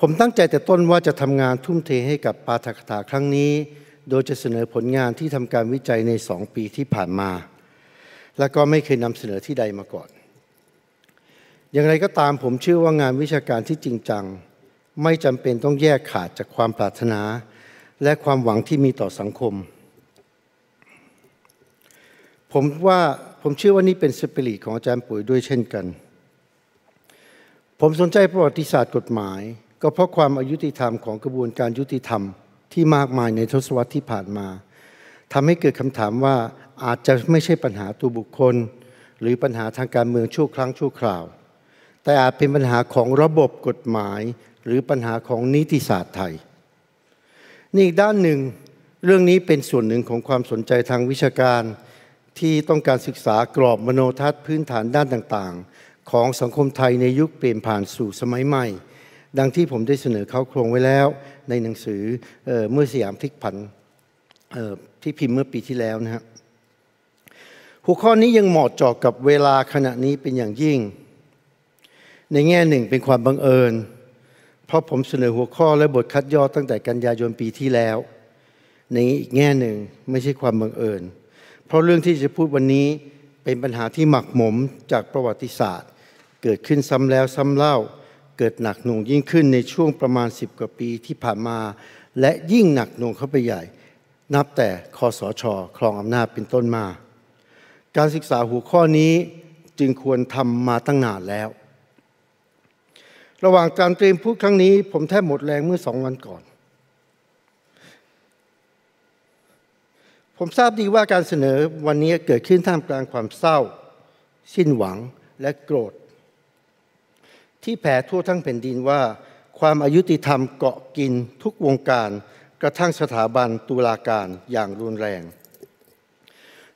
ผมตั้งใจแต่ต้นว่าจะทำงานทุ่มเทให้กับปาฐกถาครั้งนี้ โดยจะเสนอผลงานที่ทำการวิจัยในสองปีที่ผ่านมา และก็ไม่เคยนำเสนอที่ใดมาก่อน อย่างไรก็ตามผมเชื่อว่างานวิชาการที่จริงจัง ไม่จำเป็นต้องแยกขาดจากความปรารถนา และความหวังที่มีต่อสังคม ผมว่าผมเชื่อว่านี่เป็นสปิริตของอาจารย์ปุ๋ยด้วยเช่นกัน ผมสนใจประวัติศาสตร์กฎหมาย ก็เพราะความอายุติธรรมของกระบวนการยุติธรรมที่มากมายในทศวรรษที่ผ่านมาทำให้เกิดคำถามว่าอาจจะไม่ใช่ปัญหาตัวบุคคล หรือปัญหาทางการเมืองชั่วครั้งชั่วคราว แต่อาจเป็นปัญหาของระบบกฎหมาย หรือปัญหาของนิติศาสตร์ไทยนี่อีกด้านหนึ่งเรื่องนี้เป็นส่วนหนึ่งของความสนใจทางวิชาการ ที่ต้องการศึกษากรอบมโนทัศน์พื้นฐานด้านต่างๆ ของสังคมไทยในยุคเปลี่ยนผ่านสู่สมัยใหม่ ดังที่ผมได้เสนอเขาโครงไว้แล้ว ในหนังสือเออเมื่อสยามพลิกผันที่พิมพ์เมื่อปีที่แล้วนะครับหัวข้อนี้ยังเหมาะเจาะกับเวลาขณะนี้เป็นอย่างยิ่ง ในแง่หนึ่งเป็นความบังเอิญ เพราะผมเสนอหัวข้อและบทคัดย่อตั้งแต่กันยายนปีที่แล้ว ในอีกแง่หนึ่งไม่ใช่ความบังเอิญ เพราะเรื่องที่จะพูดวันนี้เป็นปัญหาที่หมักหมมจากประวัติศาสตร์ เกิดขึ้นซ้ำแล้วซ้ำเล่า เกิดหนักหน่วงยิ่งขึ้นในช่วงประมาณ 10 กว่าปีที่ผ่านมา และยิ่งหนักหน่วงเข้าไปใหญ่ นับแต่คอสชครองอำนาจเป็นต้นมา การศึกษาหัวข้อนี้จึงควรทำมาตั้งนานแล้ว ระหว่างการเตรียมพูดครั้งนี้ ผมแทบหมดแรงเมื่อสองวันก่อน ผมทราบดีว่าการเสนอวันนี้เกิดขึ้นท่ามกลางความเศร้า สิ้นหวังและโกรธ ที่แผ่ทั่วทั้งแผ่นดินว่า ความอายุติธรรมเกาะกินทุกวงการ กระทั่งสถาบันตุลาการอย่างรุนแรง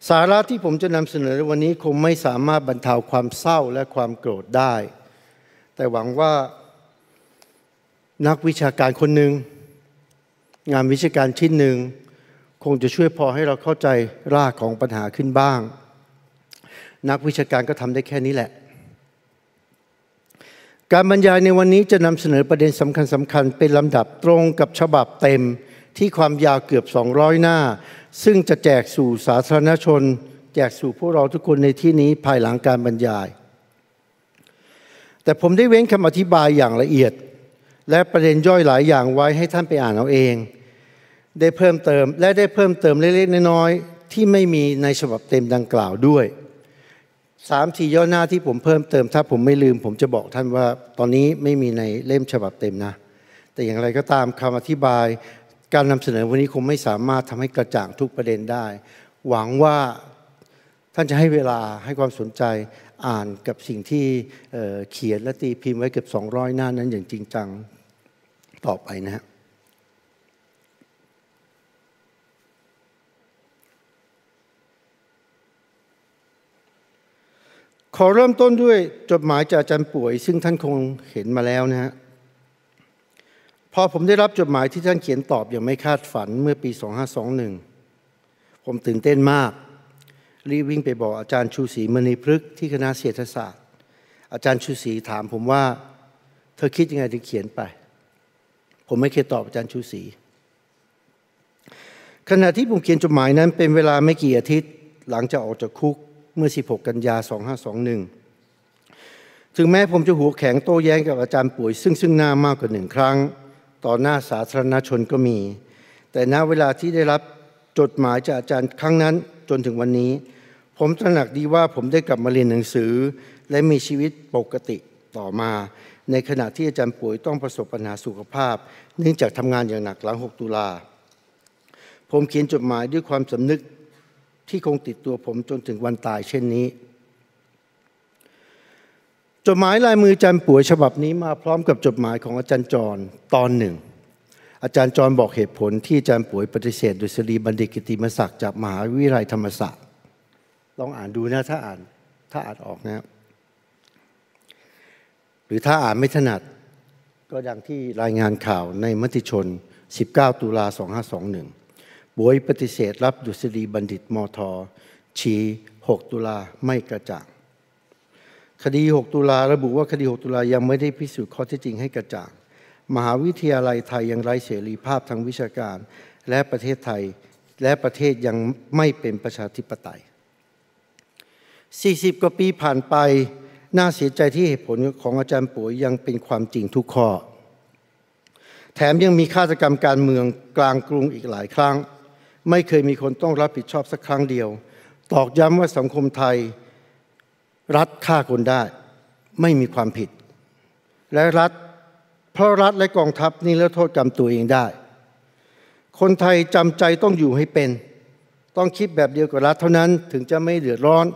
สาระที่ผมจะนำเสนอในวันนี้คงไม่สามารถบรรเทาความเศร้าและความโกรธได้ แต่หวังว่านักวิชาการคนหนึ่งงานวิชาการชิ้นหนึ่งคงจะช่วยพอให้เราเข้าใจรากของปัญหาขึ้นบ้าง นักวิชาการก็ทำได้แค่นี้แหละ การบรรยายในวันนี้จะนำเสนอประเด็นสำคัญสำคัญเป็นลำดับตรงกับฉบับเต็มที่ความยาวเกือบ 200 หน้า ซึ่งจะแจกสู่สาธารณชน แจกสู่พวกเราทุกคนในที่นี้ภายหลังการบรรยาย แต่ผมได้เว้นคำอธิบายอย่างละเอียด และประเด็นย่อยหลายอย่างไว้ให้ท่านไปอ่านเอาเอง ได้เพิ่มเติมและได้เพิ่มเติมเล็กๆน้อยๆที่ไม่มีในฉบับเต็มดังกล่าวด้วย สามทีย่อหน้าที่ผมเพิ่มเติม ถ้าผมไม่ลืม ผมจะบอกท่านว่าตอนนี้ไม่มีในเล่มฉบับเต็มนะ แต่อย่างไรก็ตามคำอธิบาย การนำเสนอวันนี้คงไม่สามารถทำให้กระจ่างทุกประเด็นได้ หวังว่าท่านจะให้เวลาให้ความสนใจอ่านกับสิ่งที่เขียนและตีพิมพ์ไว้เกือบ200 หน้านั้นอย่างจริงจังต่อไปนะฮะ ขอเริ่มต้นด้วยจดหมายจากอาจารย์ป่วย ซึ่งท่านคงเห็นมาแล้วนะฮะพอผมได้รับจดหมายที่ท่านเขียนตอบอย่างไม่คาดฝันเมื่อปี 2521 ผมตื่นเต้นมาก รีบวิ่งไปบอกอาจารย์ชูศรีมณีพฤกษ์ที่คณะเศรษฐศาสตร์ อาจารย์ชูศรีถามผมว่า เธอคิดยังไงถึงเขียนไป ผมไม่เคยตอบอาจารย์ชูศรีขณะที่ผมเขียนจดหมายนั้นเป็นเวลาไม่กี่อาทิตย์หลังจากออกจากคุก เมื่อ 16 กันยา 2521 ถึงแม้ผมจะหัวแข็งโต้แย้งกับอาจารย์ป่วย ซึ่งซึ่งหน้ามากกว่าหนึ่งครั้ง ต่อหน้าสาธารณชนก็มี แต่ณเวลาที่ได้รับจดหมายจากอาจารย์ครั้งนั้นจนถึงวันนี้ ผมตระหนักดีว่าผมได้กลับมาเรียนหนังสือ และมีชีวิตปกติต่อมา ในขณะที่อาจารย์ป่วยต้องประสบปัญหาสุขภาพ เนื่องจากทำงานอย่างหนักหลัง 6 ตุลาผมเขียนจดหมายด้วยความสำนึก ที่คงติดตัวผมจนถึงวันตายเช่นนี้ จดหมายลายมืออาจารย์ป่วยฉบับนี้มาพร้อมกับจดหมายของอาจารย์จรตอนหนึ่ง อาจารย์จรบอกเหตุผลที่อาจารย์ป่วยปฏิเสธดุษฎีบัณฑิตกิติมศักดิ์จากมหาวิทยาลัยธรรมศาสตร์ลองอ่านดูนะถ้าอ่านถ้าอ่านออกนะหรือถ้าอ่านไม่ถนัดก็ดังที่รายงานข่าวในมติชน 19 ตุลา 2521 บวยปฏิเสธรับดุษฎีบัณฑิตมทชี้ 6 ตุลาไม่กระจ่าง คดี 6 ตุลาระบุว่าคดี 6 ตุลายังไม่ได้พิสูจน์ข้อเท็จจริงให้กระจ่าง มหาวิทยาลัยไทยยังไร้เสรีภาพทางวิชาการ และประเทศไทยและประเทศยังไม่เป็นประชาธิปไตย 40 กว่าปีผ่านไป น่าเสียใจที่เหตุผลของอาจารย์ปุ๋ยยังเป็นความจริงทุกข้อ แถมยังมีฆาตกรรมการเมืองกลางกรุงอีกหลายครั้ง ไม่เคยมีคนต้องรับผิดชอบสักครั้งเดียว ตอกย้ำว่าสังคมไทย รัฐฆ่าคนได้ ไม่มีความผิด และรัฐเพราะรัฐและกองทัพนี่ละโทษกรรมตัวเองได้ คนไทยจำใจต้องอยู่ให้เป็น ต้องคิดแบบเดียวกับรัฐเท่านั้นถึงจะไม่เดือดร้อน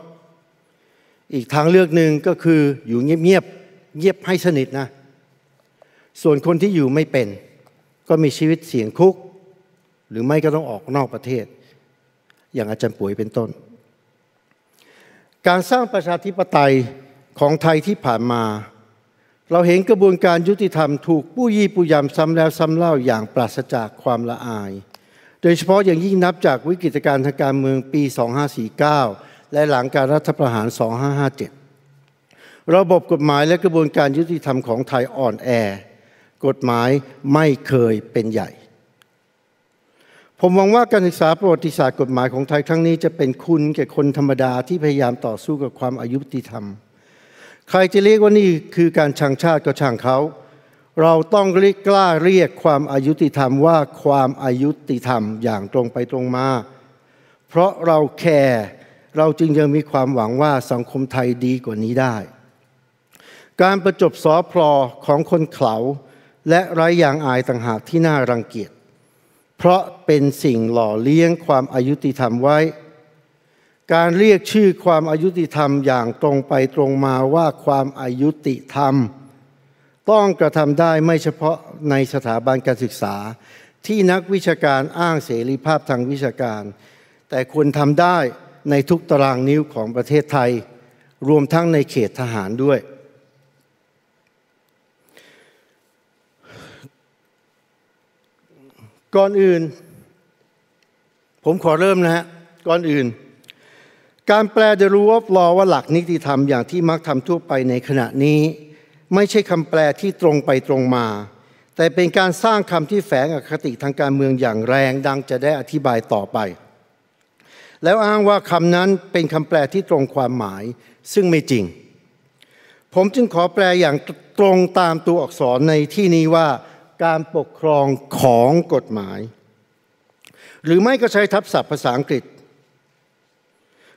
อีกทางเลือกหนึ่งก็คืออยู่เงียบๆเงียบให้สนิทนะ ส่วนคนที่อยู่ไม่เป็น ก็มีชีวิตเสี่ยงคุก หรือไม่ก็ต้องออกนอกประเทศ อย่างอาจารย์ป่วยเป็นต้น การสร้างประชาธิปไตยของไทยที่ผ่านมา เราเห็นกระบวนการยุติธรรมถูกปู้ยี่ปูยำซ้ำแล้วซ้ำเล่าอย่างปราศจากความละอาย โดยเฉพาะอย่างยิ่งนับจากวิกฤตการณ์ทางการเมืองปี 2549 และหลังการรัฐประหาร 2557 ระบบกฎหมายและกระบวนการยุติธรรมของไทยอ่อนแอกฎหมายไม่เคยเป็นใหญ่ ผมหวังว่าการศึกษาประวัติศาสตร์กฎหมายของไทยครั้งนี้จะเป็นคุณแก่คนธรรมดาที่พยายามต่อสู้กับความอายุติธรรม ใครจะเรียกว่านี่คือการชังชาติก็ช่างเขา เราต้องเรียกกล้าเรียกความอายุติธรรมว่าความอายุติธรรมอย่างตรงไปตรงมา เพราะเราแคร์เราจึงยังมีความหวังว่าสังคมไทยดีกว่านี้ได้ การประจบสอพลอของคนเขาและไร้ยางอายต่างหากที่น่ารังเกียจ เพราะเป็นสิ่งหล่อเลี้ยงความอายุติธรรมไว้ การเรียกชื่อความอายุติธรรมอย่างตรงไปตรงมาว่าความอายุติธรรม ต้องกระทำได้ไม่เฉพาะในสถาบันการศึกษา ที่นักวิชาการอ้างเสรีภาพทางวิชาการ แต่ควรทำได้ในทุกตารางนิ้วของประเทศไทย รวมทั้งในเขตทหารด้วย ก่อนอื่น ผมขอเริ่มนะฮะก่อนอื่น การแปล The Rule of Law ว่าหลักนิติธรรมอย่างที่มักทำทั่วไปในขณะนี้ ไม่ใช่คำแปลที่ตรงไปตรงมา แต่เป็นการสร้างคำที่แฝงอคติทางการเมืองอย่างแรงดังจะได้อธิบายต่อไป แล้วอ้างว่าคำนั้นเป็นคำแปลที่ตรงความหมาย ซึ่งไม่จริง ผมจึงขอแปลอย่างตรงตามตัวอักษรในที่นี้ว่า การปกครองของกฎหมาย หรือไม่ก็ใช้ทับศัพท์ภาษาอังกฤษ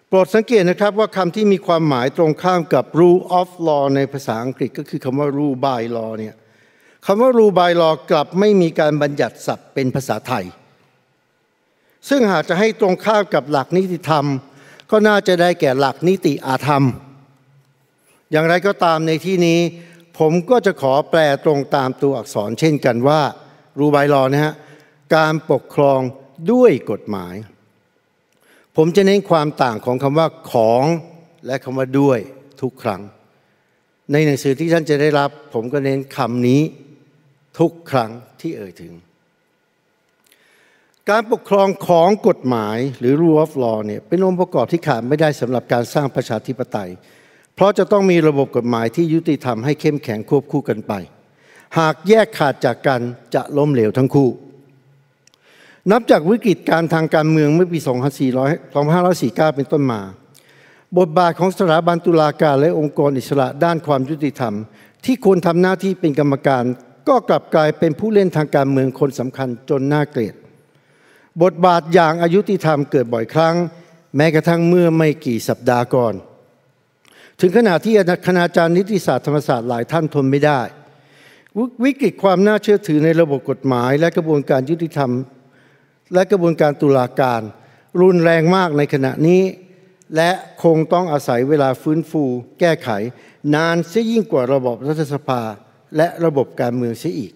โปรดสังเกตนะครับว่าคำที่มีความหมายตรงข้ามกับ rule of law ในภาษาอังกฤษก็คือคำว่า rule by law เนี่ยคำว่า rule by law กลับไม่มีการบัญญัติศัพท์เป็นภาษาไทย ซึ่งหากจะให้ตรงข้ามกับหลักนิติธรรม ก็น่าจะได้แก่หลักนิติอาธรรม อย่างไรก็ตามในที่นี้ ผมก็จะขอแปลตรงตามตัวอักษรเช่นกันว่า รูบายลอนะฮะการปกครองด้วยกฎหมาย ผมจะเน้นความต่างของคำว่าของและคำว่าด้วยทุกครั้ง ในหนังสือที่ท่านจะได้รับ ผมก็เน้นคำนี้ทุกครั้งที่เอ่ยถึง การปกครองของกฎหมายหรือ rule of law เนี่ยเป็นองค์ประกอบที่ขาดไม่ได้สำหรับการสร้างประชาธิปไตย เพราะจะต้องมีระบบกฎหมายที่ยุติธรรมให้เข้มแข็งควบคู่กันไป หากแยกขาดจากกันจะล้มเหลวทั้งคู่ นับจากวิกฤตการทางการเมืองเมื่อปี 2549 เป็นต้นมา บทบาทของสถาบันตุลาการและองค์กรอิสระด้านความยุติธรรม ที่ควรทำหน้าที่เป็นกรรมการ ก็กลับกลายเป็นผู้เล่นทางการเมืองคนสำคัญจนน่าเกลียด บทบาทอย่างอายุติธรรมเกิดบ่อยครั้ง แม้กระทั่งเมื่อไม่กี่สัปดาห์ก่อน ถึงขณะที่คณาจารย์นิติศาสตร์ธรรมศาสตร์หลายท่านทนไม่ได้ วิกฤตความน่าเชื่อถือในระบบกฎหมาย และกระบวนการยุติธรรม และกระบวนการตุลาการ รุนแรงมากในขณะนี้ และคงต้องอาศัยเวลาฟื้นฟู แก้ไข นานเสียยิ่งกว่าระบบรัฐสภา และระบบการเมืองเสียอีก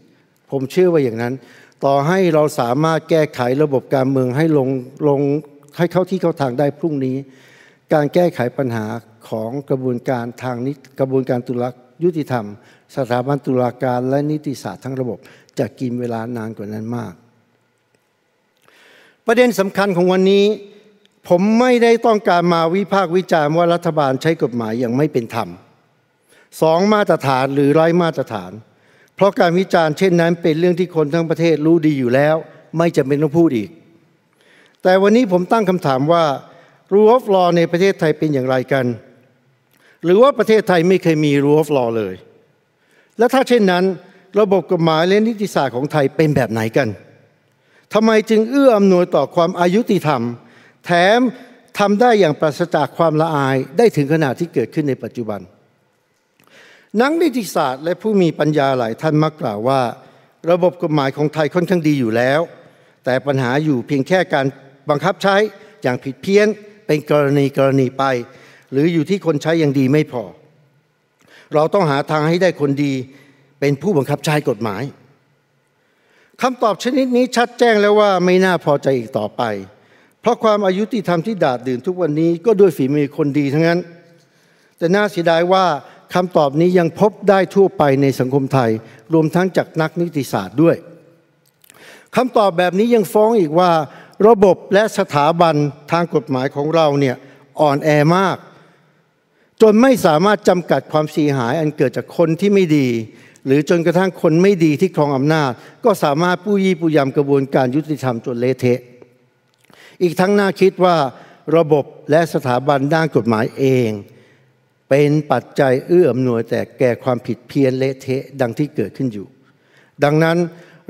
ผมเชื่อว่าอย่างนั้น ต่อให้เราสามารถแก้ไขระบบการเมืองให้ลงลงให้เข้าที่เข้าทางได้พรุ่งนี้ การแก้ไขปัญหา ของกระบวนการทางนิกระบวนการตุลายุติธรรม สถาบันตุลาการและนิติศาสตร์ทั้งระบบ จะกินเวลานานกว่านั้นมาก ประเด็นสำคัญของวันนี้ ผมไม่ได้ต้องการมาวิพากษ์วิจารณ์ว่ารัฐบาลใช้กฎหมายอย่างไม่เป็นธรรมสองมาตรฐานหรือไร้มาตรฐาน เพราะการวิจารณ์เช่นนั้นเป็นเรื่องที่คนทั้งประเทศรู้ดีอยู่แล้ว ไม่จำเป็นต้องพูดอีก แต่วันนี้ผมตั้งคำถามว่า rule of law ในประเทศไทยเป็นอย่างไรกัน หรือว่าประเทศไทยไม่เคยมี rule of law เลย และถ้าเช่นนั้น ระบบกฎหมายและนิติศาสตร์ของไทยเป็นแบบไหนกันทำไมจึงเอื้ออำนวยต่อความอายุติธรรม แถมทำได้อย่างปราศจากความละอายได้ถึงขนาดที่เกิดขึ้นในปัจจุบัน นักนิติศาสตร์และผู้มีปัญญาหลายท่านมักกล่าวว่า ระบบกฎหมายของไทยค่อนข้างดีอยู่แล้ว แต่ปัญหาอยู่เพียงแค่การบังคับใช้อย่างผิดเพี้ยนเป็นกรณีกรณีไป หรืออยู่ที่คนใช้อย่างดีไม่พอ เราต้องหาทางให้ได้คนดีเป็นผู้บังคับใช้กฎหมายคำตอบชนิดนี้ชัดแจ้งแล้วว่าไม่น่าพอใจอีกต่อไป เพราะความอายุติธรรมที่ดาดดื่นทุกวันนี้ก็ด้วยฝีมือคนดีทั้งนั้น แต่น่าเสียดายว่าคำตอบนี้ยังพบได้ทั่วไปในสังคมไทย รวมทั้งจากนักนิติศาสตร์ด้วยคำตอบแบบนี้ยังฟ้องอีกว่า ระบบและสถาบันทางกฎหมายของเราเนี่ยอ่อนแอมาก จนไม่สามารถจำกัดความเสียหายอันเกิดจากคนที่ไม่ดี หรือจนกระทั่งคนไม่ดีที่ครองอำนาจ ก็สามารถปู้ยี่ปู้ยำกระบวนการยุติธรรมจนเละเทะ อีกทั้งน่าคิดว่าระบบและสถาบันด้านกฎหมายเอง เป็นปัจจัยเอื้ออำนวยแต่แก่ความผิดเพี้ยนเละเทะดังที่เกิดขึ้นอยู่ ดังนั้น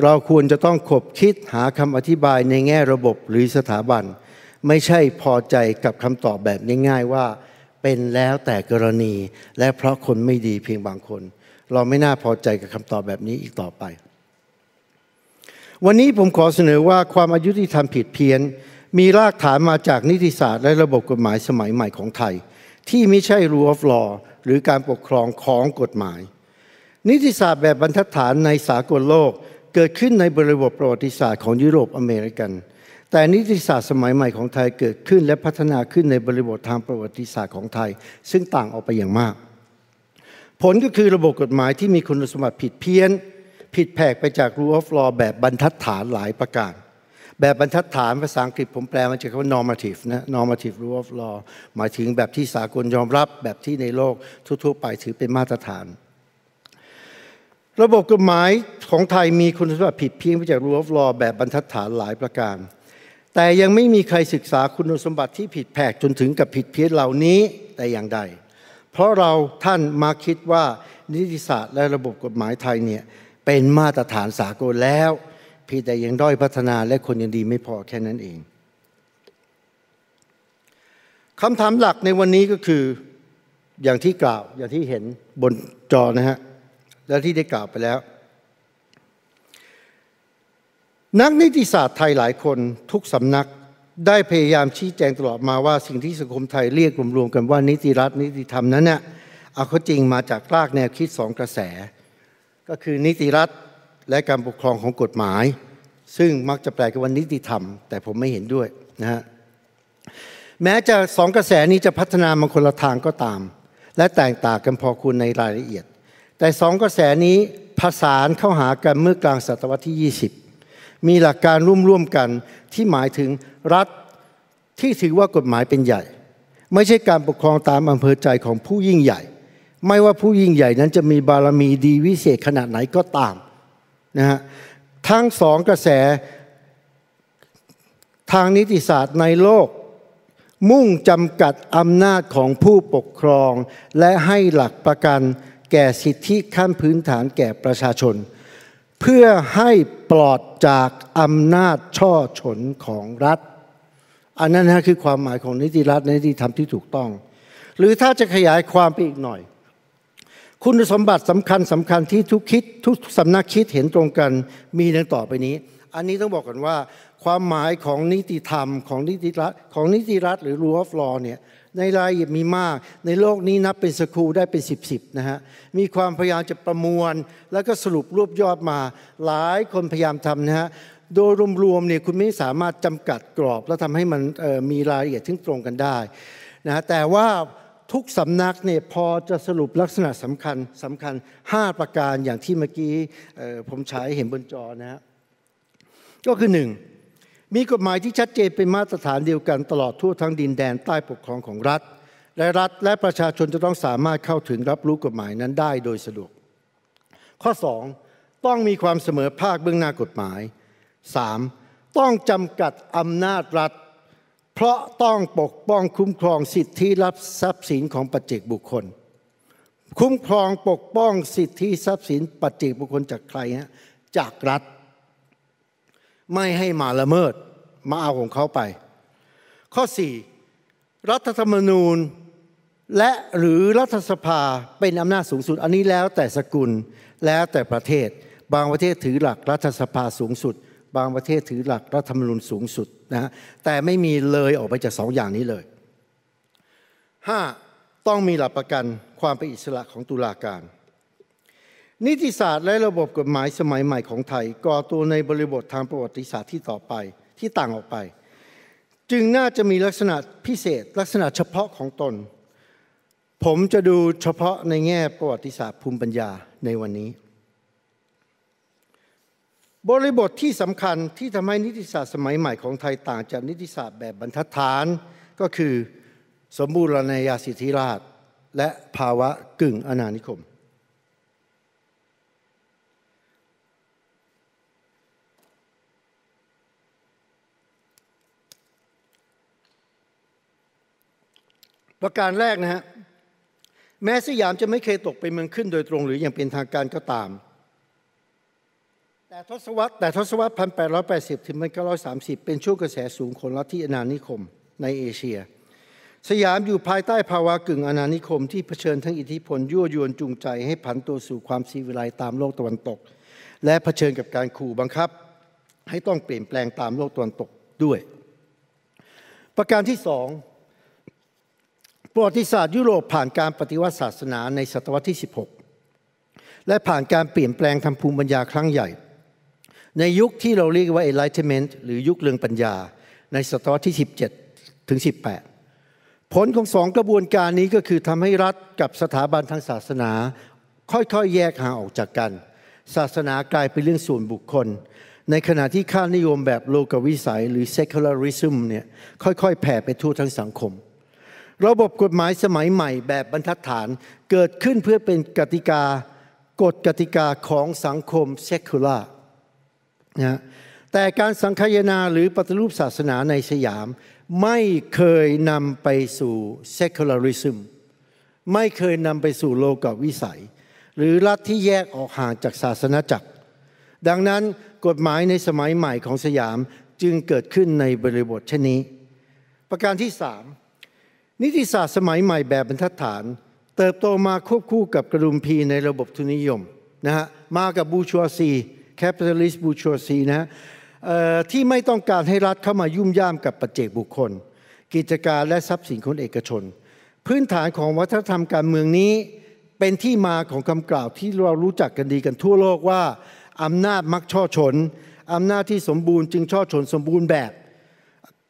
เราควรจะต้องขบคิดหาคำอธิบายในแง่ระบบหรือสถาบัน ไม่ใช่พอใจกับคำตอบแบบง่ายๆว่า เป็นแล้วแต่กรณี และเพราะคนไม่ดีเพียงบางคน เราไม่น่าพอใจกับคำตอบแบบนี้อีกต่อไป วันนี้ผมขอเสนอว่าความอายุที่ทำผิดเพี้ยน มีรากฐานมาจากนิติศาสตร์และระบบกฎหมายสมัยใหม่ของไทย ที่ไม่ใช่ rule of law หรือการปกครองของกฎหมาย นิติศาสตร์แบบบรรทัดฐานในสากลโลกเกิดขึ้นในบริบทประวัติศาสตร์ของยุโรปอเมริกัน แต่นิติศาสตร์สมัยใหม่ของไทยเกิดขึ้น และพัฒนาขึ้นในบริบททางประวัติศาสตร์ของไทย ซึ่งต่างออกไปอย่างมาก ผลก็คือระบบกฎหมายที่มีคุณสมบัติผิดเพี้ยน ผิดแผกไปจาก rule of law แบบบรรทัดฐานหลายประการ แบบบรรทัดฐานภาษาอังกฤษผมแปลมาจากคำว่า normative นะ normative rule of law หมายถึงแบบที่สากลยอมรับแบบที่ในโลกทั่วๆ ไปถือเป็นมาตรฐานระบบกฎหมายของไทยมีคุณสมบัติผิดเพี้ยนไปจาก rule of law แบบบรรทัดฐานหลายประการ แต่ยังไม่มีใครศึกษาคุณสมบัติที่ผิดแผกจนถึงกับผิดเพี้ยนเหล่านี้แต่อย่างใด เพราะเราท่านมาคิดว่านิติศาสตร์และระบบกฎหมายไทยเนี่ยเป็นมาตรฐานสากลแล้วเพียงแต่ยังด้อยพัฒนาและคนยังดีไม่พอแค่นั้นเองคำถามหลักในวันนี้ก็คืออย่างที่กล่าวอย่างที่เห็นบนจอนะฮะและที่ได้กล่าวไปแล้ว นักนิติศาสตร์ไทยหลายคนทุกสำนักได้พยายามชี้แจงตลอดมาว่าสิ่งที่สังคมไทยเรียกรวมๆกันว่านิติรัฐนิติธรรมนั้นเนี่ยเอาข้อจริงมาจากรากแนวคิดสองกระแส ก็คือนิติรัฐและการปกครองของกฎหมาย ซึ่งมักจะแปลกันว่านิติธรรม แต่ผมไม่เห็นด้วยนะฮะแม้จะสองกระแสนี้จะพัฒนามาคนละทางก็ตาม และแตกต่างกันพอคุณในรายละเอียด แต่สองกระแสนี้ผสานเข้าหากันเมื่อกลางศตวรรษที่ 20 มีหลักการร่วมๆกันที่หมายถึงรัฐที่ถือว่ากฎหมายเป็นใหญ่ ไม่ใช่การปกครองตามอำเภอใจของผู้ยิ่งใหญ่ ไม่ว่าผู้ยิ่งใหญ่นั้นจะมีบารมีดีวิเศษขนาดไหนก็ตามนะฮะทั้งสองกระแสทางนิติศาสตร์ในโลก มุ่งจำกัดอำนาจของผู้ปกครอง และให้หลักประกันแก่สิทธิขั้นพื้นฐานแก่ประชาชน เพื่อให้ปลอดจากอำนาจช่อฉนของรัฐ อันนั้นนะคือความหมายของนิติรัฐนิติธรรมที่ถูกต้อง หรือถ้าจะขยายความไปอีกหน่อย คุณสมบัติสำคัญสำคัญที่ทุกคิดทุกสำนักคิดเห็นตรงกันมีดังต่อไปนี้ อันนี้ต้องบอกกันว่า ความหมายของนิติธรรมของนิติรัฐของนิติรัฐหรือ rule of law เนี่ย ในรายละเอียดมีมาก ในโลกนี้นับเป็นสกูได้เป็นสิบสิบนะฮะมีความพยายามจะประมวล แล้วก็สรุปรวบยอดมา หลายคนพยายามทำนะฮะโดยรวมๆเนี่ยคุณไม่สามารถจำกัดกรอบ แล้วทำให้มันมีรายละเอียดที่ตรงกันได้นะแต่ว่าทุกสำนักเนี่ยพอจะสรุปลักษณะสำคัญสำคัญ 5 ประการอย่างที่เมื่อกี้ผมฉายเห็นบนจอนะฮะก็คือหนึ่ง มีกฎหมายที่ชัดเจนเป็นมาตรฐานเดียวกันตลอดทั่วทั้งดินแดนใต้ปกครองของรัฐ และรัฐและประชาชนจะต้องสามารถเข้าถึงรับรู้กฎหมายนั้นได้โดยสะดวก ข้อ 2 ต้องมีความเสมอภาคเบื้องหน้ากฎหมาย 3. ต้องจำกัดอำนาจรัฐ เพราะต้องปกป้องคุ้มครองสิทธิรับทรัพย์สินของปัจเจกบุคคล คุ้มครองปกป้องสิทธิทรัพย์สินปัจเจกบุคคลจากใครฮะจากรัฐ ไม่ให้มาละเมิด มาเอาของเขาไป ข้อ 4. รัฐธรรมนูญและหรือรัฐสภาเป็นอำนาจสูงสุด อันนี้แล้วแต่สกุลแล้วแต่ประเทศ บางประเทศถือหลักรัฐสภาสูงสุด บางประเทศถือหลักรัฐธรรมนูญสูงสุดนะแต่ไม่มีเลยออกไปจากสองอย่างนี้เลย 5. ต้องมีหลักประกันความเป็นอิสระของตุลาการ นิติศาสตร์และระบบกฎหมายสมัยใหม่ของไทยก่อตัวในบริบททางประวัติศาสตร์ที่ต่อไปที่ต่างออกไป จึงน่าจะมีลักษณะพิเศษ ลักษณะเฉพาะของตน ผมจะดูเฉพาะในแง่ประวัติศาสตร์ภูมิปัญญาในวันนี้ บริบทที่สำคัญที่ทำให้นิติศาสตร์สมัยใหม่ของไทยต่างจากนิติศาสตร์แบบบรรทัดฐานก็คือ สมบูรณาญาสิทธิราช และภาวะกึ่งอนานิคม ประการแรกนะฮะแม้สยามจะไม่เคยตกเป็นเมืองขึ้นโดยตรงหรืออย่างเป็นทางการก็ตาม แต่ทศวรรษแต่ทศวรรษ 1880 ถึง 1930 เป็นช่วงกระแสสูงของลัทธิอนานิคมในเอเชีย สยามอยู่ภายใต้ภาวะกึ่งอนานิคมที่เผชิญทั้งอิทธิพลยั่วยวนจูงใจให้ผันตัวสู่ความซีวิไลตามโลกตะวันตก และเผชิญกับการขู่บังคับ ให้ต้องเปลี่ยนแปลงตามโลกตะวันตกด้วย ประการที่สอง ประวัติศาสตร์ยุโรปผ่านการปฏิวัติศาสนาในศตวรรษที่ 16 และผ่านการเปลี่ยนแปลงทางภูมิปัญญาครั้งใหญ่ ในยุคที่เราเรียกว่า Enlightenment หรือยุคเรืองปัญญา ในศตวรรษที่ 17 ถึง 18 ผลของสองกระบวนการนี้ก็คือทำให้รัฐกับสถาบันทางศาสนา ค่อยๆ แยกห่างออกจากกัน ศาสนากลายเป็นเรื่องส่วนบุคคล ในขณะที่ค่านิยมแบบโลกวิสัยหรือ secularism เนี่ยค่อยๆ แผ่ไปทั่วทั้งสังคม ระบบกฎหมายสมัยใหม่แบบบรรทัดฐานเกิดขึ้นเพื่อเป็นกติกากฎกติกาของสังคมเซคูล่านะแต่การสังคายนาหรือปฏิรูปศาสนาในสยาม ไม่เคยนำไปสู่ secularism ไม่เคยนำไปสู่โลกวิสัย หรือรัฐที่แยกออกห่างจากศาสนาจักร ดังนั้นกฎหมายในสมัยใหม่ของสยามจึงเกิดขึ้นในบริบทเช่นนี้ ประการที่สาม นิติศาสตร์สมัยใหม่แบบบรรทัดฐาน เติบโตมาควบคู่กับกระฎุมพีในระบบทุนนิยมนะฮะมากับ bourgeoisie capitalist bourgeoisie นะฮะที่ไม่ต้องการให้รัฐเข้ามายุ่มย่ามกับปัจเจกบุคคล กิจการและทรัพย์สินคนเอกชน พื้นฐานของวัฒนธรรมการเมืองนี้ เป็นที่มาของคำกล่าวที่เรารู้จักกันดีกันทั่วโลกว่าอำนาจมักช่อชนอำนาจที่สมบูรณ์จึงช่อชนสมบูรณ์แบบ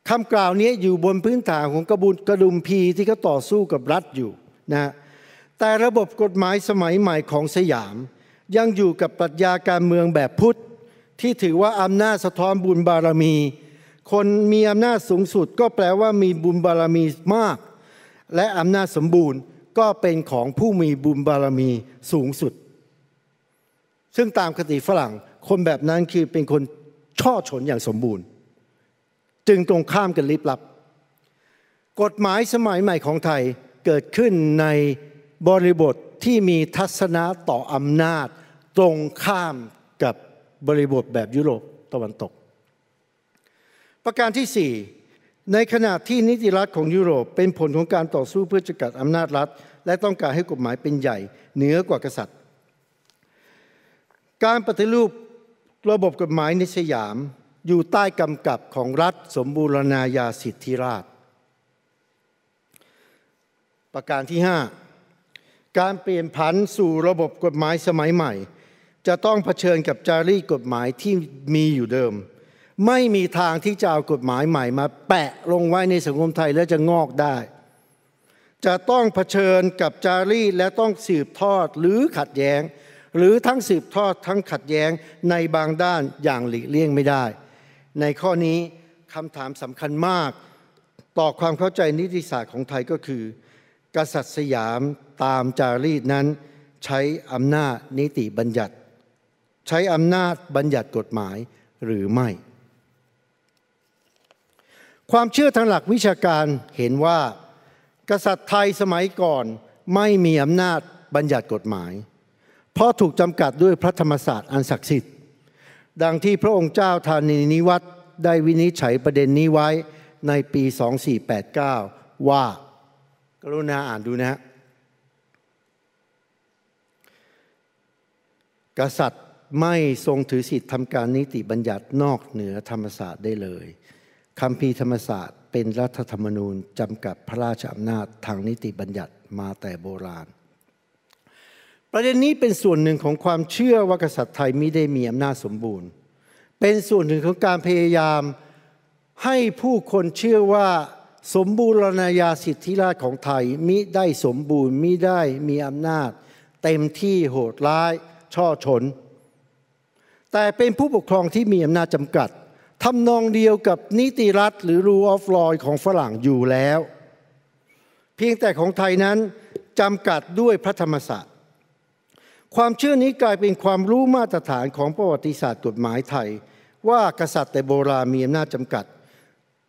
คำกล่าวนี้อยู่บนพื้นฐานของกระบุนกระดุมพีที่เขาต่อสู้กับรัฐอยู่นะแต่ระบบกฎหมายสมัยใหม่ของสยาม ยังอยู่กับปรัชญาการเมืองแบบพุทธ ที่ถือว่าอำนาจสะท้อนบุญบารมี คนมีอำนาจสูงสุดก็แปลว่ามีบุญบารมีมาก และอำนาจสมบูรณ์ก็เป็นของผู้มีบุญบารมีสูงสุด ซึ่งตามคติฝรั่งคนแบบนั้นคือเป็นคนช่อชนอย่างสมบูรณ์ จึงตรงข้ามกันลิบลับ กฎหมายสมัยใหม่ของไทยเกิดขึ้นในบริบทที่มีทัศนะต่ออำนาจ ตรงข้ามกับบริบทแบบยุโรปตะวันตก ประการที่ 4 ในขณะที่นิติรัฐของยุโรปเป็นผลของการต่อสู้เพื่อจกัดอำนาจรัฐ และต้องการให้กฎหมายเป็นใหญ่เหนือกว่ากษัตริย์ การปฏิรูประบบกฎหมายในสยาม อยู่ใต้กำกับของรัฐสมบูรณาญาสิทธิราช ประการที่ 5 การเปลี่ยนผันสู่ระบบกฎหมายสมัยใหม่ จะต้องเผชิญกับจารีตกฎหมายที่มีอยู่เดิม ไม่มีทางที่จะเอากฎหมายใหม่มาแปะลงไว้ในสังคมไทยแล้วจะงอกได้ จะต้องเผชิญกับจารีตและต้องสืบทอดหรือขัดแย้งหรือทั้งสืบทอดทั้งขัดแย้งในบางด้านอย่างหลีกเลี่ยงไม่ได้ ในข้อนี้คำถามสำคัญมาก ต่อความเข้าใจนิติศาสตร์ของไทยก็คือ กษัตริย์สยามตามจารีตนั้น ใช้อำนาจนิติบัญญัติ ใช้อำนาจบัญญัติกฎหมายหรือไม่ ความเชื่อทางหลักวิชาการเห็นว่า กษัตริย์ไทยสมัยก่อนไม่มีอำนาจบัญญัติกฎหมาย เพราะถูกจำกัดด้วยพระธรรมศาสตร์อันศักดิ์สิทธิ์ ดังที่พระองค์เจ้าธานีนิวัตได้วินิจฉัยประเด็นนี้ไว้ในปี 2489 ว่า กรุณาอ่านดูนะฮะกษัตริย์ไม่ทรงถือสิทธิ์ทำการนิติบัญญัตินอกเหนือธรรมศาสตร์ได้เลยคำพีธรรมศาสตร์เป็นรัฐธรรมนูญจำกัดพระราชอำนาจทางนิติบัญญัติมาแต่โบราณ ประเด็นนี้เป็นส่วนหนึ่งของความเชื่อว่ากษัตริย์ไทยมิได้มีอำนาจสมบูรณ์ เป็นส่วนหนึ่งของการพยายามให้ผู้คนเชื่อว่าสมบูรณาญาสิทธิราชของไทยมิได้สมบูรณ์มิได้มีอำนาจ เต็มที่โหดร้าย ช่อชน แต่เป็นผู้ปกครองที่มีอำนาจจำกัดทำนองเดียวกับนิติรัฐหรือ rule of law ของฝรั่งอยู่แล้ว เพียงแต่ของไทยนั้นจำกัดด้วยพระธรรมศาสตร์ ความเชื่อนี้กลายเป็นความรู้มาตรฐานของประวัติศาสตร์กฎหมายไทย ว่ากษัตริย์แต่โบราณมีอำนาจจำกัด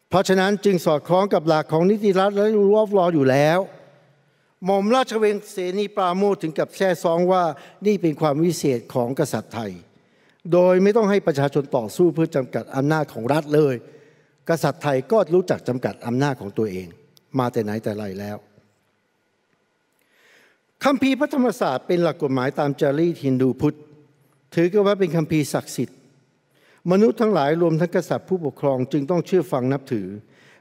เพราะฉะนั้นจึงสอดคล้องกับหลักของนิติรัฐและรูออฟลออยู่แล้วหม่อมราชเวงเสนีปราโมทถึงกับแช่ซองว่านี่เป็นความวิเศษของกษัตริย์ไทย โดยไม่ต้องให้ประชาชนต่อสู้เพื่อจำกัดอำนาจของรัฐเลย กษัตริย์ไทยก็รู้จักจำกัดอำนาจของตัวเอง มาแต่ไหนแต่ไรแล้ว คำพีพระธรรมศาสตร์เป็นหลักกฎหมายตามจารีตฮินดูพุทธ ถือกันว่าเป็นคำพีศักดิ์สิทธิ์ มนุษย์ทั้งหลายรวมทั้งกษัตริย์ผู้ปกครองจึงต้องเชื่อฟังนับถือ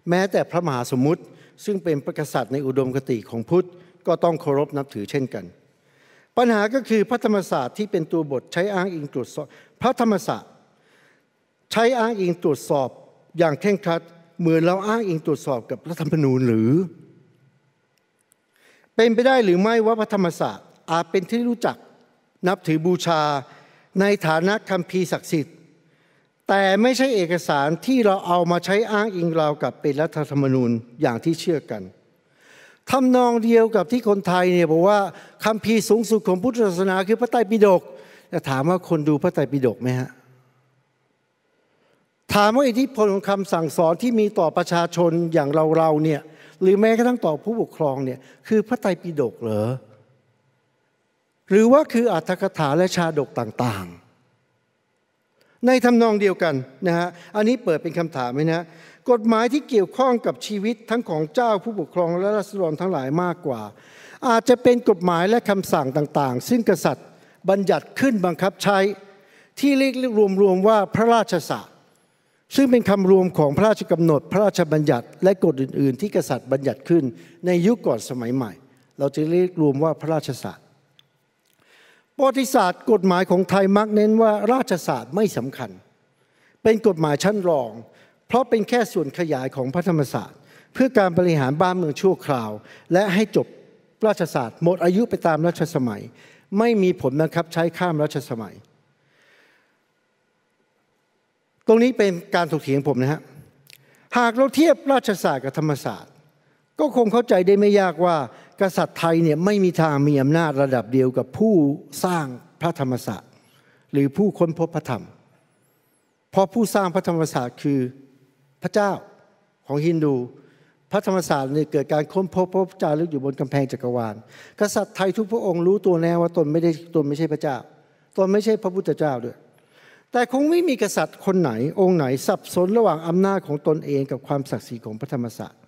แม้แต่พระมหาสมุทรซึ่งเป็นประกษัตริย์ในอุดมคติของพุทธก็ต้องเคารพนับถือเช่นกัน ปัญหาก็คือพระธรรมศาสตร์ที่เป็นตัวบทใช้อ้างอิงตรวจสอบพระธรรมศาสตร์ใช้อ้างอิงตรวจสอบอย่างเคร่งครัดเหมือนเราอ้างอิงตรวจสอบกับรัฐธรรมนูญหรือ เป็นไปได้หรือไม่ว่าพระธรรมศาสตร์อาจเป็นที่รู้จักนับถือบูชาในฐานะคำพีศักดิ์สิทธิ์ แต่ไม่ใช่เอกสารที่เราเอามาใช้อ้างอิงเรากับเป็นรัฐธรรมนูญอย่างที่เชื่อกันทำนองเดียวกับที่คนไทยเนี่ยบอกว่าคำพีสูงสุดของพุทธศาสนาคือพระไตรปิฎกจะถามว่าคนดูพระไตรปิฎกไหมฮะถามว่าอิทธิพลของคำสั่งสอนที่มีต่อประชาชนอย่างเราเราเนี่ย หรือแม้กระทั่งต่อผู้ปกครองเนี่ยคือพระไตรปิฎกเหรอหรือว่าคืออัตถกถาและชาดกต่างๆ ในทำนองเดียวกันนะฮะอันนี้เปิดเป็นคำถามไหมนะกฎหมายที่เกี่ยวข้องกับชีวิตทั้งของเจ้าผู้ปกครองและรัษฎรทั้งหลายมากกว่า อาจจะเป็นกฎหมายและคำสั่งต่างๆ ซึ่งกษัตริย์บัญญัติขึ้นบังคับใช้ที่เรียกรวมๆว่าพระราชสา ซึ่งเป็นคำรวมของพระราชกำหนด พระราชบัญญัติและกฎอื่น ๆ ที่กษัตริย์บัญญัติขึ้นในยุคก่อนสมัยใหม่ เราจะเรียกรวมว่าพระราชศาสตร์ประวัติศาสตร์กฎหมายของไทยมักเน้นว่าราชศาสตร์ไม่สำคัญ เป็นกฎหมายชั้นรอง เพราะเป็นแค่ส่วนขยายของพระธรรมศาสตร์ เพื่อการบริหารบ้านเมืองชั่วคราว และให้จบราชศาสตร์หมดอายุไปตามรัชสมัย ไม่มีผลนะครับใช้ข้ามรัชสมัย ตรงนี้เป็นการถกเถียงผมนะฮะหากเราเทียบราชศาสตร์กับธรรมศาสตร์ ก็คงเข้าใจได้ไม่ยากว่า กษัตริย์ไทยเนี่ยไม่มีทางมีอำนาจระดับเดียวกับผู้สร้างพระธรรมศาสตร์ หรือผู้ค้นพบพระธรรม เพราะผู้สร้างพระธรรมศาสตร์คือพระเจ้าของฮินดู พระธรรมศาสตร์เนี่ยเกิดการค้นพบพระเจ้าลึกอยู่บนกำแพงจักรวาล กษัตริย์ไทยทุกพระองค์รู้ตัวแน่ว่าตนไม่ได้ตนไม่ใช่พระเจ้า ตนไม่ใช่พระพุทธเจ้าด้วย แต่คงไม่มีกษัตริย์คนไหน องค์ไหนสับสนระหว่างอำนาจของตนเองกับความศักดิ์สิทธิ์ของพระธรรมศาสตร์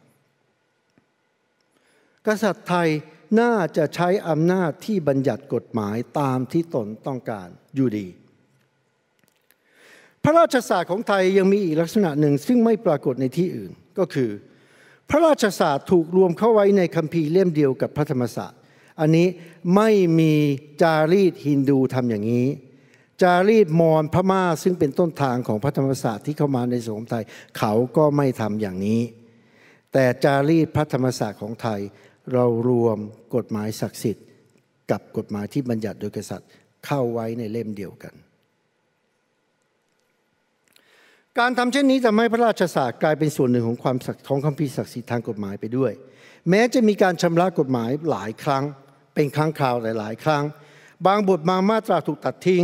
กษัตริย์ไทยน่าจะใช้อำนาจที่บัญญัติกฎหมายตามที่ตนต้องการอยู่ดี พระราชศาสตร์ของไทยยังมีอีกลักษณะหนึ่งซึ่งไม่ปรากฏในที่อื่นก็คือ พระราชศาสตร์ถูกรวมเข้าไว้ในคัมภีร์เล่มเดียวกับพระธรรมศาสตร์ อันนี้ไม่มีจารีตฮินดูทำอย่างนี้ จารีตมอญพม่าซึ่งเป็นต้นทางของพระธรรมศาสตร์ที่เข้ามาในสังคมไทย เขาก็ไม่ทำอย่างนี้ แต่จารีตพระธรรมศาสตร์ของไทย เรารวมกฎหมายศักดิ์สิทธิ์ กับกฎหมายที่บัญญัติโดยกษัตริย์เข้าไว้ในเล่มเดียวกัน การทำเช่นนี้ทำให้พระราชศาสตร์กลายเป็นส่วนหนึ่งของความของคำพิศักดิ์สิทธิ์ทางกฎหมายไปด้วย แม้จะมีการชำระกฎหมายหลายครั้ง เป็นครั้งคราวหลาย ๆ ครั้ง บางบทบางมาตราถูกตัดทิ้ง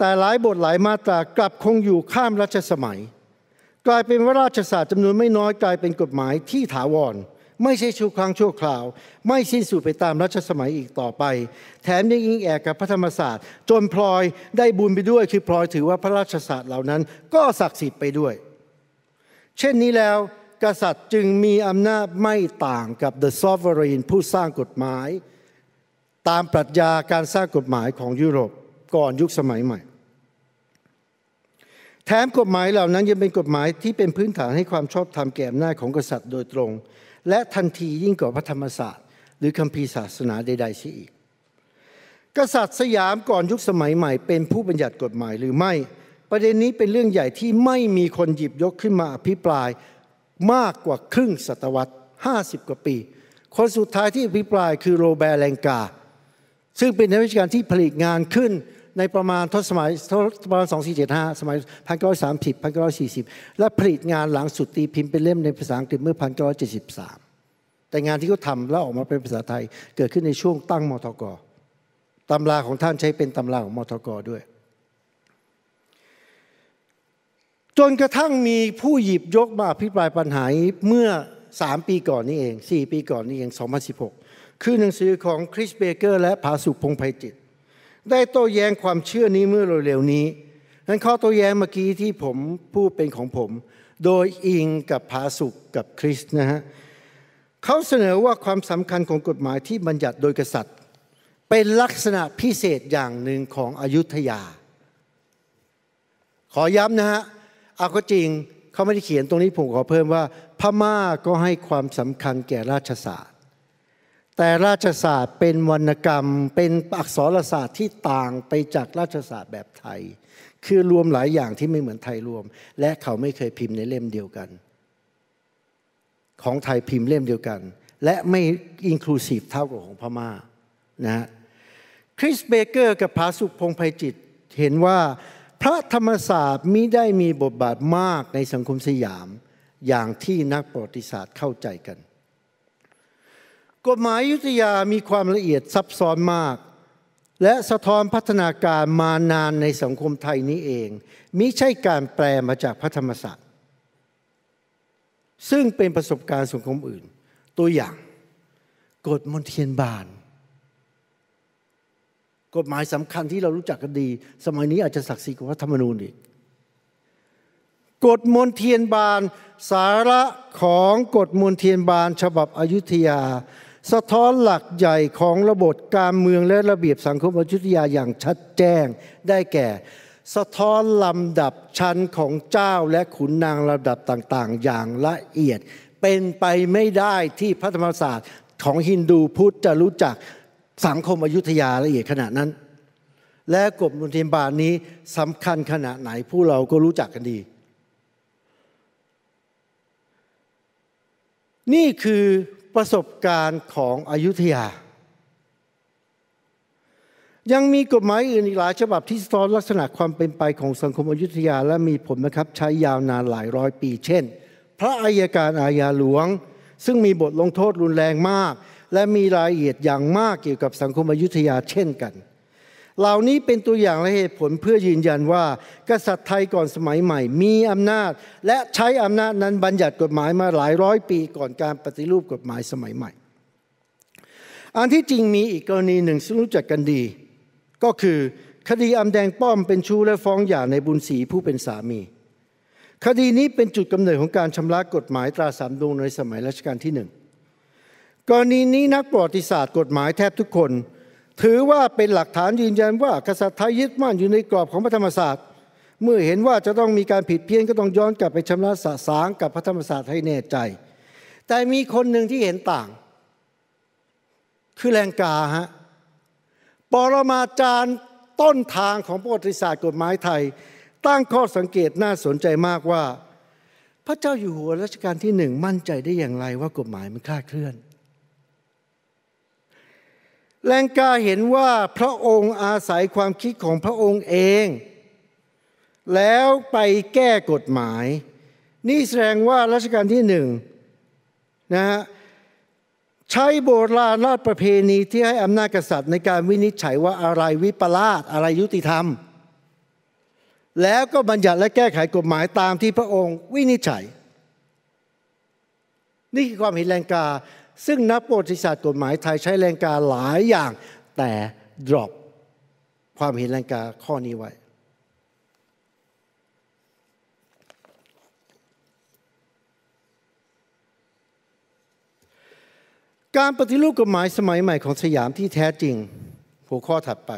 แต่หลายบทหลายมาตรากลับคงอยู่ข้ามรัชสมัย กลายเป็นว่าราชศาสตร์จำนวนไม่น้อยกลายเป็นกฎหมายที่ถาวร ไม่ใช่ชั่วครั้งชั่วคราว ไม่สิ้นสุดไปตามรัชสมัยอีกต่อไป แถมยังอิงแอกกับพระธรรมศาสตร์ จนพลอยได้บุญไปด้วย คือพลอยถือว่าพระราชศาสตร์เหล่านั้น ก็ศักดิ์สิทธิ์ไปด้วย เช่นนี้แล้วกษัตริย์จึงมีอำนาจไม่ต่างกับ the sovereign ผู้สร้างกฎหมาย ตามปรัชญาการสร้างกฎหมายของยุโรปก่อนยุคสมัยใหม่ แถมกฎหมายเหล่านั้นยังเป็นกฎหมายที่เป็นพื้นฐานให้ความชอบธรรมแก่อำนาจของกษัตริย์โดยตรง และทันทียิ่งกว่าพระธรรมศาสตร์ หรือคัมภีร์ศาสนาใดๆเสียอีก กษัตริย์สยามก่อนยุคสมัยใหม่เป็นผู้บัญญัติกฎหมายหรือไม่ ประเด็นนี้เป็นเรื่องใหญ่ที่ไม่มีคนหยิบยกขึ้นมาอภิปรายมากกว่าครึ่งศตวรรษ 50 กว่าปี คนสุดท้ายที่อภิปรายคือโรแบร์แลงกา ซึ่งเป็นนักวิชาการที่ผลิตงานขึ้น ในประมาณทศสมัยทศประมาณ2475 สมัย 1930 1940 และผลิตงานหลังสุดตีพิมพ์เป็นเล่มในภาษาอังกฤษเมื่อ 1973 แต่งานที่เขาทำแล้วออกมาเป็นภาษาไทยเกิดขึ้นในช่วงตั้งมทกตำราของท่านใช้เป็นตำราของมทกด้วยจนกระทั่งมีผู้หยิบยกมาอภิปรายปัญหาเมื่อสามปีก่อนนี้เองสี่ปีก่อนนี้เอง 2016 คือหนังสือของคริสเบเกอร์และผาสุพงไพจิต ได้โต้แย้งความเชื่อนี้เมื่อเร็วๆนี้นั้นข้อโต้แย้งเมื่อกี้ที่ผมพูดเป็นของผม โดยอิงกับผาสุกกับคริสนะฮะเขาเสนอว่าความสำคัญของกฎหมายที่บัญญัติโดยกษัตริย์ เป็นลักษณะพิเศษอย่างหนึ่งของอยุธยา ขอย้ำนะฮะเอาก็จริงเขาไม่ได้เขียนตรงนี้ผมขอเพิ่มว่า พม่าก็ให้ความสำคัญแก่ราชศาสตร์ แต่ราชศาสตร์เป็นวรรณกรรม เป็นอักษรศาสตร์ที่ต่างไปจากราชศาสตร์แบบไทย คือรวมหลายอย่างที่ไม่เหมือนไทยรวม และเขาไม่เคยพิมพ์ในเล่มเดียวกัน ของไทยพิมพ์เล่มเดียวกัน และไม่ inclusive เท่ากับของพม่านะคริสเบเกอร์กับผาสุก พงษ์ไพจิตรเห็นว่าพระธรรมศาสตร์มิได้มีบทบาทมากในสังคมสยาม อย่างที่นักประวัติศาสตร์เข้าใจกัน กฎหมายอยุธยามีความละเอียดซับซ้อนมาก และสะท้อนพัฒนาการมานานในสังคมไทยนี้เองมิใช่การแปลมาจากพระธรรมศาสตร์ซึ่งเป็นประสบการณ์สังคมอื่น ตัวอย่างกฎมนเทียนบาน กฎหมายสำคัญที่เรารู้จักกันดี สมัยนี้อาจจะศักดิ์สิทธิ์กว่ารัฐธรรมนูญอีกกฎมนเทียนบาน สาระของกฎมนเทียนบาน ฉบับอยุธยา สะท้อนหลักใหญ่ของระบบการเมืองและระเบียบสังคมอยุธยาอย่างชัดแจ้งได้แก่ สะท้อนลำดับชั้นของเจ้าและขุนนางระดับต่างๆ อย่างละเอียด เป็นไปไม่ได้ที่พระธรรมศาสตร์ของฮินดูพุทธจะรู้จักสังคมอยุธยาละเอียดขนาดนั้น และกบมุนเทียนบานนี้สำคัญขนาดไหนผู้เราก็รู้จักกันดี นี่คือ ประสบการณ์ของอยุธยา ยังมีกฎหมายอื่นอีกหลายฉบับที่สะท้อนลักษณะความเป็นไปของสังคมอยุธยา และมีผลนะครับใช้ยาวนานหลายร้อยปี เช่น พระอายการอาญาหลวง ซึ่งมีบทลงโทษรุนแรงมาก และมีรายละเอียดอย่างมากเกี่ยวกับสังคมอยุธยาเช่นกัน เหล่านี้เป็นตัวอย่างและเหตุผลเพื่อยืนยันว่า กษัตริย์ไทยก่อนสมัยใหม่ มีอำนาจ และใช้อำนาจนั้นบัญญัติกฎหมายมาหลายร้อยปีก่อนการปฏิรูปกฎหมายสมัยใหม่ อันที่จริงมีอีกกรณีหนึ่งซึ่งรู้จักกันดี ก็คือคดีอำแดงป้อมเป็นชู้และฟ้องหย่าในบุญศรีผู้เป็นสามี คดีนี้เป็นจุดกำเนิดของการชำระกฎหมายตราสามดวงในสมัยรัชกาลที่หนึ่งกรณีนี้นักประวัติศาสตร์กฎหมายแทบทุกคน ถือว่าเป็นหลักฐานยืนยันว่ากษัตริย์ไทยยึดมั่นอยู่ในกรอบของพระธรรมศาสตร์ เมื่อเห็นว่าจะต้องมีการผิดเพี้ยนก็ต้องย้อนกลับไปชำระสะสางกับพระธรรมศาสตร์ให้แน่ใจ แต่มีคนหนึ่งที่เห็นต่าง คือแรงกาฮะปรมาจารย์ต้นทางของประวัติศาสตร์กฎหมายไทย ตั้งข้อสังเกตน่าสนใจมากว่า พระเจ้าอยู่หัวรัชกาลที่หนึ่งมั่นใจได้อย่างไรว่ากฎหมายมันคลาดเคลื่อน แรงกาเห็นว่าพระองค์อาศัยความคิดของพระองค์เอง แล้วไปแก้กฎหมาย นี่แสดงว่ารัชกาลที่หนึ่งนะฮะใช้โบราณราชประเพณีที่ให้อำนาจกษัตริย์ในการวินิจฉัยว่าอะไรวิปลาสอะไรยุติธรรม แล้วก็บัญญัติและแก้ไขกฎหมายตามที่พระองค์วินิจฉัย นี่คือความเห็นแรงกา ซึ่งนักประวัติศาสตร์กฎหมายไทยใช้แรงกาหลายอย่าง แต่ drop ความเห็นแรงกาข้อนี้ไว้ การปฏิรูปกฎหมายสมัยใหม่ของสยามที่แท้จริง หัวข้อถัดไป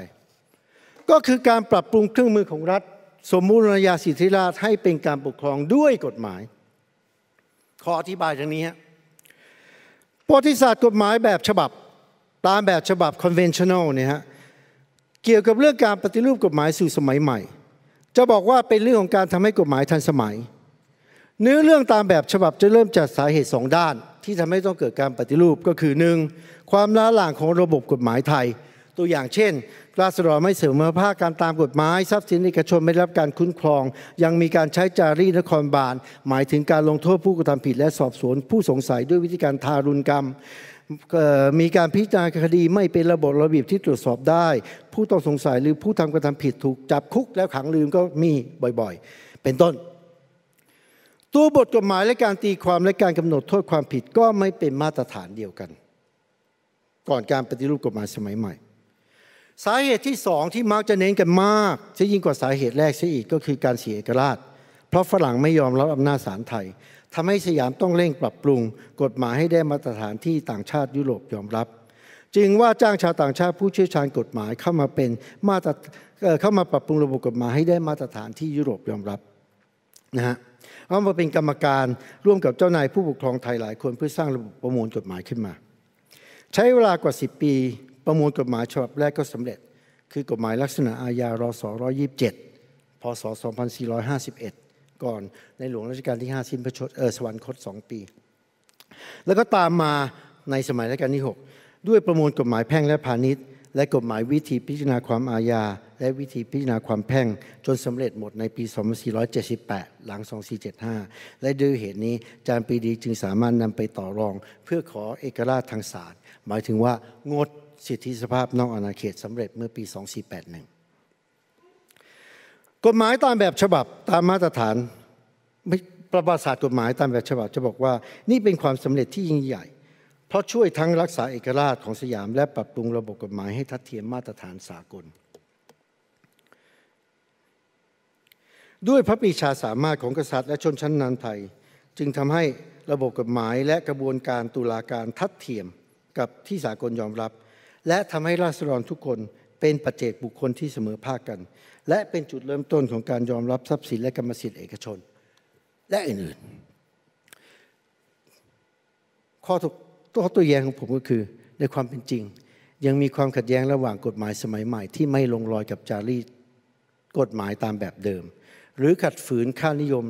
ก็คือการปรับปรุงเครื่องมือของรัฐ สมมูลนายาสิทธิราชให้เป็นการปกครองด้วยกฎหมาย ขออธิบายอย่างนี้ฮะ ประวัติศาสตร์กฎหมายแบบฉบับตามแบบฉบับ conventional เนี่ยฮะเกี่ยวกับเรื่องการปฏิรูปกฎหมายสู่สมัยใหม่ จะบอกว่าเป็นเรื่องของการทำให้กฎหมายทันสมัย เนื้อเรื่องตามแบบฉบับจะเริ่มจากสาเหตุสองด้าน ที่ทำให้ต้องเกิดการปฏิรูปก็คือหนึ่งความล้าหลังของระบบกฎหมายไทย ตัวอย่างเช่น ราษฎรไม่เสมอภาคการตามกฎหมาย ทรัพย์สินเอกชนไม่ได้รับการคุ้มครอง ยังมีการใช้จารีนครบาล หมายถึงการลงโทษผู้กระทำผิด และสอบสวนผู้สงสัยด้วยวิธีการทารุณกรรมมีการพิจารณาคดีไม่เป็นระบบระเบียบที่ตรวจสอบได้ ผู้ต้องสงสัยหรือผู้ทำกระทำผิดถูกจับคุกแล้วขังลืมก็มีบ่อยๆ เป็นต้น ตัวบทกฎหมายและการตีความและการกำหนดโทษความผิดก็ไม่เป็นมาตรฐานเดียวกัน ก่อนการปฏิรูปกฎหมายสมัยใหม่ สาเหตุที่สองที่มักจะเน้นกันมากจะยิ่งกว่าสาเหตุแรกเสียอีกก็คือการเสียเอกราช เพราะฝรั่งไม่ยอมรับอำนาจศาลไทยทำให้สยามต้องเร่งปรับปรุง กฎหมายให้ได้มาตรฐานที่ต่างชาติยุโรปยอมรับ จึงว่าจ้างชาวต่างชาติผู้เชี่ยวชาญกฎหมายเข้ามาเป็นมาตรเข้ามาปรับปรุงระบบกฎหมายให้ได้มาตรฐานที่ยุโรปยอมรับนะฮะเอามาเป็นกรรมการร่วมกับเจ้านายผู้ปกครองไทยหลายคนเพื่อสร้างระบบประมวลกฎหมายขึ้นมา ใช้เวลากว่า 10 ปี ประมวลกฎหมายฉบับแรกก็สำเร็จ คือกฎหมายลักษณะอาญารศ127 พศ 2451 ก่อนในหลวงรัชกาลที่ 5 สิ้นพระชนเออสวรรคตสองปี แล้วก็ตามมาในสมัยรัชกาลที่ 6 ด้วยประมวลกฎหมายแพ่งและพาณิชย์ และกฎหมายวิธีพิจารณาความอาญา และวิธีพิจารณาความแพ่ง จนสำเร็จหมดในปี 2478 หลัง 2475 และด้วยเหตุนี้จารย์ปีดีจึงสามารถนำไปต่อรอง เพื่อขอเอกราชทางศาลหมายถึงว่างด สิทธิสภาพนอกอาณาเขตสำเร็จเมื่อปี 2481 กฎหมายตามแบบฉบับตามมาตรฐานประวัติศาสตร์กฎหมายตามแบบฉบับจะบอกว่า นี่เป็นความสำเร็จที่ยิ่งใหญ่ เพราะช่วยทั้งรักษาเอกราชของสยาม และปรับปรุงระบบกฎหมายให้ทัดเทียมมาตรฐานสากล ด้วยพระปรีชาสามารถของกษัตริย์และชนชั้นนำไทย จึงทำให้ระบบกฎหมายและกระบวนการตุลาการทัดเทียมกับที่สากลยอมรับ และทำให้ราษฎรทุกคนเป็นปัจเจกบุคคลที่เสมอภาคกัน และเป็นจุดเริ่มต้นของการยอมรับทรัพย์สินและกรรมสิทธิ์เอกชน และอื่นๆ ข้อตัวตัวแย้งของผมก็คือ ในความเป็นจริง ยังมีความขัดแย้งระหว่างกฎหมายสมัยใหม่ ที่ไม่ลงรอยกับจารีตกฎหมายตามแบบเดิม หรือขัดฝืนค่านิยม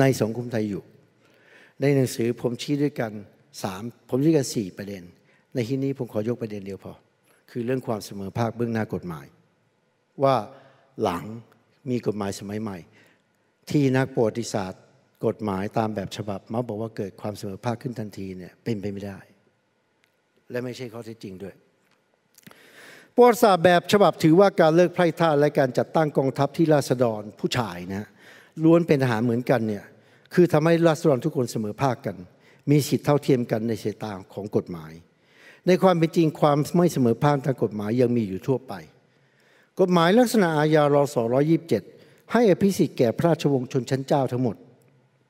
ในสังคมไทยอยู่ ในหนังสือผมชี้ด้วยกันสามผมชี้กันสี่ประเด็น ในที่นี้ผมขอยกประเด็นเดียวพอ คือเรื่องความเสมอภาคเบื้องหน้ากฎหมาย ว่าหลังมีกฎหมายสมัยใหม่ ที่นักประวัติศาสตร์ กฎหมายตามแบบฉบับมาบอกว่าเกิดความเสมอภาคขึ้นทันทีเนี่ยเป็นไปไม่ได้ และไม่ใช่ข้อเท็จจริงด้วยประวัติศาสตร์แบบฉบับถือว่าการเลิกไพร่ท่าและการจัดตั้งกองทัพที่ราษฎรผู้ชายนะล้วนเป็นทหารเหมือนกันเนี่ยคือทำให้ราษฎรทุกคนเสมอภาคกัน มีสิทธิเท่าเทียมกันในสายตาของกฎหมาย ในความเป็นจริงความไม่เสมอภาคทางกฎหมายยังมีอยู่ทั่วไป กฎหมายลักษณะอาญารอส127 ให้อภิสิทธิ์แก่พระราชวงศ์ชนชั้นเจ้าทั้งหมด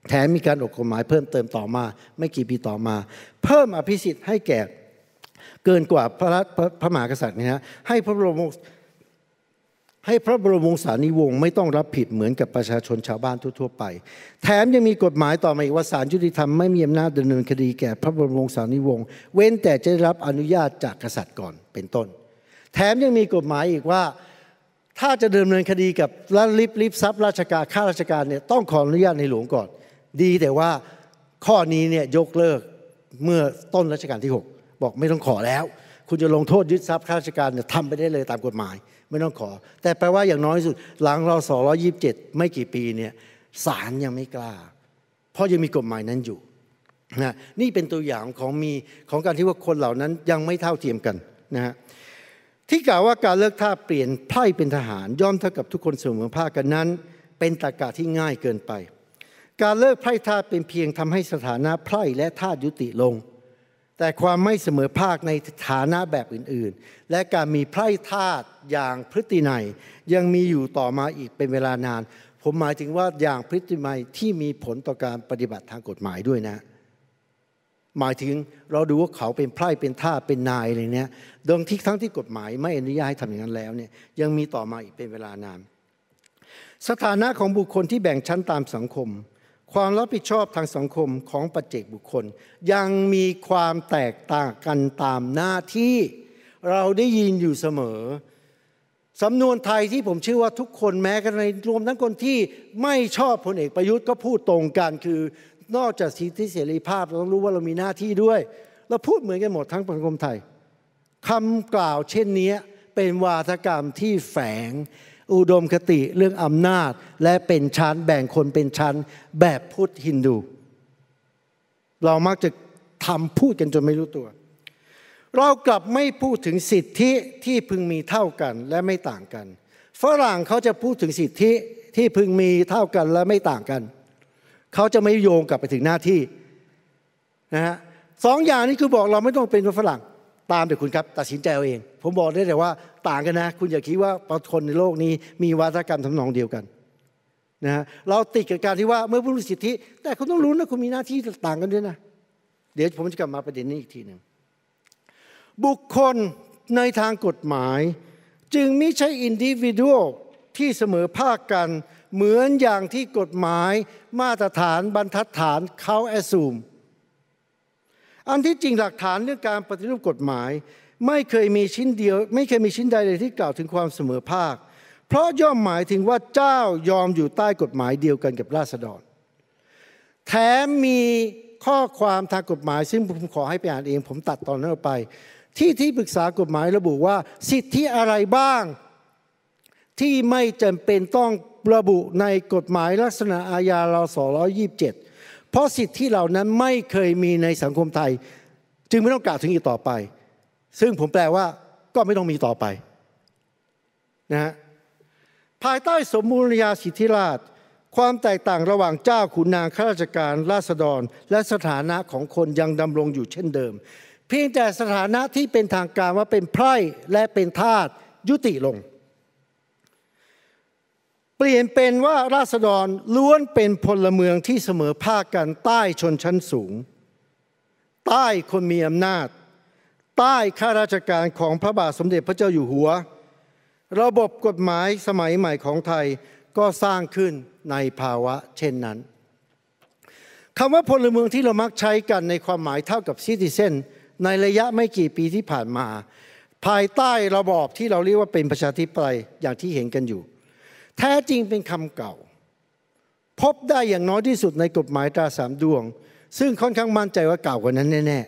แถมมีการออกกฎหมายเพิ่มเติมต่อมา ไม่กี่ปีต่อมา เพิ่มอภิสิทธิ์ให้แก่เกินกว่าพระพระมหากษัตริย์นะฮะให้พระบรม ให้พระบรมวงศานิวงศ์ไม่ต้องรับผิดเหมือนกับประชาชนชาวบ้านทั่วๆไป แถมยังมีกฎหมายต่อมาอีกว่าศาลยุติธรรมไม่มีอำนาจดำเนินคดีแก่พระบรมวงศานิวงศ์เว้นแต่จะได้รับอนุญาตจากกษัตริย์ก่อนเป็นต้น แถมยังมีกฎหมายอีกว่า ถ้าจะดำเนินคดีกับรัฐลิบลิบทรัพย์ราชการข้าราชการเนี่ยต้องขออนุญาตในหลวงก่อน ดีแต่ว่าข้อนี้เนี่ยยกเลิกเมื่อต้นรัชกาลที่ 6 บอกไม่ต้องขอแล้ว คุณจะลงโทษยึดทรัพย์ข้าราชการเนี่ยทำไปได้เลยตามกฎหมาย ไม่ต้องขอ แต่แปลว่าอย่างน้อยสุด หลังเราสอร้อยิบเจ็ดไม่กี่ปีเนี่ยศาลยังไม่กล้า เพราะยังมีกฎหมายนั้นอยู่นะนี่เป็นตัวอย่างของมีของการที่ว่าคนเหล่านั้นยังไม่เท่าเทียมกันนะฮะที่กล่าวว่าการเลิกท่าเปลี่ยนไพร่เป็นทหารย่อมเท่ากับทุกคนเสมอภาคกันนั้น เป็นตรกาที่ง่ายเกินไป การเลิกไพร่ท่าเป็นเพียงทำให้สถานะไพร่และท่ายุติลง แต่ความไม่เสมอภาคในฐานะแบบอื่นๆ และการมีไพร่ธาตอย่างพฤตินัยยังมีอยู่ต่อมาอีกเป็นเวลานาน ผมหมายถึงว่าอย่างพฤตินัยที่มีผลต่อการปฏิบัติทางกฎหมายด้วยนะ หมายถึงเราดูว่าเขาเป็นไพร่เป็นท่าเป็นนายอะไรเนี้ยดังที่ทั้งที่กฎหมายไม่อนุญาตให้ทำอย่างนั้นแล้วเนี่ยยังมีต่อมาอีกเป็นเวลานาน สถานะของบุคคลที่แบ่งชั้นตามสังคม ความรับผิดชอบทางสังคมของปัจเจกบุคคล ยังมีความแตกต่างกันตามหน้าที่เราได้ยินอยู่เสมอสำนวนไทยที่ผมเชื่อว่าทุกคนแม้กันในรวมทั้งคนที่ไม่ชอบพลเอกประยุทธ์ก็พูดตรงกันคือนอกจากสิทธิเสรีภาพเราต้องรู้ว่าเรามีหน้าที่ด้วย เราพูดเหมือนกันหมดทั้งสังคมไทยคำกล่าวเช่นนี้เป็นวาทกรรมที่แฝง อุดมคติเรื่องอำนาจและเป็นชั้นแบ่งคนเป็นชั้นแบบพุทธฮินดู เรามักจะทำพูดกันจนไม่รู้ตัว เรากลับไม่พูดถึงสิทธิที่พึงมีเท่ากันและไม่ต่างกัน ฝรั่งเขาจะพูดถึงสิทธิที่พึงมีเท่ากันและไม่ต่างกัน เขาจะไม่โยงกลับไปถึงหน้าที่นะฮะสองอย่างนี้คือบอกเราไม่ต้องเป็นคนฝรั่ง ตามเดี๋ยวคุณครับตัดสินใจเอาเอง ผมบอกได้แต่ว่าต่างกันนะ คุณอย่าคิดว่าคนในโลกนี้มีวัฒกรรมทำนองเดียวกันนะฮะเราติดกับการที่ว่าเมื่อผู้รู้สิทธิ แต่คุณต้องรู้นะคุณมีหน้าที่ต่างกันด้วยนะ เดี๋ยวผมจะกลับมาประเด็นนี้อีกทีหนึ่งบุคคลในทางกฎหมาย จึงไม่ใช่อินดิวิวที่เสมอภาคกันเหมือนอย่างที่กฎหมายมาตรฐานบรรทัดฐานเขาแอสูม อันที่จริงหลักฐานเรื่องการปฏิรูปกฎหมาย ไม่เคยมีชิ้นเดียว ไม่เคยมีชิ้นใดเลยที่กล่าวถึงความเสมอภาค เพราะย่อมหมายถึงว่าเจ้ายอมอยู่ใต้กฎหมายเดียวกันกับราษฎร แถมมีข้อความทางกฎหมาย ซึ่งผมขอให้ไปอ่านเอง ผมตัดตอนนั้นออกไป ที่ที่ปรึกษากฎหมายระบุว่า สิทธิอะไรบ้าง ที่ไม่จำเป็นต้องระบุในกฎหมายลักษณะอาญาเรา227 เพราะสิทธิเหล่านั้นไม่เคยมีในสังคมไทย จึงไม่ต้องกล่าวถึงอีกต่อไป ซึ่งผมแปลว่าก็ไม่ต้องมีต่อไปนะฮะภายใต้สมบูรณาญาสิทธิราชความแตกต่างระหว่างเจ้าขุนนางข้าราชการราษฎร และสถานะของคนยังดำรงอยู่เช่นเดิม เพียงแต่สถานะที่เป็นทางการว่าเป็นไพร่และเป็นทาสยุติลง เปลี่ยนเป็นว่าราษฎรล้วนเป็นพลเมืองที่เสมอภาคกันใต้ชนชั้นสูง ใต้คนมีอำนาจ ใต้ข้าราชการของพระบาทสมเด็จพระเจ้าอยู่หัว ระบบกฎหมายสมัยใหม่ของไทยก็สร้างขึ้นในภาวะเช่นนั้นคำว่าพลเมืองที่เรามักใช้กันในความหมายเท่ากับซิติเซนในระยะไม่กี่ปีที่ผ่านมา ภายใต้ระบอบที่เราเรียกว่าเป็นประชาธิปไตยอย่างที่เห็นกันอยู่ แท้จริงเป็นคำเก่า พบได้อย่างน้อยที่สุดในกฎหมายตราสามดวง ซึ่งค่อนข้างมั่นใจว่าเก่ากว่านั้นแน่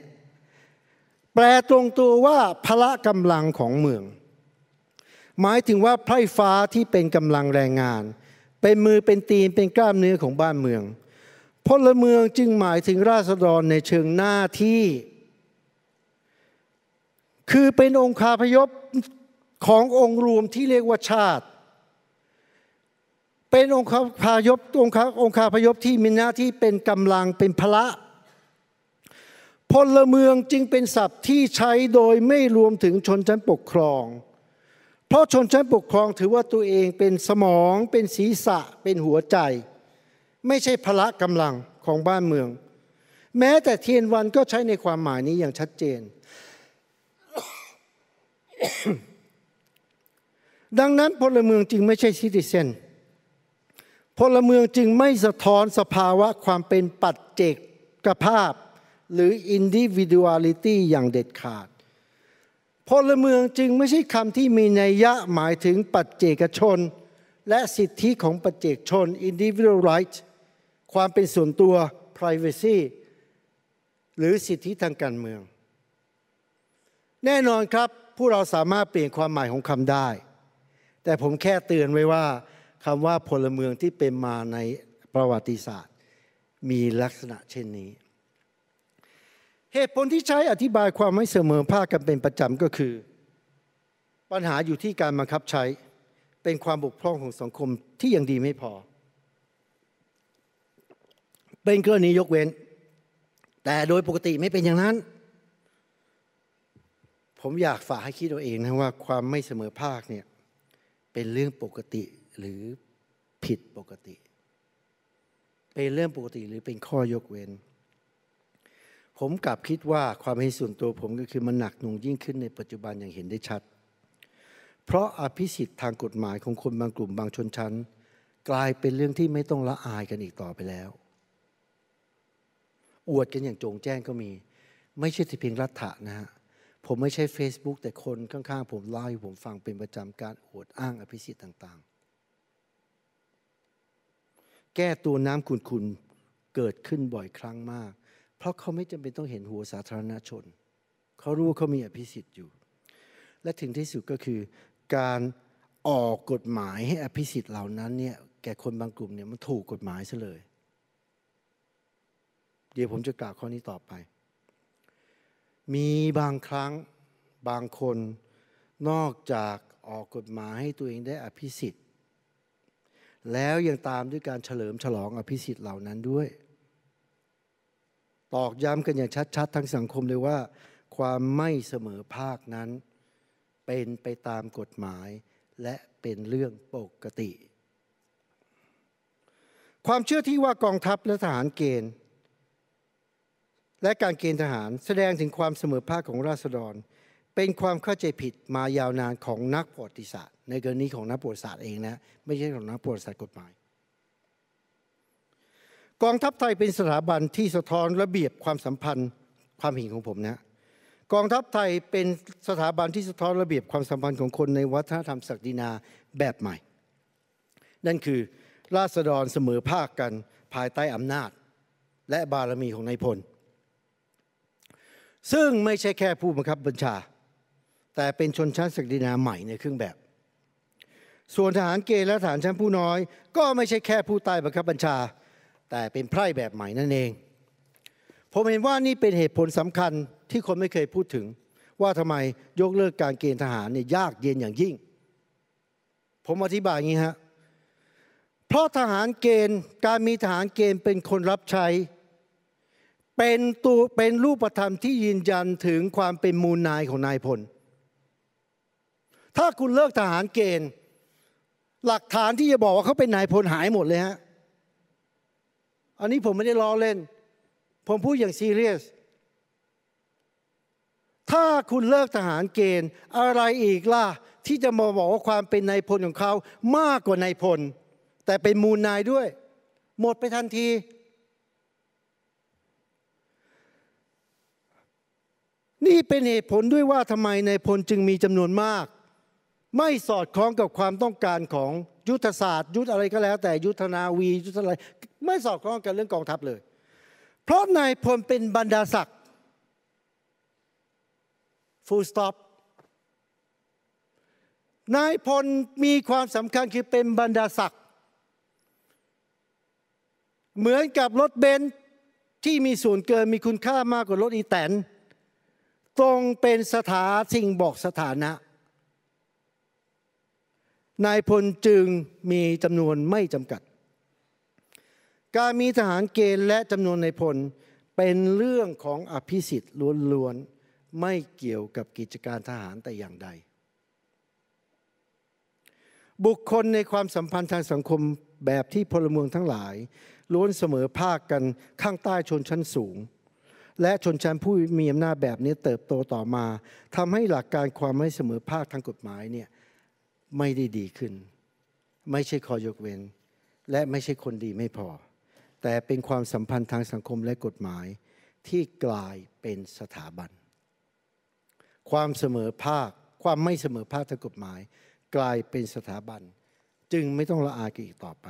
ๆแปลตรงตัวว่าพละกำลังของเมือง หมายถึงว่าไพร่ฟ้าที่เป็นกำลังแรงงาน เป็นมือเป็นตีนเป็นกล้ามเนื้อของบ้านเมืองพลเมืองจึงหมายถึงราษฎรในเชิงหน้าที่ คือเป็นองค์คาพยพขององค์รวมที่เรียกว่าชาติ เป็นองค์พายพองค์องค์คาพยพที่มีหน้าที่เป็นกำลังเป็นพละพลเมืองจึงเป็นศัพท์ที่ใช้โดยไม่รวมถึงชนชั้นปกครอง เพราะชนชั้นปกครองถือว่าตัวเองเป็นสมอง เป็นศีรษะ เป็นหัวใจ ไม่ใช่พละกำลังของบ้านเมือง แม้แต่เทียนวันก็ใช้ในความหมายนี้อย่างชัดเจน ดังนั้นพลเมืองจึงไม่ใช่ซิติเซน พลเมืองจึงไม่สะท้อนสภาวะความเป็นปัจเจกภาพ หรือ individuality อย่างเด็ดขาด พลเมืองจึงไม่ใช่คำที่มีนัยยะหมายถึงปัจเจกชน และสิทธิของปัจเจกชน individual right ความเป็นส่วนตัว privacy หรือสิทธิทางการเมือง แน่นอนครับผู้เราสามารถเปลี่ยนความหมายของคำได้ แต่ผมแค่เตือนไว้ว่า คำว่าพลเมืองที่เป็นมาในประวัติศาสตร์ มีลักษณะเช่นนี้ เหตุผลที่ใช้อธิบายความไม่เสมอภาคกันเป็นประจำก็คือ ปัญหาอยู่ที่การบังคับใช้เป็นความบกพร่องของสังคมที่ยังดีไม่พอ เป็นกรณียกเว้น แต่โดยปกติไม่เป็นอย่างนั้น ผมอยากฝากให้คิดตัวเองนะว่าความไม่เสมอภาคเนี่ยเป็นเรื่องปกติ หรือผิดปกติ เป็นเรื่องปกติหรือเป็นข้อยกเว้น ผมกลับคิดว่าความเห็นส่วนตัวผมก็คือมันหนักหน่วงยิ่งขึ้นในปัจจุบันอย่างเห็นได้ชัด เพราะอภิสิทธิ์ทางกฎหมายของคนบางกลุ่มบางชนชั้น กลายเป็นเรื่องที่ไม่ต้องละอายกันอีกต่อไปแล้ว อวดกันอย่างโจงแจ้งก็มี ไม่ใช่แต่เพียงรัฐะนะฮะผมไม่ใช่ Facebook แต่คนข้างๆ ผมเล่าให้ผมฟังเป็นประจำการอวดอ้างอภิสิทธิ์ต่างๆ แก้ตัวน้ำขุนๆเกิดขึ้นบ่อยครั้งมาก เพราะเขาไม่จำเป็นต้องเห็นหัวสาธารณชน เขารู้เขามีอภิสิทธิ์อยู่ และถึงที่สุดก็คือการออกกฎหมายให้อภิสิทธิ์เหล่านั้นเนี่ยแก่คนบางกลุ่มเนี่ยมันถูกกฎหมายซะเลย เดี๋ยวผมจะกล่าวข้อนี้ต่อไป มีบางครั้งบางคนนอกจากออกกฎหมายให้ตัวเองได้อภิสิทธิ์ แล้วยังตามด้วยการเฉลิมฉลองอภิสิทธิ์เหล่านั้นด้วย ตอกย้ำกันอย่างชัดๆ ทั้งสังคมเลยว่า ความไม่เสมอภาคนั้น เป็นไปตามกฎหมาย และเป็นเรื่องปกติ ความเชื่อที่ว่ากองทัพและทหารเกณฑ์ และการเกณฑ์ทหารแสดงถึงความเสมอภาคของราษฎร เป็นความเข้าใจผิดมายาวนานของนักประวัติศาสตร์ ในกรณีของนักประวัติศาสตร์เองนะไม่ใช่ของนักประวัติศาสตร์กฎหมาย กองทัพไทยเป็นสถาบันที่สะท้อนระเบียบความสัมพันธ์ความเห็นของผมนะกองทัพไทยเป็นสถาบันที่สะท้อนระเบียบความสัมพันธ์ของคนในวัฒนธรรมศักดินาแบบใหม่ นั่นคือราษฎรเสมอภาคกันภายใต้อำนาจ และบารมีของนายพล ซึ่งไม่ใช่แค่ผู้บังคับบัญชา แต่เป็นชนชั้นศักดินาใหม่ในเครื่องแบบ ส่วนทหารเกณฑ์และทหารชั้นผู้น้อย ก็ไม่ใช่แค่ผู้ใต้บังคับบัญชา แต่เป็นไพร่แบบใหม่นั่นเอง ผมเห็นว่านี่เป็นเหตุผลสำคัญที่คนไม่เคยพูดถึง ว่าทำไมยกเลิกการเกณฑ์ทหารเนี่ยยากเย็นอย่างยิ่ง ผมอธิบายอย่างนี้ฮะเพราะทหารเกณฑ์การมีทหารเกณฑ์เป็นคนรับใช้ เป็นตัวเป็นรูปธรรมที่ยืนยันถึงความเป็นมูลนายของนายพล ถ้าคุณเลิกทหารเกณฑ์ หลักฐานที่จะบอกว่าเขาเป็นนายพลหายหมดเลยฮะ อันนี้ผมไม่ได้ล้อเล่น ผมพูดอย่างซีเรียส ถ้าคุณเลิกทหารเกณฑ์อะไรอีกล่ะ ที่จะมาบอกว่าความเป็นนายพลของเขามากกว่านายพล แต่เป็นมูลนายด้วย หมดไปทันทีนี่เป็นเหตุผลด้วยว่าทำไมนายพลจึงมีจำนวนมาก ไม่สอดคล้องกับความต้องการของยุทธศาสตร์ ยุทธอะไรก็แล้ว แต่ยุทธนาวียุทธอะไรไม่สอดคล้องกับเรื่องกองทัพเลย เพราะนายพลเป็นบรรดาศักดิ์ full stop นายพลมีความสำคัญคือเป็นบรรดาศักดิ์เหมือนกับรถเบนซ์ที่มีส่วนเกินมีคุณค่ามากกว่ารถอีแตนตรงเป็นสถาสิ่งบอกสถานะ นายพลจึงมีจำนวนไม่จำกัด การมีทหารเกณฑ์และจำนวนนายพลเป็นเรื่องของอภิสิทธิ์ล้วนๆไม่เกี่ยวกับกิจการทหารแต่อย่างใด บุคคลในความสัมพันธ์ทางสังคมแบบที่พลเมืองทั้งหลายล้วนเสมอภาคกันข้างใต้ชนชั้นสูง และชนชั้นผู้มีอำนาจแบบนี้เติบโตต่อมาทำให้หลักการความไม่เสมอภาคทางกฎหมายเนี่ย ไม่ได้ดีขึ้น ไม่ใช่ขอยกเว้น และไม่ใช่คนดีไม่พอ แต่เป็นความสัมพันธ์ทางสังคมและกฎหมายที่กลายเป็นสถาบัน ความเสมอภาค ความไม่เสมอภาคทางกฎหมาย กลายเป็นสถาบัน จึงไม่ต้องละอายกันอีกต่อไป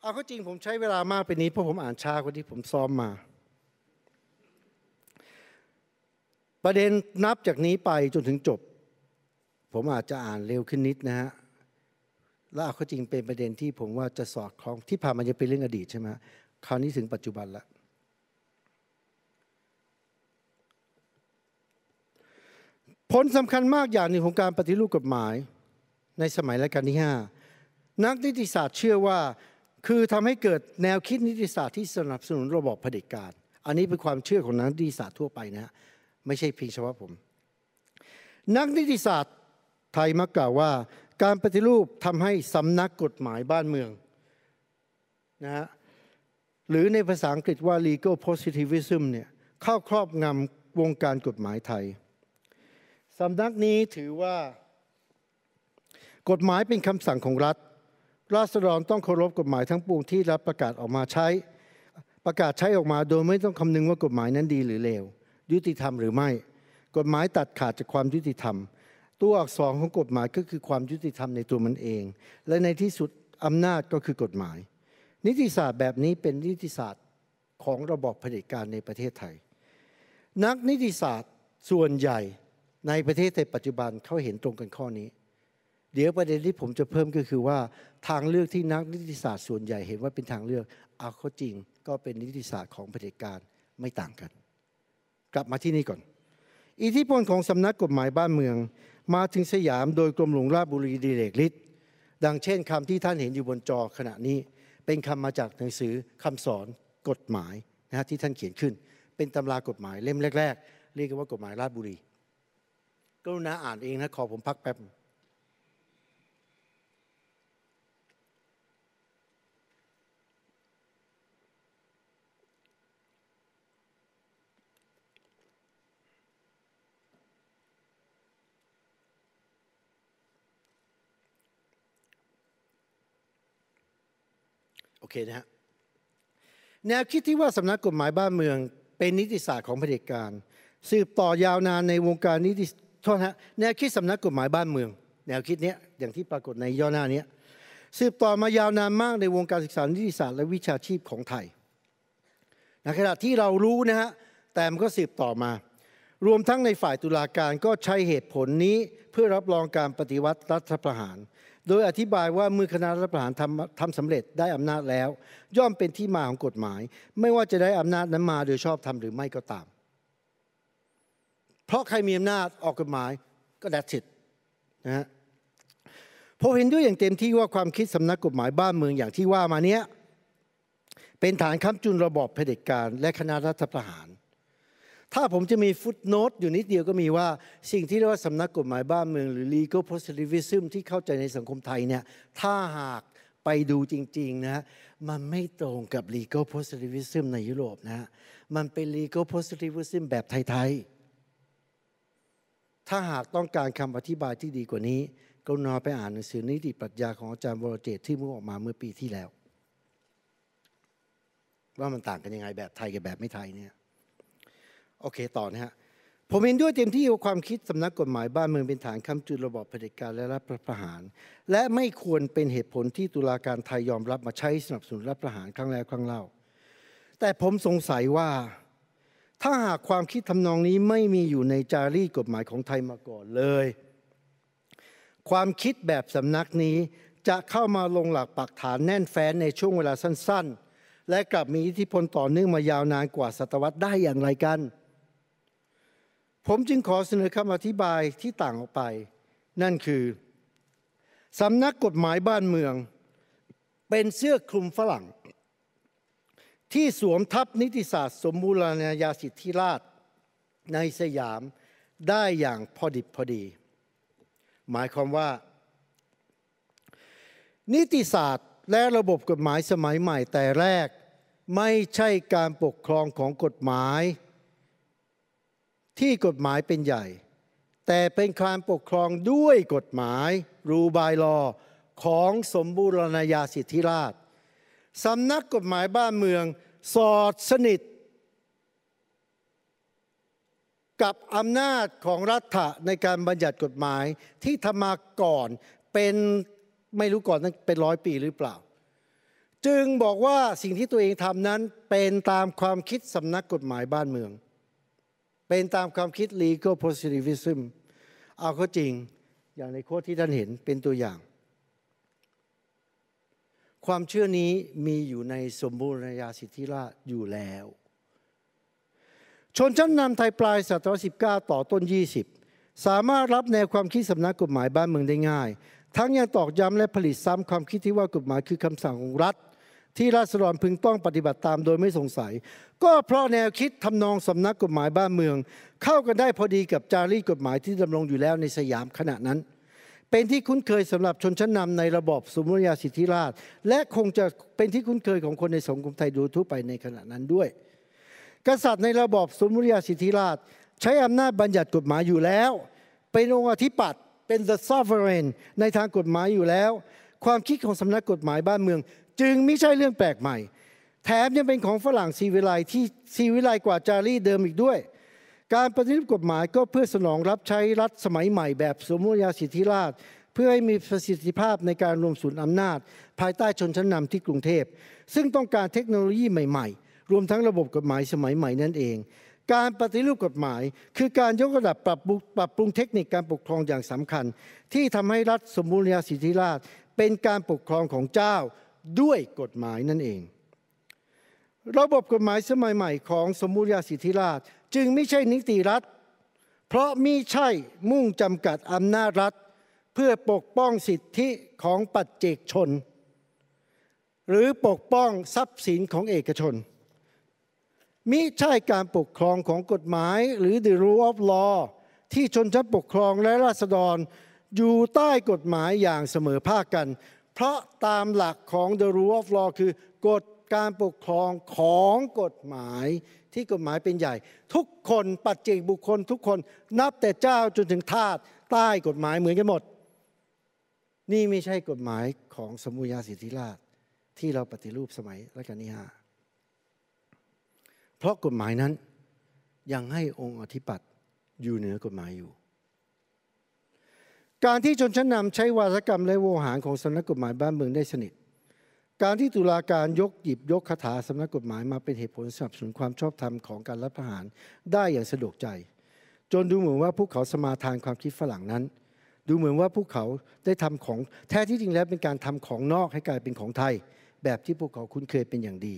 เอาข้อจริงผมใช้เวลามากไปนี้เพราะผมอ่านช้ากว่าที่ผมซ้อมมา ประเด็นนับจากนี้ไปจนถึงจบ ผมอาจจะอ่านเร็วขึ้นนิดนะฮะและเอาข้อจริงเป็นประเด็นที่ผมว่าจะสอดคล้องที่ผ่านมาจะเป็นเรื่องอดีตใช่ไหมคราวนี้ถึงปัจจุบันล้วผลสำคัญมากอย่างหนึ่งของการปฏิรูปกฎหมาย ในสมัยรัชกาลที่ 5 นักนิติศาสตร์เชื่อว่า คือทำให้เกิดแนวคิดนิติศาสตร์ที่สนับสนุนระบอบเผด็จการ อันนี้เป็นความเชื่อของนักนิติศาสตร์ทั่วไปนะไม่ใช่เพียงเฉพาะผม นักนิติศาสตร์ ไทยมักกล่าวว่า การปฏิรูปทำให้สำนักกฎหมายบ้านเมืองนะฮะหรือในภาษาอังกฤษว่า legal positivism เนี่ยเข้าครอบงำวงการกฎหมายไทยสำนักนี้ถือว่า กฎหมายเป็นคำสั่งของรัฐ ราษฎรต้องเคารพกฎหมายทั้งปวงที่รัฐประกาศออกมาใช้ ประกาศใช้ออกมาโดยไม่ต้องคำนึงว่ากฎหมายนั้นดีหรือเลวยุติธรรมหรือไม่ กฎหมายตัดขาดจากความยุติธรรม ตัวอักษรของกฎหมายก็คือความยุติธรรมในตัวมันเอง และในที่สุดอำนาจก็คือกฎหมาย นิติศาสตร์แบบนี้เป็นนิติศาสตร์ของระบอบเผด็จการในประเทศไทย นักนิติศาสตร์ส่วนใหญ่ในประเทศไทยปัจจุบันเขาเห็นตรงกันข้อนี้ เดี๋ยวประเด็นที่ผมจะเพิ่มก็คือว่าทางเลือกที่นักนิติศาสตร์ส่วนใหญ่เห็นว่าเป็นทางเลือกเอาเข้าจริง ก็เป็นนิติศาสตร์ของเผด็จการไม่ต่างกัน กลับมาที่นี่ก่อน อิทธิพลของสำนักกฎหมายบ้านเมือง มาถึงสยามโดยกรมหลวงราชบุรีดีเลกฤทธิ์ดังเช่นคำที่ท่านเห็นอยู่บนจอขณะนี้ เป็นคำมาจากหนังสือคำสอนกฎหมายนะฮะที่ท่านเขียนขึ้น เป็นตำรากฎหมายเล่มแรก ๆ เรียกว่ากฎหมายราชบุรีกรุณาอ่านเองนะขอผมพักแป๊บ เคนะฮะแนวคิดที่ว่าสำนักกฎหมายบ้านเมือง เป็นนิติศาสตร์ของเผด็จการ สืบต่อยาวนานในวงการนิติโทษฮะแนวคิดสำนักกฎหมายบ้านเมือง แนวคิดเนี้ยอย่างที่ปรากฏในย่อหน้านี้สืบต่อมายาวนานมากในวงการศึกษานิติศาสตร์และวิชาชีพของไทยในขณะที่เรารู้นะฮะแต่มันก็สืบต่อมา รวมทั้งในฝ่ายตุลาการก็ใช้เหตุผลนี้เพื่อรับรองการปฏิวัติรัฐประหาร โดยอธิบายว่าเมื่อคณะรัฐประหารทำทำสำเร็จได้อำนาจแล้ว ย่อมเป็นที่มาของกฎหมาย ไม่ว่าจะได้อำนาจนั้นมาโดยชอบทำหรือไม่ก็ตาม เพราะใครมีอำนาจออกกฎหมายก็ดัดสิทธิ์นะฮะผมเห็นด้วยอย่างเต็มที่ว่าความคิดสำนักกฎหมายบ้านเมืองอย่างที่ว่ามาเนี้ยเป็นฐานค้ำจุนระบอบเผด็จการและคณะรัฐประหาร ถ้าผมจะมีฟุตโนตอยู่นิดเดียวก็มีว่า สิ่งที่เรียกว่าสำนักกฎหมายบ้านเมืองหรือ legal positivism ที่เข้าใจในสังคมไทยเนี่ยถ้าหากไปดูจริง ๆ นะ มันไม่ตรงกับ legal positivism ในยุโรปนะ มันเป็น legal positivism แบบไทย ๆ ถ้าหากต้องการคำอธิบายที่ดีกว่านี้กรุณาไปอ่านหนังสือนิติปรัชญาของอาจารย์วรเจตที่เพิ่งออกมาเมื่อปีที่แล้ว ว่ามันต่างกันยังไงแบบไทยกับแบบไม่ไทยเนี่ย โอเคต่อนะฮะผมเห็นด้วยเต็มที่ว่าความคิดสำนักกฎหมายบ้านเมืองเป็นฐานคำจุนระบอบเผด็จการและรัฐประหาร และไม่ควรเป็นเหตุผลที่ตุลาการไทยยอมรับมาใช้สนับสนุนรัฐประหารครั้งแล้วครั้งเล่า แต่ผมสงสัยว่า ถ้าหากความคิดทำนองนี้ไม่มีอยู่ในจารีตกฎหมายของไทยมาก่อนเลย ความคิดแบบสำนักนี้จะเข้ามาลงหลักปักฐานแน่นแฟ้นในช่วงเวลาสั้น ๆ และกลับมีอิทธิพลต่อเนื่องมายาวนานกว่าศตวรรษได้อย่างไรกัน ผมจึงขอเสนอคำอธิบายที่ต่างออกไป นั่นคือสำนักกฎหมายบ้านเมือง เป็นเสื้อคลุมฝรั่ง ที่สวมทับนิติศาสตร์ สมบูรณาญาสิทธิราชในสยามได้อย่างพอดิบพอดี หมายความว่า นิติศาสตร์และระบบกฎหมายสมัยใหม่แต่แรก ไม่ใช่การปกครองของกฎหมาย ที่กฎหมายเป็นใหญ่ แต่เป็นการปกครองด้วยกฎหมายรูบายลอของสมบูรณาญาสิทธิราชสำนักกฎหมายบ้านเมืองสอดสนิท กับอำนาจของรัฐะในการบัญญัติกฎหมายที่ทำมาก่อนเป็นไม่รู้ก่อนนั้นเป็นร้อยปีหรือเปล่า จึงบอกว่าสิ่งที่ตัวเองทำนั้นเป็นตามความคิดสำนักกฎหมายบ้านเมือง เป็นตามความคิด legal positivism เอาเข้าจริงอย่างในโค้ดที่ท่านเห็นเป็นตัวอย่าง ความเชื่อนี้มีอยู่ในสมบูรณาญาสิทธิราชอยู่แล้ว ชนชั้นนำไทยปลายศตวรรษ19 ต่อต้น 20 สามารถรับแนวความคิดสำนักกฎหมายบ้านเมืองได้ง่าย ทั้งยังตอกย้ำและผลิตซ้ำความคิดที่ว่ากฎหมายคือคำสั่งของรัฐ ที่ราษฎรพึงต้องปฏิบัติตามโดยไม่สงสัย ก็เพราะแนวคิดทำนองสำนักกฎหมายบ้านเมือง เข้ากันได้พอดีกับจารีตกฎหมายที่ดำรงอยู่แล้วในสยามขณะนั้น เป็นที่คุ้นเคยสำหรับชนชั้นนำในระบอบสมมติญาสิทธิราช และคงจะเป็นที่คุ้นเคยของคนในสังคมไทยโดยทั่วไปในขณะนั้นด้วย กษัตริย์ในระบอบสมมติญาสิทธิราช ใช้อำนาจบัญญัติกฎหมายอยู่แล้ว เป็นองค์อธิปัตย์เป็น the sovereign ในทางกฎหมายอยู่แล้ว ความคิดของสำนักกฎหมายบ้านเมือง จึงไม่ใช่เรื่องแปลกใหม่ แถมยังเป็นของฝรั่งซีวิไลที่ซีวิไลกว่าจารีเดิมอีกด้วย การปฏิรูปกฎหมายก็เพื่อสนองรับใช้รัฐสมัยใหม่แบบสมมติญาสิทธิราช เพื่อให้มีประสิทธิภาพในการรวมศูนย์อำนาจ ภายใต้ชนชั้นนำที่กรุงเทพ ซึ่งต้องการเทคโนโลยีใหม่ๆ รวมทั้งระบบกฎหมายสมัยใหม่นั่นเองการปฏิรูปกฎหมาย คือการยกระดับปรับปรุงปรับปรุงเทคนิคการปกครองอย่างสำคัญ ที่ทำให้รัฐสมบูรณาสิทธิราช เป็นการปกครองของเจ้า ด้วยกฎหมายนั่นเอง ระบบกฎหมายสมัยใหม่ของสมบูรณาสิทธิราช จึงไม่ใช่นิติรัฐ เพราะมิใช่มุ่งจำกัดอำนาจรัฐ เพื่อปกป้องสิทธิของปัจเจกชน หรือปกป้องทรัพย์สินของเอกชน มิใช่การปกครองของกฎหมายหรือ the rule of law ที่ชนชั้นปกครองและราษฎรอยู่ใต้กฎหมายอย่างเสมอภาคกัน เพราะตามหลักของ the rule of law คือกฎการปกครองของกฎหมายที่กฎหมายเป็นใหญ่ ทุกคนปัจเจกบุคคลทุกคนนับแต่เจ้าจนถึงทาสใต้กฎหมายเหมือนกันหมด นี่ไม่ใช่กฎหมายของสมุญญาสิทธิราชที่เราปฏิรูปสมัยรัชกาลที่ห้าเพราะกฎหมายนั้นยังให้องค์อธิปัตย์อยู่เหนือกฎหมายอยู่ การที่ชนชั้นนำใช้วาทกรรมและโวหารของสำนักกฎหมายบ้านเมืองได้สนิท การที่ตุลาการยกหยิบยกคาถาสำนักกฎหมายมาเป็นเหตุผลสนับสนุนความชอบธรรมของการรัฐประหารได้อย่างสะดวกใจ จนดูเหมือนว่าพวกเขาสมาทานความคิดฝรั่งนั้น ดูเหมือนว่าพวกเขาได้ทำของแท้ที่จริงแล้วเป็นการทำของนอกให้กลายเป็นของไทย แบบที่พวกเขาคุ้นเคยเป็นอย่างดี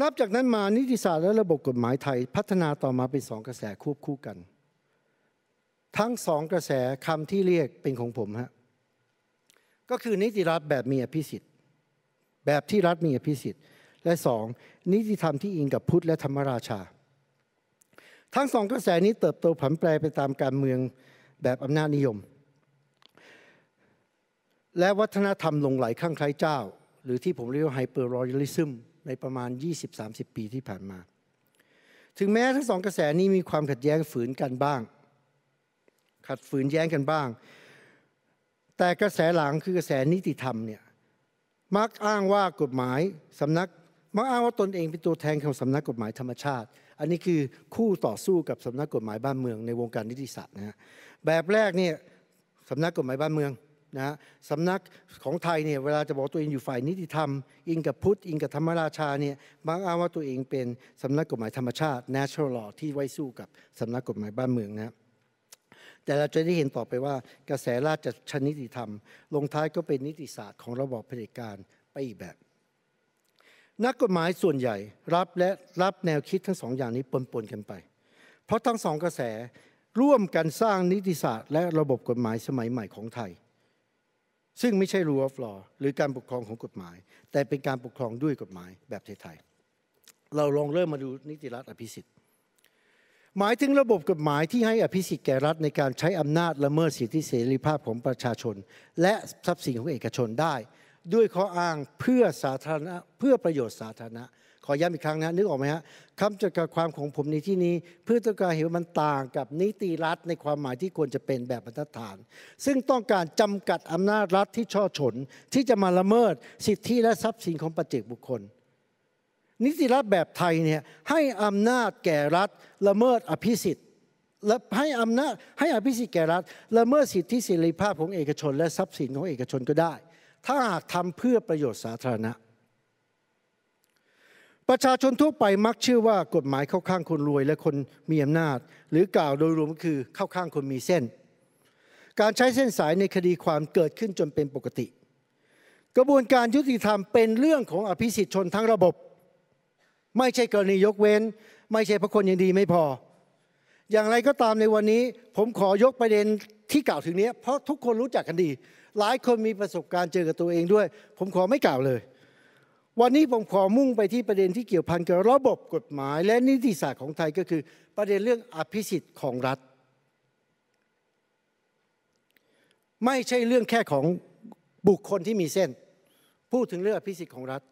นับจากนั้นมานิติศาสตร์และระบบกฎหมายไทย พัฒนาต่อมาเป็นสองกระแสควบคู่กัน ทั้งสองกระแสคำที่เรียกเป็นของผมฮะก็คือนิติรัฐแบบมีอภิสิทธิ์ แบบที่รัฐมีอภิสิทธิ์ และสองนิติธรรมที่อิงกับพุทธและธรรมราชา ทั้งสองกระแสนี้เติบโตผันแปรไปตามการเมืองแบบอำนาจนิยม และวัฒนธรรมลงไหลข้างใครเจ้า หรือที่ผมเรียกว่าไฮเปอร์รอยัลิซึม ในประมาณ 20-30 ปีที่ผ่านมา ถึงแม้ทั้งสองกระแสนี้มีความขัดแย้งฝืนกันบ้าง ขัดฝืนแย้งกันบ้าง แต่กระแสหลังคือกระแสนิติธรรมเนี่ยมักอ้างว่ากฎหมายสำนักมักอ้างว่าตนเองเป็นตัวแทนของสำนักกฎหมายธรรมชาติ อันนี้คือคู่ต่อสู้กับสำนักกฎหมายบ้านเมืองในวงการนิติศาสตร์นะฮะแบบแรกเนี่ยสำนักกฎหมายบ้านเมือง นะสำนักของไทยเนี่ยเวลาจะบอกตัวเองอยู่ฝ่ายนิติธรรม อิงกับพุทธอิงกับธรรมราชาเนี่ยมักอ้างว่าตัวเองเป็นสำนักกฎหมายธรรมชาติ natural law ที่ไว้สู้กับสำนักกฎหมายบ้านเมืองนะแต่เราจะได้เห็นต่อไปว่ากระแสราชชนิติธรรม ลงท้ายก็เป็นนิติศาสตร์ของระบอบเผด็จการไปอีกแบบ นักกฎหมายส่วนใหญ่รับและรับแนวคิดทั้งสองอย่างนี้ปนๆกันไป เพราะทั้งสองกระแสร่วมกันสร้างนิติศาสตร์และระบบกฎหมายสมัยใหม่ของไทย ซึ่งไม่ใช่ rule of law หรือการปกครองของกฎหมาย แต่เป็นการปกครองด้วยกฎหมายแบบไทยๆเราลองเริ่มมาดูนิติรัฐอภิสิทธิ์ หมายถึงระบบกฎหมายที่ให้อภิสิทธิ์แก่รัฐในการใช้อำนาจละเมิดสิทธิเสรีภาพของประชาชน และทรัพย์สินของเอกชนได้ ด้วยข้ออ้างเพื่อสาธารณะเพื่อประโยชน์สาธารณะ ขอย้ำอีกครั้งนะนึกออกไหมฮะคำจำกัดความของผมในที่นี้เพื่อต้องการเห็นว่ามันต่างกับนิติรัฐในความหมายที่ควรจะเป็นแบบบรรทัดฐาน ซึ่งต้องการจำกัดอำนาจรัฐที่ช่อฉน ที่จะมาละเมิดสิทธิและทรัพย์สินของปัจเจกบุคคล นิติรัฐแบบไทยเนี่ยให้อำนาจแก่รัฐละเมิดอภิสิทธิ์และให้อำนาจให้อภิสิทธิ์แก่รัฐละเมิดสิทธิเสรีภาพของเอกชน และทรัพย์สินของเอกชนก็ได้ ถ้าหากทำเพื่อประโยชน์สาธารณะ ประชาชนทั่วไปมักเชื่อว่ากฎหมายเข้าข้างคนรวยและคนมีอำนาจ หรือกล่าวโดยรวมก็คือเข้าข้างคนมีเส้น การใช้เส้นสายในคดีความเกิดขึ้นจนเป็นปกติ กระบวนการยุติธรรมเป็นเรื่องของอภิสิทธิชนทั้งระบบ ไม่ใช่กรณียกเว้น ไม่ใช่พระคนยังดีไม่พอ อย่างไรก็ตามในวันนี้ ผมขอยกประเด็นที่กล่าวถึงนี้เพราะทุกคนรู้จักกันดี หลายคนมีประสบการณ์เจอกับตัวเองด้วย ผมขอไม่กล่าวเลย วันนี้ผมขอมุ่งไปที่ประเด็นที่เกี่ยวพันกับระบบกฎหมาย และนิติศาสตร์ของไทยก็คือ ประเด็นเรื่องอภิสิทธิ์ของรัฐ ไม่ใช่เรื่องแค่ของบุคคลที่มีเส้น พูดถึงเรื่องอภิสิทธิ์ของรัฐ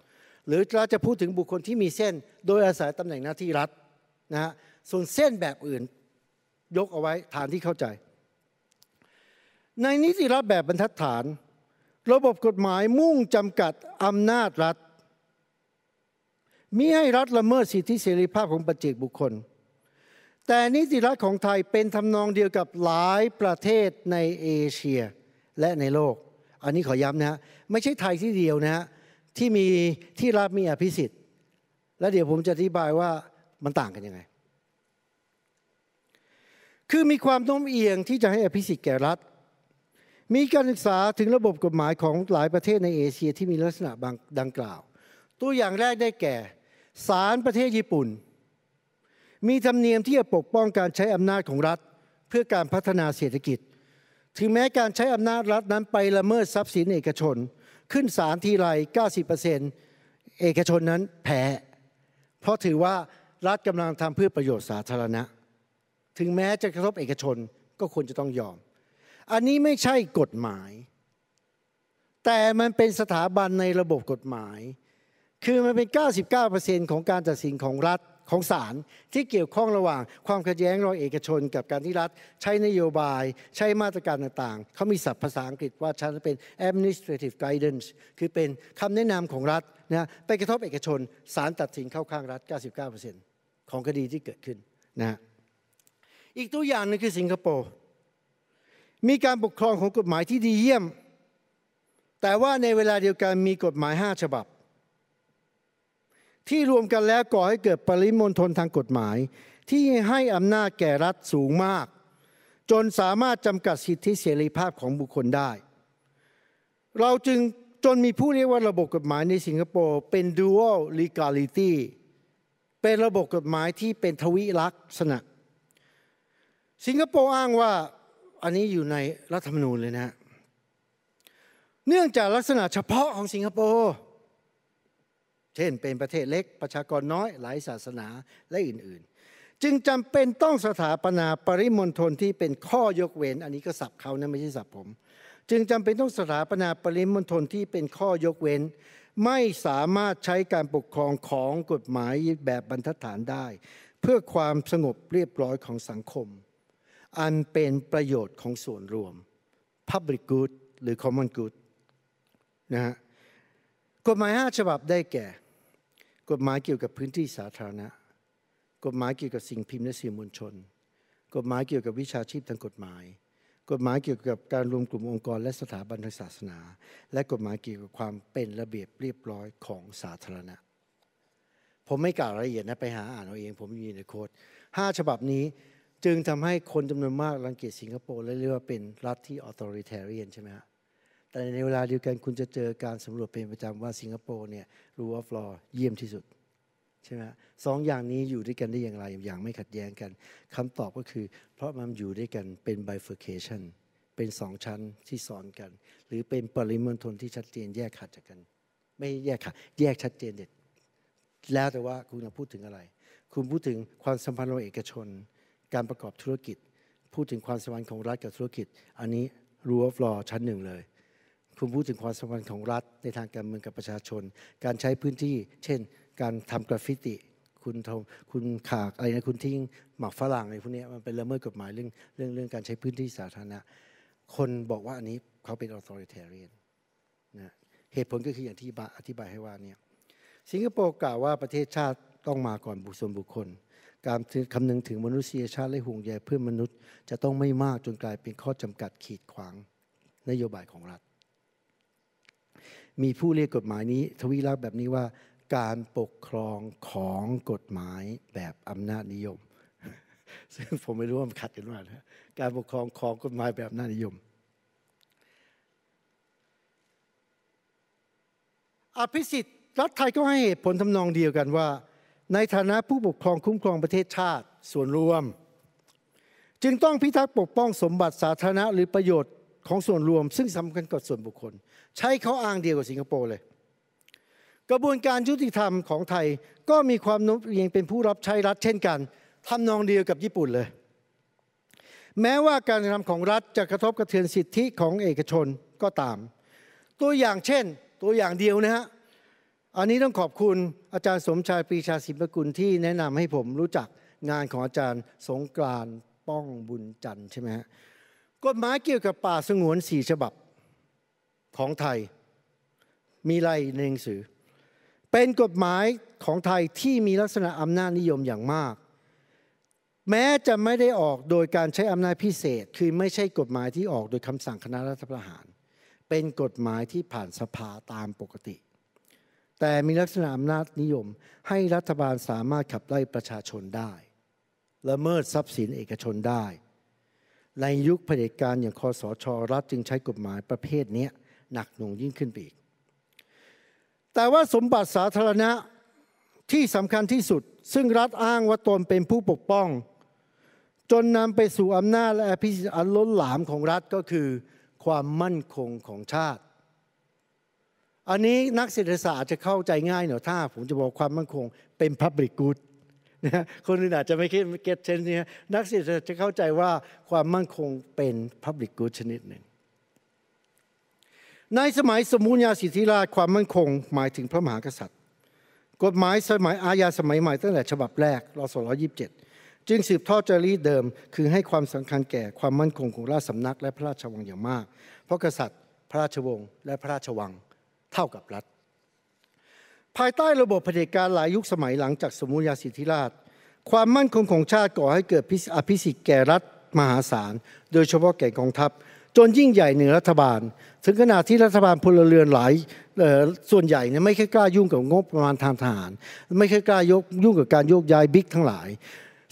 หรือเราจะพูดถึงบุคคลที่มีเส้น โดยอาศัยตำแหน่งหน้าที่รัฐนะฮะส่วนเส้นแบบอื่นยกเอาไว้ฐานที่เข้าใจ ในนิติรัฐแบบบรรทัดฐาน ระบบกฎหมายมุ่งจำกัดอำนาจรัฐ มิให้รัฐละเมิดสิทธิเสรีภาพของปัจเจกบุคคล แต่นิติรัฐของไทยเป็นทำนองเดียวกับหลายประเทศในเอเชียและในโลก อันนี้ขอย้ำนะฮะไม่ใช่ไทยที่เดียวนะฮะที่มีที่รัฐมีอภิสิทธิ์ และเดี๋ยวผมจะอธิบายว่ามันต่างกันยังไง คือมีความโน้มเอียงที่จะให้อภิสิทธิ์แก่รัฐ มีการศึกษาถึงระบบกฎหมายของหลายประเทศในเอเชียที่มีลักษณะบางดังกล่าว ตัวอย่างแรกได้แก่ ศาลประเทศญี่ปุ่น มีธรรมเนียมที่จะปกป้องการใช้อำนาจของรัฐ เพื่อการพัฒนาเศรษฐกิจ ถึงแม้การใช้อำนาจรัฐนั้นไปละเมิดทรัพย์สินเอกชน ขึ้นศาลทีไร 90%เอกชนนั้นแพ้ เพราะถือว่ารัฐกำลังทำเพื่อประโยชน์สาธารณะ ถึงแม้จะกระทบเอกชนก็ควรจะต้องยอม อันนี้ไม่ใช่กฎหมาย แต่มันเป็นสถาบันในระบบกฎหมาย คือมันเป็น 99%ของการตัดสินของรัฐของศาลที่เกี่ยวข้องระหว่างความขัดแย้งระหว่างเอกชน กับการที่รัฐ ใช้นโยบาย ใช้มาตรการต่างๆ เขามีศัพท์ภาษาอังกฤษว่าฉันเป็น administrative guidance คือเป็นคำแนะนำของรัฐนะไปกระทบเอกชนศาลตัดสินเข้าข้างรัฐ 99%ของคดีที่เกิดขึ้นนะอีกตัวอย่างนึงคือสิงคโปร์มีการปกครองของกฎหมายที่ดีเยี่ยม แต่ว่าในเวลาเดียวกันมีกฎหมาย 5 ฉบับ ที่รวมกันแล้วก่อให้เกิดปริมณฑลทางกฎหมาย ที่ให้อำนาจแก่รัฐสูงมาก จนสามารถจำกัดสิทธิเสรีภาพของบุคคลได้ เราจึงจนมีผู้เรียกว่าระบบกฎหมายในสิงคโปร์เป็น dual legality เป็นระบบกฎหมายที่เป็นทวิลักษณะ สิงคโปร์อ้างว่าอันนี้อยู่ในรัฐธรรมนูญเลยนะ เนื่องจากลักษณะเฉพาะของสิงคโปร์ เช่นเป็นประเทศเล็กประชากรน้อยหลายศาสนาและอื่นๆ จึงจำเป็นต้องสถาปนาปริมณฑลที่เป็นข้อยกเว้น อันนี้ก็สับเขานะไม่ใช่สับผม จึงจำเป็นต้องสถาปนาปริมณฑลที่เป็นข้อยกเว้น ไม่สามารถใช้การปกครองของกฎหมายแบบบรรทัดฐานได้ เพื่อความสงบเรียบร้อยของสังคม อันเป็นประโยชน์ของส่วนรวม Public Good หรือ Common Good นะฮะกฎหมายห้าฉบับได้แก่ กฎหมายเกี่ยวกับพื้นที่สาธารณะ กฎหมายเกี่ยวกับสิ่งพิมพ์และสื่อมวลชน กฎหมายเกี่ยวกับวิชาชีพทางกฎหมาย กฎหมายเกี่ยวกับการรวมกลุ่มองค์กรและสถาบันทางศาสนา และกฎหมายเกี่ยวกับความเป็นระเบียบเรียบร้อยของสาธารณะ ผมไม่กล่าวรายละเอียดนะไปหาอ่านเอาเองผมมีในโค้ดห้าฉบับนี้จึงทำให้คนจำนวนมากรังเกียจสิงคโปร์และเรียกว่าเป็นรัฐที่ authoritarian ใช่ไหมฮะ แต่ในเวลาเดียวกันคุณจะเจอการสำรวจเป็นประจำว่าสิงคโปร์เนี่ยรูออฟลอเยี่ยมที่สุดใช่ไหมสองอย่างนี้อยู่ด้วยกันได้อย่างไรอย่างไม่ขัดแย้งกันคำตอบก็คือ เพราะมันอยู่ด้วยกันเป็น bifurcation เป็นสองชั้นที่ซ้อนกัน หรือเป็นปริมณฑลที่ชัดเจนแยกขาดจากกัน ไม่แยกขาดแยกชัดเจนเด็ด แล้วแต่ว่าคุณพูดถึงอะไร คุณพูดถึงความสัมพันธ์ระหว่างเอกชน การประกอบธุรกิจ พูดถึงความสัมพันธ์ของรัฐกับธุรกิจ อันนี้ rule of law ชั้นหนึ่งเลย คุณพูดถึงความสัมพันธ์ของรัฐในทางการเมืองกับประชาชน การใช้พื้นที่ เช่น การทำกราฟฟิติ คุณทคุณขากอะไรนะคุณทิ้งหมักฝรั่งอะไรพวกนี้มันเป็นละเมิดกฎหมายเรื่องเรื่องเรื่องการใช้พื้นที่สาธารณะ คนบอกว่าอันนี้เขาเป็น authoritarian นะเหตุผลก็คืออย่างที่อธิบายให้ว่าเนี่ยสิงคโปร์กล่าวว่าประเทศชาติต้องมาก่อนบุคคลบุคคล การคำนึงถึงมนุษยชาติและห่วงใยเพื่อมนุษย์ จะต้องไม่มากจนกลายเป็นข้อจำกัดขีดขวางนโยบายของรัฐ มีผู้เรียกกฎหมายนี้ ทวีรักแบบนี้ว่า การปกครองของกฎหมายแบบอำนาจนิยม ซึ่งผมไม่รู้ว่ามันขัดกันว่านะการปกครองของกฎหมายแบบอำนาจนิยม อภิสิทธิ์รัฐไทยก็ให้เหตุผลทำนองเดียวกันว่า ในฐานะผู้ปกครองคุ้มครองประเทศชาติส่วนรวม จึงต้องพิทักษ์ปกป้องสมบัติสาธารณะหรือประโยชน์ ของส่วนรวม ซึ่งสำคัญกว่าส่วนบุคคล ใช้เขาอ้างเดียวกับสิงคโปร์เลย กระบวนการยุติธรรมของไทยก็มีความโน้มเอียงเป็นผู้รับใช้รัฐเช่นกันทำนองเดียวกับญี่ปุ่นเลย แม้ว่าการกระทำของรัฐจะกระทบกระเทือนสิทธิของเอกชนก็ตาม ตัวอย่างเช่น ตัวอย่างเดียวนะฮะอันนี้ต้องขอบคุณอาจารย์สมชายปรีชาสิมกุลที่แนะนำให้ผมรู้จักงานของอาจารย์สงกรานต์ป้องบุญจันทร์ใช่ไหมฮะ กฎหมายเกี่ยวกับป่าสงวนสี่ฉบับของไทย มีไรในหนังสือ เป็นกฎหมายของไทยที่มีลักษณะอำนาจนิยมอย่างมาก แม้จะไม่ได้ออกโดยการใช้อำนาจพิเศษ คือไม่ใช่กฎหมายที่ออกโดยคำสั่งคณะรัฐประหาร เป็นกฎหมายที่ผ่านสภาตามปกติ แต่มีลักษณะอำนาจนิยมให้รัฐบาลสามารถขับไล่ประชาชนได้ละเมิดทรัพย์สินเอกชนได้ ในยุคเผด็จการอย่างคอสชรัฐจึงใช้กฎหมายประเภทนี้หนักหน่วงยิ่งขึ้นไปอีก แต่ว่าสมบัติสาธารณะที่สำคัญที่สุด ซึ่งรัฐอ้างว่าตนเป็นผู้ปกป้อง จนนำไปสู่อำนาจและอภิสิทธิ์อันล้นหลามของรัฐก็คือ ความมั่นคงของชาติ อันนี้นักเศรษฐศาสตร์จะเข้าใจง่ายหน่อยถ้า ผมจะบอกความมั่นคงเป็น Public Good นะคนอื่นอาจจะไม่คิดเก็ตเช่นนี้นักเศรษฐศาสตร์จะเข้าใจว่าความมั่นคงเป็น Public Good ชนิดหนึ่งในสมัยสมุญญาสิทธิราชความมั่นคงหมายถึงพระมหากษัตริย์ กฎหมายสมัยอาญาสมัยใหม่ตั้งแต่ฉบับแรกรศ127 จึงสืบทอดจารีตเดิม คือให้ความสำคัญแก่ความมั่นคงของราชสำนักและพระราชวังอย่างมาก เพราะกษัตริย์ พระราชวงศ์และพระราชวังเท่ากับรัฐ ภายใต้ระบบเผด็จการหลายยุคสมัยหลังจากสมุญญาสิทธิราช ความมั่นคงของชาติก่อให้เกิดอภิสิทธิ์แก่รัฐมหาศาล โดยเฉพาะแก่กองทัพ จนยิ่งใหญ่เหนือรัฐบาล ถึงขนาดที่รัฐบาลพลเรือนหลายส่วนใหญ่เนี่ยไม่เคยกล้ายุ่งกับงบประมาณทางทหาร ไม่เคยกล้ายกยุ่งกับการโยกย้ายบิ๊กทั้งหลาย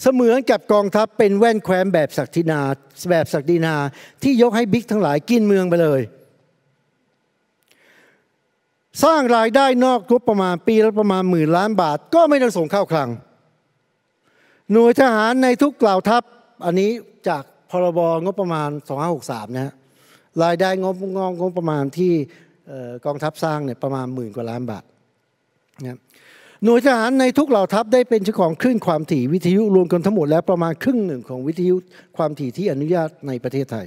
เสมือนกับกองทัพเป็นแว่นแคว้นแบบศักดินาแบบศักดินาที่ยกให้บิ๊กทั้งหลายกินเมืองไปเลย สร้างรายได้นอกงบประมาณปีละประมาณหมื่นล้านบาท ก็ไม่ต้องส่งเข้าคลัง หน่วยทหารในทุกกล่าวทัพ อันนี้จากพรบงบประมาณ 2563 นะรายได้งบงงบประมาณที่กองทัพสร้างเนี่ยประมาณหมื่นกว่าล้านบาทนะหน่วยทหารในทุกเหล่าทัพได้เป็นเจ้าของคลื่นความถี่วิทยุรวมกันทั้งหมดแล้วประมาณครึ่งหนึ่งของวิทยุความถี่ที่อนุญาตในประเทศไทย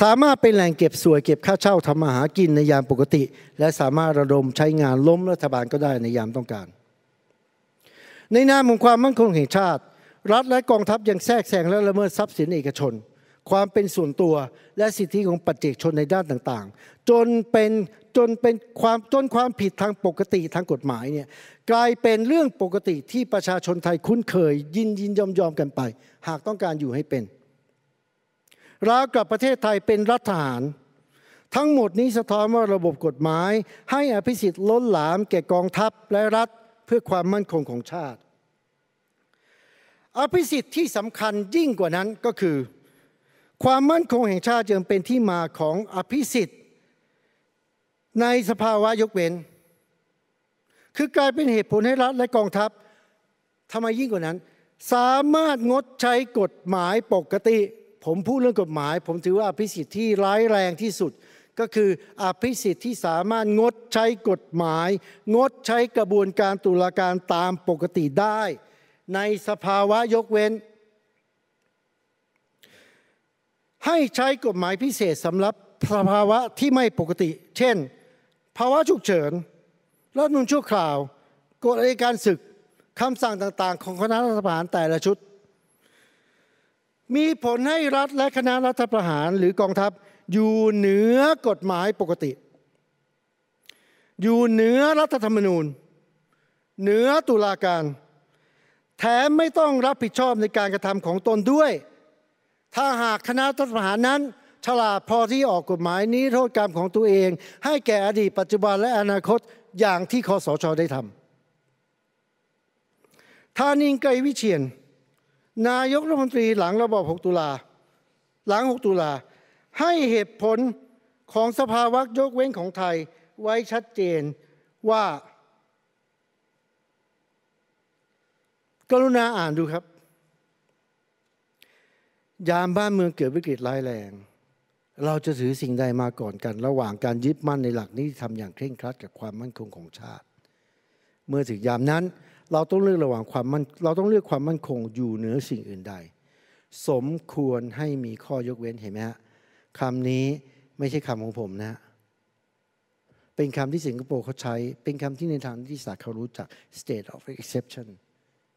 สามารถเป็นแหล่งเก็บสวยเก็บค่าเช่าทำมาหากินในยามปกติ และสามารถระดมใช้งานล้มรัฐบาลก็ได้ในยามต้องการ ในนามของความมั่นคงแห่งชาติ รัฐและกองทัพยังแทรกแซงและละเมิดทรัพย์สินเอกชน ความเป็นส่วนตัวและสิทธิของปัจเจกชนในด้านต่างๆ จนเป็นจนเป็นความจนความผิดทางปกติทางกฎหมายเนี่ยกลายเป็นเรื่องปกติที่ประชาชนไทยคุ้นเคย ยินยินยอมยอมกันไป หากต้องการอยู่ให้เป็น ราวกับประเทศไทยเป็นรัฐทหาร ทั้งหมดนี้สะท้อนว่าระบบกฎหมาย ให้อภิสิทธิ์ล้นหลามแก่กองทัพและรัฐเพื่อความมั่นคงของชาติ อภิสิทธิ์ที่สำคัญยิ่งกว่านั้นก็คือ ความมั่นคงแห่งชาติจึงเป็นที่มาของอภิสิทธิ์ ในสภาวะยกเว้น คือกลายเป็นเหตุผลให้รัฐและกองทัพทำไมยิ่งกว่านั้น สามารถงดใช้กฎหมายปกติ ผมพูดเรื่องกฎหมาย ผมถือว่าอภิสิทธิ์ที่ร้ายแรงที่สุด ก็คืออภิสิทธิ์ที่สามารถงดใช้กฎหมาย งดใช้กระบวนการตุลาการตามปกติได้ ในสภาวะยกเว้น ให้ใช้กฎหมายพิเศษสำหรับสภาวะที่ไม่ปกติ เช่น ภาวะฉุกเฉินรัฐมนุนชั่วคราวกฎอัยการศึกคำสั่งต่างๆ ของคณะรัฐประหารแต่ละชุด มีผลให้รัฐและคณะรัฐประหารหรือกองทัพอยู่เหนือกฎหมายปกติ อยู่เหนือรัฐธรรมนูญ เหนือตุลาการ แถมไม่ต้องรับผิดชอบในการกระทำของตนด้วย ถ้าหากคณะรัฐประหารนั้น ฉลาดพอที่ออกกฎหมายนี้โทษกรรมของตัวเอง ให้แก่อดีตปัจจุบันและอนาคตอย่างที่คอสชได้ทำทานิงไกรวิเชียน นายกรัฐมนตรีหลังระบอบ 6 ตุลา หลัง 6 ตุลา ให้เหตุผลของสภาวะยกเว้นของไทยไว้ชัดเจนว่า กรุณาอ่านดูครับ ยามบ้านเมืองเกิดวิกฤตร้ายแรง เราจะถือสิ่งใดมาก่อนกัน ระหว่างการยึดมั่นในหลักนิติธรรมอย่างเคร่งครัดกับความมั่นคงของชาติ เมื่อถึงยามนั้น เราต้องเลือกระหว่างความมั่นเราต้องเลือกความมั่นคงอยู่เหนือสิ่งอื่นใด สมควรให้มีข้อยกเว้นเห็นไหมฮะคำนี้ไม่ใช่คำของผมนะ เป็นคำที่สิงคโปร์เขาใช้ เป็นคำที่ในทางนิติศาสตร์เขารู้จัก state of exception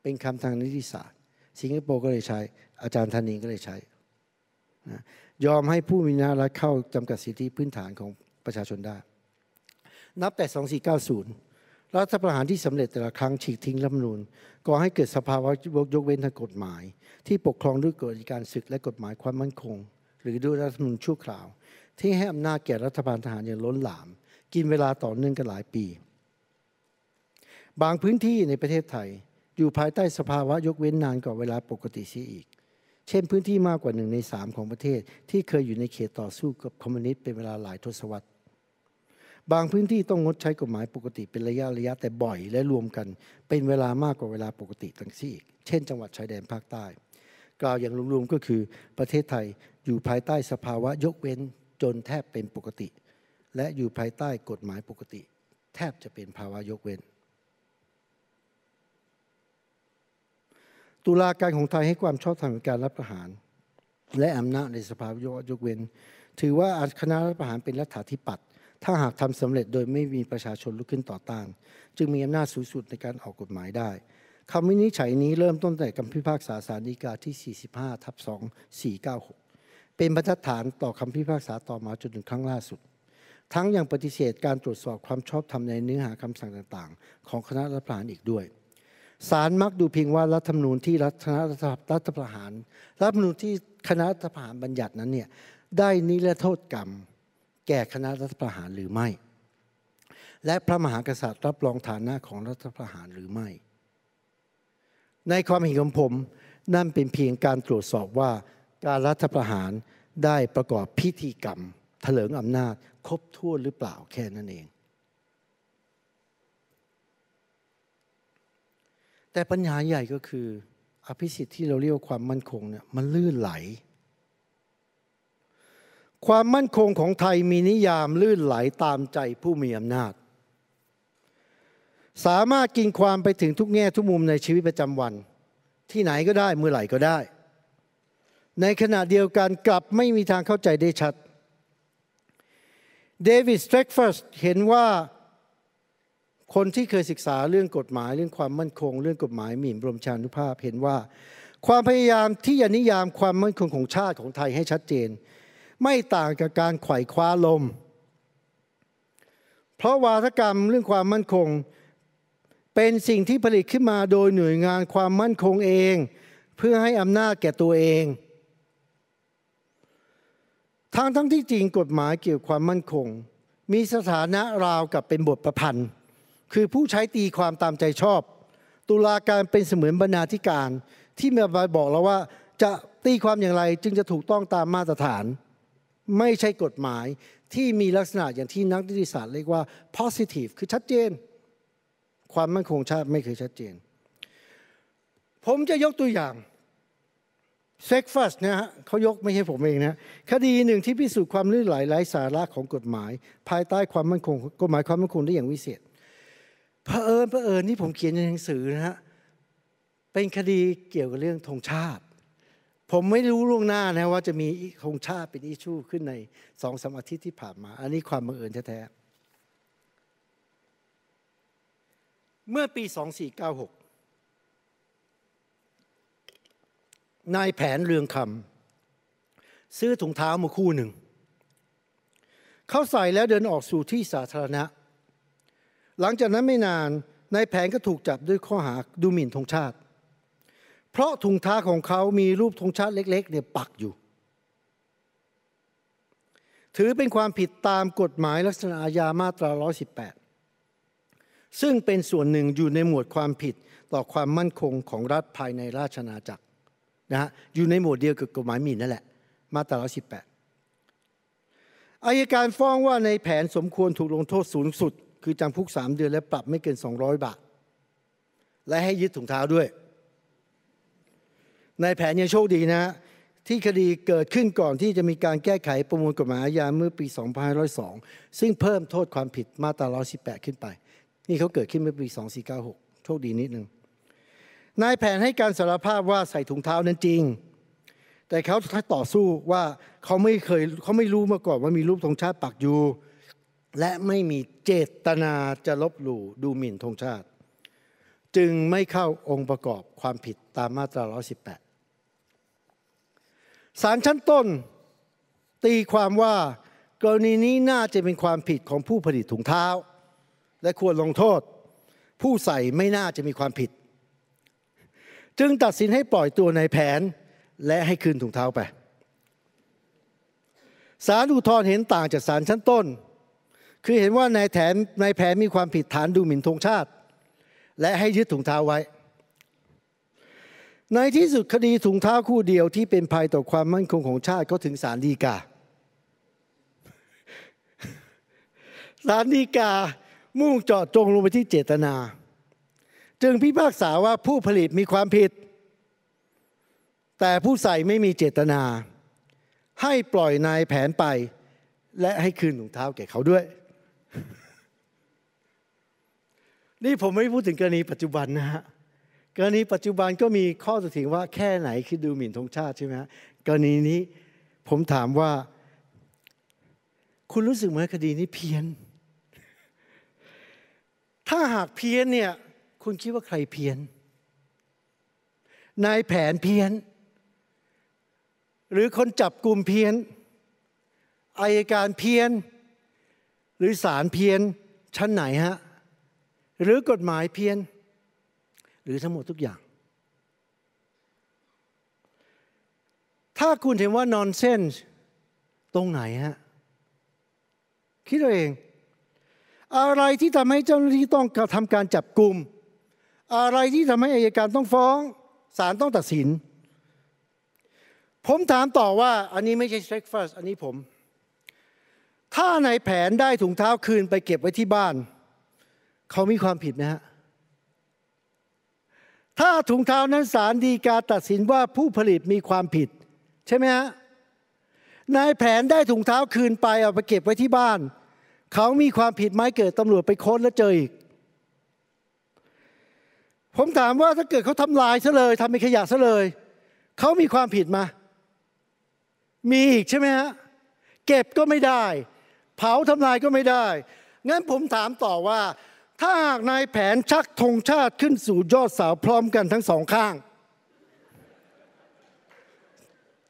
เป็นคำทางนิติศาสตร์ สิงคโปร์ก็เลยใช้ อาจารย์ธนินก็เลยใช้นะยอมให้ผู้มีอำนาจรัฐเข้าจำกัดสิทธิพื้นฐานของประชาชนได้ นับแต่ 2490 รัฐประหารที่สำเร็จแต่ละครั้งฉีกทิ้งรัฐมนูญก่อให้เกิดสภาวะยกเว้นทางกฎหมาย ที่ปกครองด้วยกฎการศึกและกฎหมายความมั่นคง หรือด้วยรัฐมนูญชั่วคราว ที่ให้อำนาจแก่รัฐบาลทหารอย่างล้นหลาม กินเวลาต่อเนื่องกันหลายปี บางพื้นที่ในประเทศไทยอยู่ภายใต้สภาวะยกเว้นนานกว่าเวลาปกติเสียอีก เช่นพื้นที่มากกว่าหนึ่งในสามของประเทศที่เคยอยู่ในเขตต่อสู้กับคอมมิวนิสต์เป็นเวลาหลายทศวรรษ บางพื้นที่ต้องงดใช้กฎหมายปกติเป็นระยะระยะแต่บ่อยและรวมกัน เป็นเวลามากกว่าเวลาปกติทั้งสิ้นเช่น จังหวัดชายแดนภาคใต้ กล่าวอย่างรวมๆก็คือประเทศไทยอยู่ภายใต้สภาวะยกเว้นจนแทบเป็นปกติ และอยู่ภายใต้กฎหมายปกติ แทบจะเป็นภาวะยกเว้น ตุลาการของไทยให้ความชอบธรรมการรับประหาร และอำนาจในสภาวะยกเว้น ถือว่าคณะรัฐประหารเป็นรัฐาธิปัตย์ ถ้าหากทำสำเร็จโดยไม่มีประชาชนลุกขึ้นต่อต้าน จึงมีอำนาจสูงสุดในการออกกฎหมายได้คำวินิจฉัยนี้เริ่มต้นแต่คำพิพากษาสารดีกาที่ 45 ทับ 2 496 เป็นบรรทัดฐานต่อคำพิพากษาต่อมาจนถึงครั้งล่าสุด ทั้งยังปฏิเสธการตรวจสอบความชอบธรรมในเนื้อหาคำสั่งต่างๆ ของคณะรัฐประหารอีกด้วยศาลมักดูเพียงว่ารัฐธรรมนูญที่รัฐรัฐประหาร รัฐธรรมนูญที่คณะรัฐประหารบัญญัตินั้นเนี่ยได้นิรโทษกรรม แก่คณะรัฐประหารหรือไม่ และพระมหากษัตริย์รับรองฐานะของรัฐประหารหรือไม่ ในความเห็นของผมนั่นเป็นเพียงการตรวจสอบว่าการรัฐประหารได้ประกอบพิธีกรรมถลิงอำนาจ ครบถ้วนหรือเปล่าแค่นั้นเอง แต่ปัญหาใหญ่ก็คือ อภิสิทธิ์ที่เราเรียกว่าความมั่นคงเนี่ยมันลื่นไหล ความมั่นคงของไทยมีนิยามลื่นไหลตามใจผู้มีอำนาจ สามารถกินความไปถึงทุกแง่ทุกมุมในชีวิตประจำวัน ที่ไหนก็ได้เมื่อไหร่ก็ได้ ในขณะเดียวกันกลับไม่มีทางเข้าใจได้ชัด เดวิดสเตรกฟัสเห็นว่าคนที่เคยศึกษาเรื่องกฎหมายเรื่องความมั่นคง เรื่องกฎหมายหมิ่นบรมชานุภาพเห็นว่า ความพยายามที่จะนิยามความมั่นคงของชาติของไทยให้ชัดเจน ไม่ต่างกับการไขว่คว้าลม เพราะวาทกรรมเรื่องความมั่นคง เป็นสิ่งที่ผลิตขึ้นมาโดยหน่วยงานความมั่นคงเอง เพื่อให้อำนาจแก่ตัวเองทั้งทั้งที่จริงกฎหมายเกี่ยวกับความมั่นคง มีสถานะราวกับเป็นบทประพันธ์ คือผู้ใช้ตีความตามใจชอบ ตุลาการเป็นเสมือนบรรณาธิการ ที่มาบอกเราว่าจะตีความอย่างไรจึงจะถูกต้องตามมาตรฐาน ไม่ใช่กฎหมายที่มีลักษณะอย่างที่นักนิติศาสตร์เรียกว่า positive คือชัดเจน ความมั่นคงชาติไม่เคยชัดเจน ผมจะยกตัวอย่างเซ็กฟัสนะฮะเขายกไม่ใช่ผมเองนะคดีหนึ่งที่พิสูจน์ความลื่นไหลไร้สาระของกฎหมาย ภายใต้ความมั่นคงกฎหมายความมั่นคงได้อย่างวิเศษเผอิญเผอิญนี่ผมเขียนในหนังสือนะฮะเป็นคดีเกี่ยวกับเรื่องธงชาติ ผมไม่รู้ล่วงหน้านะว่าจะมีธงชาติเป็นอิชูขึ้นในสองสามอาทิตย์ที่ผ่านมา อันนี้ความบังเอิญแท้ๆเมื่อปี 2496 นายแผนเรืองคำซื้อถุงเท้ามาคู่หนึ่ง เขาใส่แล้วเดินออกสู่ที่สาธารณะ หลังจากนั้นไม่นานนายแผนก็ถูกจับด้วยข้อหาดูหมิ่นธงชาติ เพราะถุงเท้าของเขามีรูปธงชาติเล็ก ๆ เนี่ยปักอยู่ ถือเป็นความผิดตามกฎหมายลักษณะอาญามาตรา 118 ซึ่งเป็นส่วนหนึ่งอยู่ในหมวดความผิดต่อความมั่นคงของรัฐภายในราชนาจักรนะฮะอยู่ในหมวดเดียวกับกฎหมายหมิ่นนั่นแหละ มาตราสิบแปดอายการฟ้องว่าในแผนสมควรถูกลงโทษสูงสุด คือจำคุกสามเดือนและปรับไม่เกิน 200 บาท และให้ยึดถุงเท้าด้วย นายแผนยังโชคดีนะ ที่คดีเกิดขึ้นก่อนที่จะมีการแก้ไขประมวลกฎหมายอาญาเมื่อปี 2502 ซึ่งเพิ่มโทษความผิดมาตรา 118 ขึ้นไป นี่เขาเกิดขึ้นเมื่อปี 2496 โชคดีนิดนึงนายแผนให้การสารภาพว่าใส่ถุงเท้านั้นจริง แต่เขาต่อสู้ว่าเขาไม่เคยเขาไม่รู้มาก่อนว่ามีรูปธงชาติปักอยู่ และไม่มีเจตนาจะลบหลู่ดูหมิ่นธงชาติ จึงไม่เข้าองค์ประกอบความผิดตามมาตรา 118ศาลชั้นต้น ตีความว่ากรณีนี้น่าจะเป็นความผิดของผู้ผลิตถุงเท้า และควรลงโทษ ผู้ใส่ไม่น่าจะมีความผิด จึงตัดสินให้ปล่อยตัวในแผนและให้คืนถุงเท้าไปศาลอุทธรณ์เห็นต่างจากศาลชั้นต้น คือเห็นว่านายแผนนายแผนมีความผิดฐานดูหมิ่นธงชาติ และให้ยึดถุงเท้าไว้ ในที่สุดคดีถุงเท้าคู่เดียวที่เป็นภัยต่อความมั่นคงของชาติก็ถึงศาลฎีกาศาลฎีกามุ่งเจาะจงลงไปที่เจตนา จึงพิพากษาว่าผู้ผลิตมีความผิด แต่ผู้ใส่ไม่มีเจตนา ให้ปล่อยนายแผนไป และให้คืนถุงเท้าแก่เขาด้วย นี่ผมไม่พูดถึงกรณีปัจจุบันนะฮะกรณีปัจจุบันก็มีข้อตัดสินว่าแค่ไหนคือดูหมิ่นธงชาติใช่ไหมฮะกรณีนี้ผมถามว่า คุณรู้สึกเหมือนคดีนี้เพี้ยน ถ้าหากเพี้ยนเนี่ยคุณคิดว่าใครเพี้ยน นายแผนเพี้ยน หรือคนจับกลุ่มเพี้ยนอายการเพี้ยน หรือศาลเพี้ยนชั้นไหนฮะ หรือกฎหมายเพี้ยน หรือทั้งหมดทุกอย่าง ถ้าคุณเห็นว่านอนเซนตรงไหนฮะ คิดเอาเอง อะไรที่ทำให้เจ้าหน้าที่ต้องทำการจับกลุ่ม อะไรที่ทำให้อายการต้องฟ้องศาลต้องตัดสิน ผมถามต่อว่า อันนี้ไม่ใช่เซ็กฟัสอันนี้ผม ถ้าในแผนได้ถุงเท้าคืนไปเก็บไว้ที่บ้าน เขามีความผิดไหมฮะถ้าถุงเท้านั้นศาลดีกาตัดสินว่าผู้ผลิตมีความผิด ใช่ไหมฮะนายแผนได้ถุงเท้าคืนไปเอาไปเก็บไว้ที่บ้าน เขามีความผิดไหมเกิดตำรวจไปค้นแล้วเจออีก ผมถามว่าถ้าเกิดเขาทำลายซะเลยทำเป็นขยะซะเลย เขามีความผิดมา มีอีกใช่ไหมฮะเก็บก็ไม่ได้ เผาทำลายก็ไม่ได้ งั้นผมถามต่อว่า ถ้าหากนายแผนชักธงชาติขึ้นสู่ยอดเสาพร้อมกันทั้งสองข้าง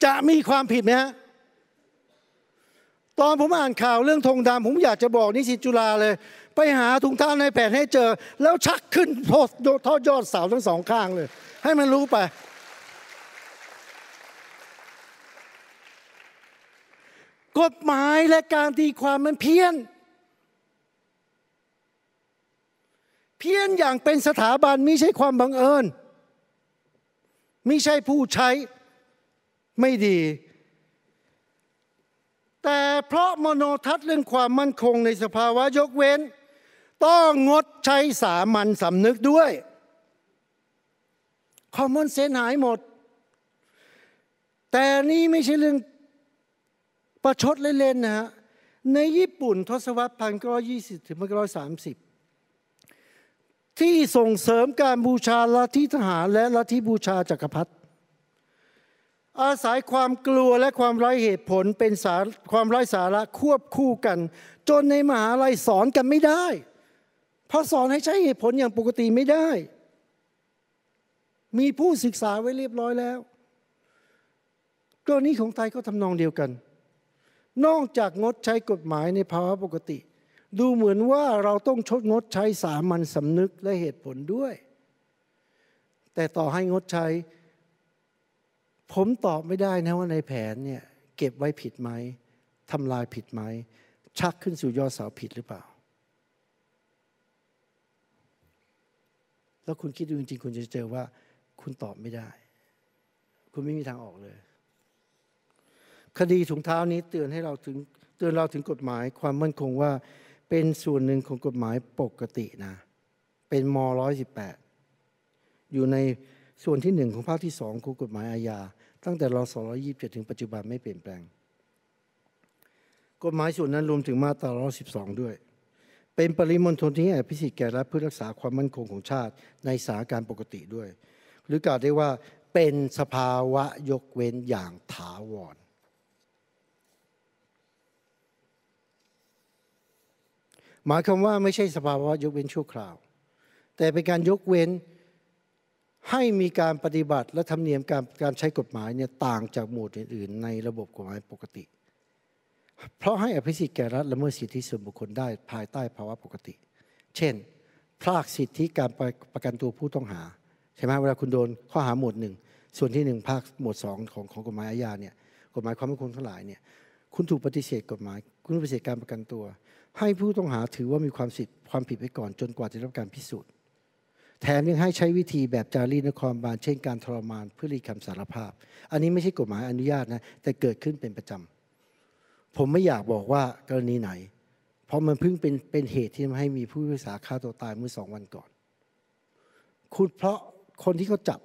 จะมีความผิดไหมฮะตอนผมอ่านข่าวเรื่องธงดำผมอยากจะบอกนิสิตจุฬาเลย ไปหาถุงเท้าในแผนให้เจอ แล้วชักขึ้นโทษทอดยอดเสาทั้งสองข้างเลย ให้มันรู้ไป กฎหมายและการตีความมันเพี้ยน เพี้ยนอย่างเป็นสถาบันไม่ใช่ความบังเอิญไม่ใช่ผู้ใช้ไม่ดี แต่เพราะมโนทัศน์เรื่องความมั่นคงในสภาวะยกเว้น ต้องงดใช้สามัญสำนึกด้วยคอมมอนเซนหายหมด แต่นี่ไม่ใช่เรื่องประชดเล่นๆนะฮะในญี่ปุ่นทศวรรษพันเก้ายี่สิบถึงพันเก้าสามสิบ ที่ส่งเสริมการบูชาลัทธิทหารและลัทธิบูชาจักรพรรดิอาศัยความกลัวและความไร้เหตุผลเป็นสารความไร้สาระควบคู่กัน จนในมหาลัยสอนกันไม่ได้ เพราะสอนให้ใช้เหตุผลอย่างปกติไม่ได้ มีผู้ศึกษาไว้เรียบร้อยแล้วกรณีของไทยก็ทำนองเดียวกัน นอกจากงดใช้กฎหมายในภาวะปกติ ดูเหมือนว่าเราต้องชดงดใช้สามัญสำนึกและเหตุผลด้วย แต่ต่อให้งดใช้ ผมตอบไม่ได้นะว่าในแผนเนี่ยเก็บไว้ผิดไหมทำลายผิดไหม ชักขึ้นสู่ยอดเสาผิดหรือเปล่า แล้วคุณคิดดูจริงๆ คุณจะเจอว่า คุณตอบไม่ได้ คุณไม่มีทางออกเลย คดีถุงเท้านี้เตือนให้เราถึงเตือนเราถึงกฎหมายความมั่นคงว่า เป็นส่วนหนึ่งของกฎหมายปกตินะ เป็นม 118 อยู่ในส่วนที่หนึ่งของภาคที่สองของกฎหมายอาญา ตั้งแต่รอ227 ถึงปัจจุบันไม่เปลี่ยนแปลง กฎหมายส่วนนั้นรวมถึงมาตรา112 ด้วย เป็นปริมณฑลที่ให้อภิสิทธิ์แก่รัฐเพื่อรักษาความมั่นคงของชาติ ในสถานการณ์ปกติด้วย หรือกล่าวได้ว่าเป็นสภาวะยกเว้นอย่างถาวร หมายความว่าไม่ใช่สภาวะยกเว้นชั่วคราว แต่เป็นการยกเว้นให้มีการปฏิบัติและธรรมเนียมการการใช้กฎหมายเนี่ยต่างจากหมวดอื่น ๆ ในระบบกฎหมายปกติ เพราะให้อภิสิทธิ์แก่รัฐละเมิดสิทธิส่วนบุคคลได้ภายใต้ภาวะปกติ เช่นพรากสิทธิการประกันตัวผู้ต้องหาใช่ไหมเวลาคุณโดนข้อหาหมวดหนึ่งส่วนที่หนึ่งภาคหมวดสองของของกฎหมายอาญาเนี่ยกฎหมายความมั่นคงทั้งหลายเนี่ยคุณถูกปฏิเสธกฎหมาย คุณปฏิเสธการประกันตัว ให้ผู้ต้องหาถือว่ามีความสิทธิความผิดไปก่อนจนกว่าจะรับการพิสูจน์ แถมยังให้ใช้วิธีแบบจารีนครบาลเช่นการทรมานเพื่อรีคำสารภาพ อันนี้ไม่ใช่กฎหมายอนุญาตนะแต่เกิดขึ้นเป็นประจำผมไม่อยากบอกว่ากรณีไหน เพราะมันเพิ่งเป็นเป็นเหตุที่ทำให้มีผู้พิพากษาฆ่าตัวตายเมื่อสองวันก่อน คุณเพราะคนที่เขาจับ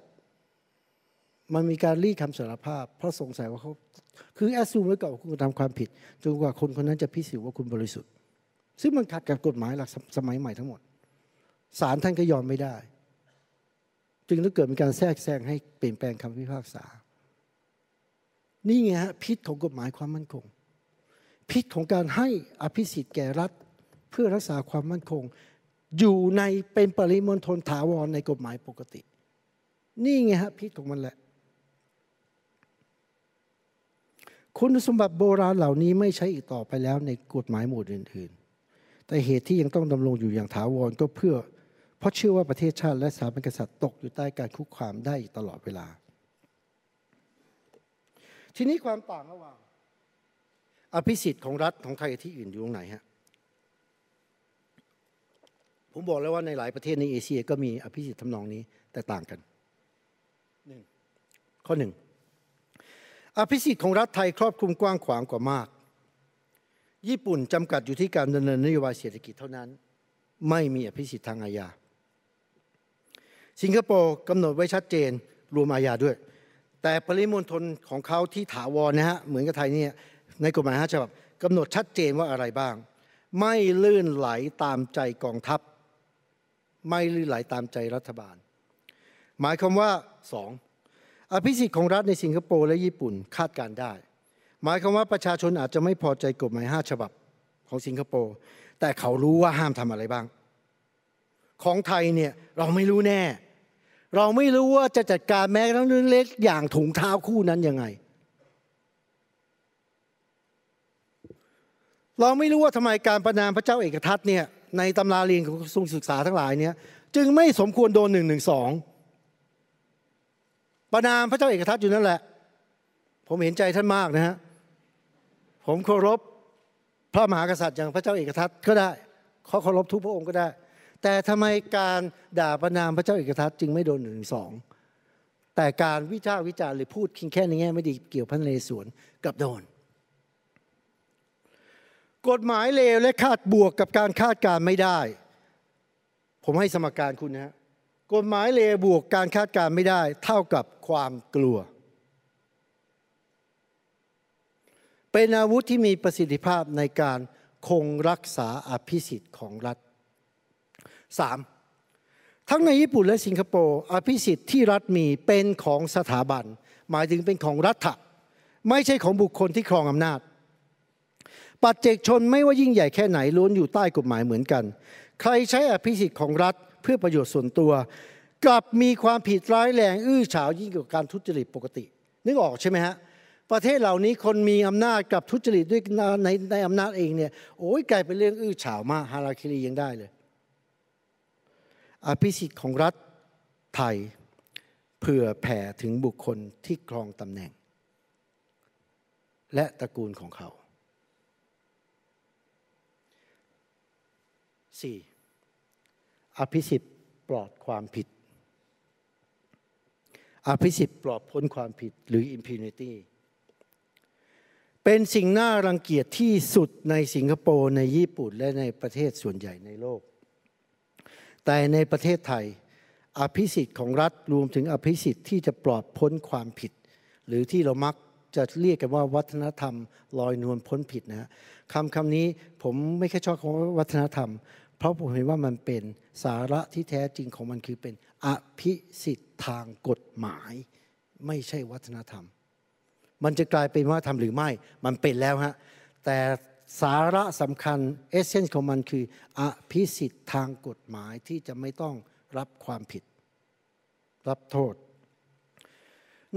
มันมีการรีคำสารภาพ เพราะสงสัยว่าเขาคือแอสซูมไว้ก่อนว่าคุณทำความผิด จนกว่าคนคนนั้นจะพิสูจน์ว่าคุณบริสุทธิ์ ซึ่งมันขัดกับกฎหมายหลักสมัยใหม่ทั้งหมดศาลท่านก็ยอมไม่ได้ จึงต้องเกิดมีการแทรกแซงให้เปลี่ยนแปลงคำพิพากษา นี่ไงฮะพิษของกฎหมายความมั่นคง พิษของการให้อภิสิทธิ์แก่รัฐเพื่อรักษาความมั่นคง อยู่ในเป็นปริมณฑลถาวรในกฎหมายปกติ นี่ไงฮะพิษของมันแหละ คุณสมบัติโบราณเหล่านี้ไม่ใช้อีกต่อไปแล้วในกฎหมายหมวดอื่น แต่เหตุที่ยังต้องดำรงอยู่อย่างถาวรก็เพื่อ เพราะเชื่อว่าประเทศชาติและสถาบันกษัตริย์ตกอยู่ใต้การคุกคามได้ตลอดเวลา ทีนี้ความต่างระหว่างอภิสิทธิ์ของรัฐของไทยที่อื่นอยู่ตรงไหนฮะผมบอกแล้วว่าในหลายประเทศในเอเชียก็มีอภิสิทธิ์ทำนองนี้แต่ต่างกันหนึ่งข้อหนึ่งอภิสิทธิ์ของรัฐไทยครอบคลุมกว้างขวางกว่ามาก ญี่ปุ่นจำกัดอยู่ที่การดำเนินนโยบายเศรษฐกิจเท่านั้น ไม่มีอภิสิทธิ์ทางอาญา สิงคโปร์กำหนดไว้ชัดเจนรวมอาญาด้วย แต่ปริมณฑลของเขาที่ถาวรนะฮะเหมือนกับไทยเนี่ยในกฎหมายห้าฉบับกำหนดชัดเจนว่าอะไรบ้าง ไม่ลื่นไหลตามใจกองทัพ ไม่ลื่นไหลตามใจรัฐบาล หมายความว่าสองอภิสิทธิ์ของรัฐในสิงคโปร์และญี่ปุ่นคาดการได้ หมายความว่าประชาชนอาจจะไม่พอใจกฎหมายห้าฉบับของสิงคโปร์แต่เขารู้ว่าห้ามทำอะไรบ้าง ของไทยเนี่ยเราไม่รู้แน่ เราไม่รู้ว่าจะจัดการแม้กระทั่งเรื่องเล็กอย่างถุงเท้าคู่นั้นยังไง เราไม่รู้ว่าทำไมการประนามพระเจ้าเอกทัตเนี่ยในตำราเรียนของกระทรวงศึกษาทั้งหลายเนี่ยจึงไม่สมควรโดนหนึ่งหนึ่งสองประนามพระเจ้าเอกทัตอยู่นั่นแหละ ผมเห็นใจท่านมากนะฮะ ผมเคารพพระมหากษัตริย์อย่างพระเจ้าเอกทัตก็ได้เขาเคารพทุกพระองค์ก็ได้ แต่ทำไมการด่าประนามพระเจ้าเอกทัตจึงไม่โดนหนึ่งสองแต่การวิจารวิจารหรือพูดคิงแค่ในแง่ไม่ดีเกี่ยวพันเลสวนกับโดน กฎหมายเลวและคาดบวกกับการคาดการไม่ได้ ผมให้สมการคุณนะกฎหมายเลวบวกการคาดการไม่ได้ เท่ากับความกลัว เป็นอาวุธที่มีประสิทธิภาพในการคงรักษาอภิสิทธิ์ของรัฐสามทั้งในญี่ปุ่นและสิงคโปร์อภิสิทธิ์ที่รัฐมีเป็นของสถาบัน หมายถึงเป็นของรัฐไม่ใช่ของบุคคลที่ครองอำนาจ ปัจเจกชนไม่ว่ายิ่งใหญ่แค่ไหนล้วนอยู่ใต้กฎหมายเหมือนกัน ใครใช้อภิสิทธิ์ของรัฐเพื่อประโยชน์ส่วนตัว กลับมีความผิดร้ายแรงอื้อฉาวยิ่งกว่าการทุจริตปกติ นึกออกใช่ไหมฮะ ประเทศเหล่านี้คนมีอำนาจกับทุจริตด้วยในในอำนาจเองเนี่ยโอ้ยกลายเป็นเรื่องอื้อฉาวมากฮาราคิรียังได้เลยอภิสิทธิ์ของรัฐไทยเผื่อแผ่ถึงบุคคลที่ครองตำแหน่ง และตระกูลของเขา 4. อภิสิทธิ์ปลอดความผิด อภิสิทธิ์ปลอดพ้นความผิดหรือ impunity เป็นสิ่งน่ารังเกียจที่สุดในสิงคโปร์ในญี่ปุ่นและในประเทศส่วนใหญ่ในโลก แต่ในประเทศไทย อภิสิทธิ์ของรัฐรวมถึงอภิสิทธิ์ที่จะปลอดพ้นความผิด หรือที่เรามักจะเรียกกันว่าวัฒนธรรมลอยนวลพ้นผิดนะฮะคำคำนี้ผมไม่แค่ชอบคำว่าวัฒนธรรม เพราะผมเห็นว่ามันเป็นสาระที่แท้จริงของมันคือเป็นอภิสิทธิ์ทางกฎหมาย ไม่ใช่วัฒนธรรม มันจะกลายเป็นวัฒนธรรมหรือไม่ มันเป็นแล้วฮะ แต่สาระสำคัญเอเซนส์ของมันคืออภิสิทธิ์ทางกฎหมายที่จะไม่ต้องรับความผิด รับโทษ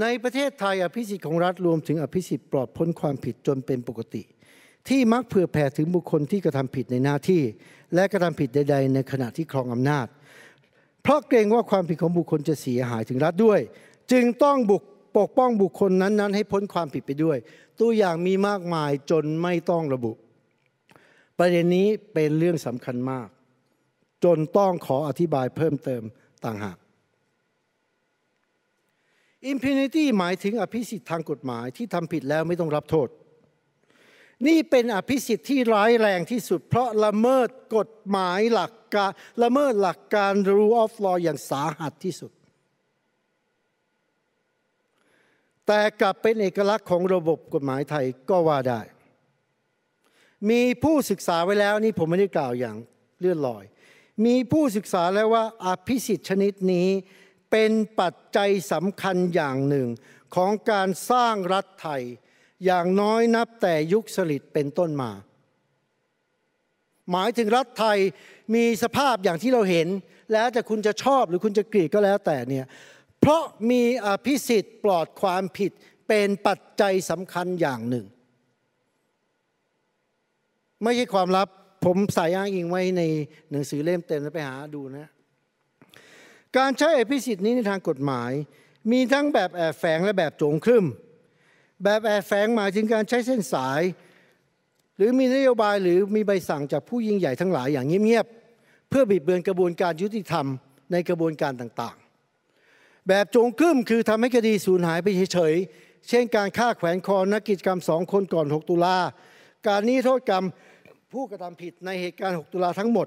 ในประเทศไทยอภิสิทธิ์ของรัฐรวมถึงอภิสิทธิ์ปลอดพ้นความผิดจนเป็นปกติ ที่มักเผื่อแผ่ถึงบุคคลที่กระทำผิดในหน้าที่ และกระทำผิดใด ๆ ในขณะที่ครองอำนาจ เพราะเกรงว่าความผิดของบุคคลจะเสียหายถึงรัฐด้วย จึงต้องบุก ปกป้องบุคคลนั้นๆ ให้พ้นความผิดไปด้วย ตัวอย่างมีมากมายจนไม่ต้องระบุ ประเด็นนี้เป็นเรื่องสำคัญมาก จนต้องขออธิบายเพิ่มเติมต่างหาก impunity หมายถึงอภิสิทธิ์ทางกฎหมายที่ทำผิดแล้วไม่ต้องรับโทษ นี่เป็นอภิสิทธิ์ที่ร้ายแรงที่สุด เพราะละเมิดกฎหมายหลักการละเมิดหลักการ rule of law อย่างสาหัสที่สุด แต่กลับเป็นเอกลักษณ์ของระบบกฎหมายไทยก็ว่าได้ มีผู้ศึกษาไว้แล้วนี่ผมไม่ได้กล่าวอย่างเลื่อนลอย มีผู้ศึกษาแล้วว่าอภิสิทธิ์ชนิดนี้เป็นปัจจัยสำคัญอย่างหนึ่งของการสร้างรัฐไทยอย่างน้อยนับแต่ยุคสลิดเป็นต้นมา หมายถึงรัฐไทยมีสภาพอย่างที่เราเห็น แล้วแต่คุณจะชอบหรือคุณจะเกลียดก็แล้วแต่เนี่ย เพราะมีอภิสิทธิ์ปลอดความผิดเป็นปัจจัยสำคัญอย่างหนึ่ง ไม่ใช่ความลับผมใส่อ้างอิงไว้ในหนังสือเล่มเต็มแล้วไปหาดูนะ การใช้อภิสิทธิ์นี้ในทางกฎหมาย มีทั้งแบบแอบแฝงและแบบโจงครึ่ม แบบแอบแฝงหมายถึงการใช้เส้นสาย หรือมีนโยบายหรือมีใบสั่งจากผู้ยิ่งใหญ่ทั้งหลายอย่างเงียบๆเพื่อบิดเบือนกระบวนการยุติธรรมในกระบวนการต่างๆ แบบจงครึ่มคือทำให้คดีสูญหายไปเฉยๆ เช่นการฆ่าแขวนคอนักกิจกรรมสองคนก่อน 6 ตุลา การนี้โทษกรรมผู้กระทำผิดในเหตุการณ์ 6 ตุลาทั้งหมด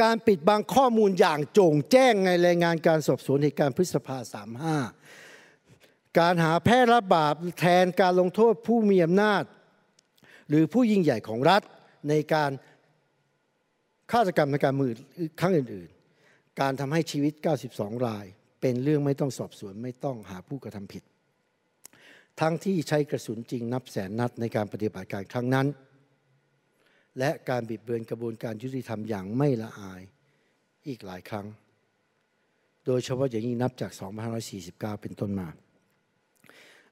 การปิดบังข้อมูลอย่างโจงแจ้งในรายงานการสอบสวนเหตุการณ์พฤษภาสามห้าการหาแพร่ระบาดแทนการลงโทษผู้มีอำนาจ หรือผู้ยิ่งใหญ่ของรัฐในการฆาตกรรมในการมือครั้งอื่นๆ การทำให้ชีวิต 92 ราย เป็นเรื่องไม่ต้องสอบสวนไม่ต้องหาผู้กระทำผิด ทั้งที่ใช้กระสุนจริงนับแสนนัดในการปฏิบัติการครั้งนั้น และการบิดเบือนกระบวนการยุติธรรมอย่างไม่ละอายอีกหลายครั้ง โดยเฉพาะอย่างยิ่งนับจาก 2549 เป็นต้นมา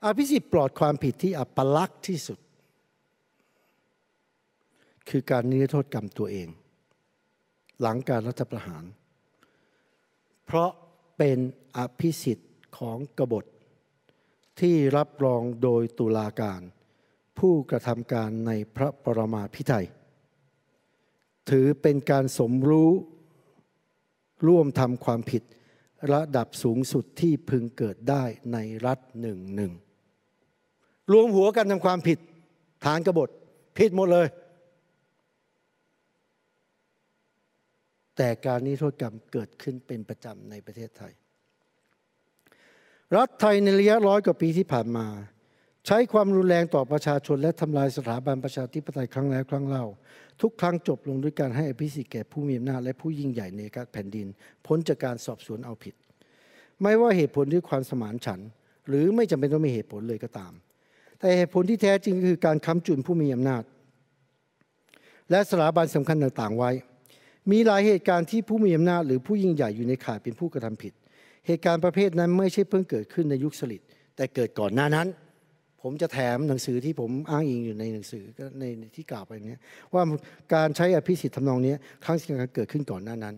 อภิสิทธิ์ปลอดความผิดที่อัปลักษณ์ที่สุด คือการนิรโทษกรรมตัวเอง หลังการรัฐประหาร เพราะ เป็นอภิสิทธิ์ของกบฏ ที่รับรองโดยตุลาการ ผู้กระทำการในพระปรมาภิไธยถือเป็นการสมรู้ร่วมทำความผิดระดับสูงสุดที่พึงเกิดได้ในรัฐหนึ่งหนึ่งรวมหัวกันทำความผิดฐานกบฏผิดหมดเลย แต่การนิโทษกรรมเกิดขึ้นเป็นประจำในประเทศไทย รัฐไทยในระยะร้อยกว่าปีที่ผ่านมา ใช้ความรุนแรงต่อประชาชนและทำลายสถาบันประชาธิปไตยครั้งแล้วครั้งเล่า ทุกครั้งจบลงด้วยการให้อภิสิทธิ์แก่ผู้มีอำนาจและผู้ยิ่งใหญ่ในการแผ่นดิน พ้นจากการสอบสวนเอาผิด ไม่ว่าเหตุผลด้วยความสมานฉันหรือไม่จำเป็นต้องมีเหตุผลเลยก็ตาม แต่เหตุผลที่แท้จริงคือการค้ำจุนผู้มีอำนาจ และสถาบันสำคัญต่างๆไว้ มีหลายเหตุการณ์ที่ผู้มีอำนาจหรือผู้ยิ่งใหญ่อยู่ในข่ายเป็นผู้กระทำผิด เหตุการณ์ประเภทนั้นไม่ใช่เพิ่งเกิดขึ้นในยุคสลิดแต่เกิดก่อนหน้านั้น ผมจะแถมหนังสือที่ผมอ้างอิงอยู่ในหนังสือในที่กล่าวไปนี้ว่าการใช้อภิสิทธิ์ทำนองนี้ครั้งสิ่งเกิดขึ้นก่อนหน้านั้น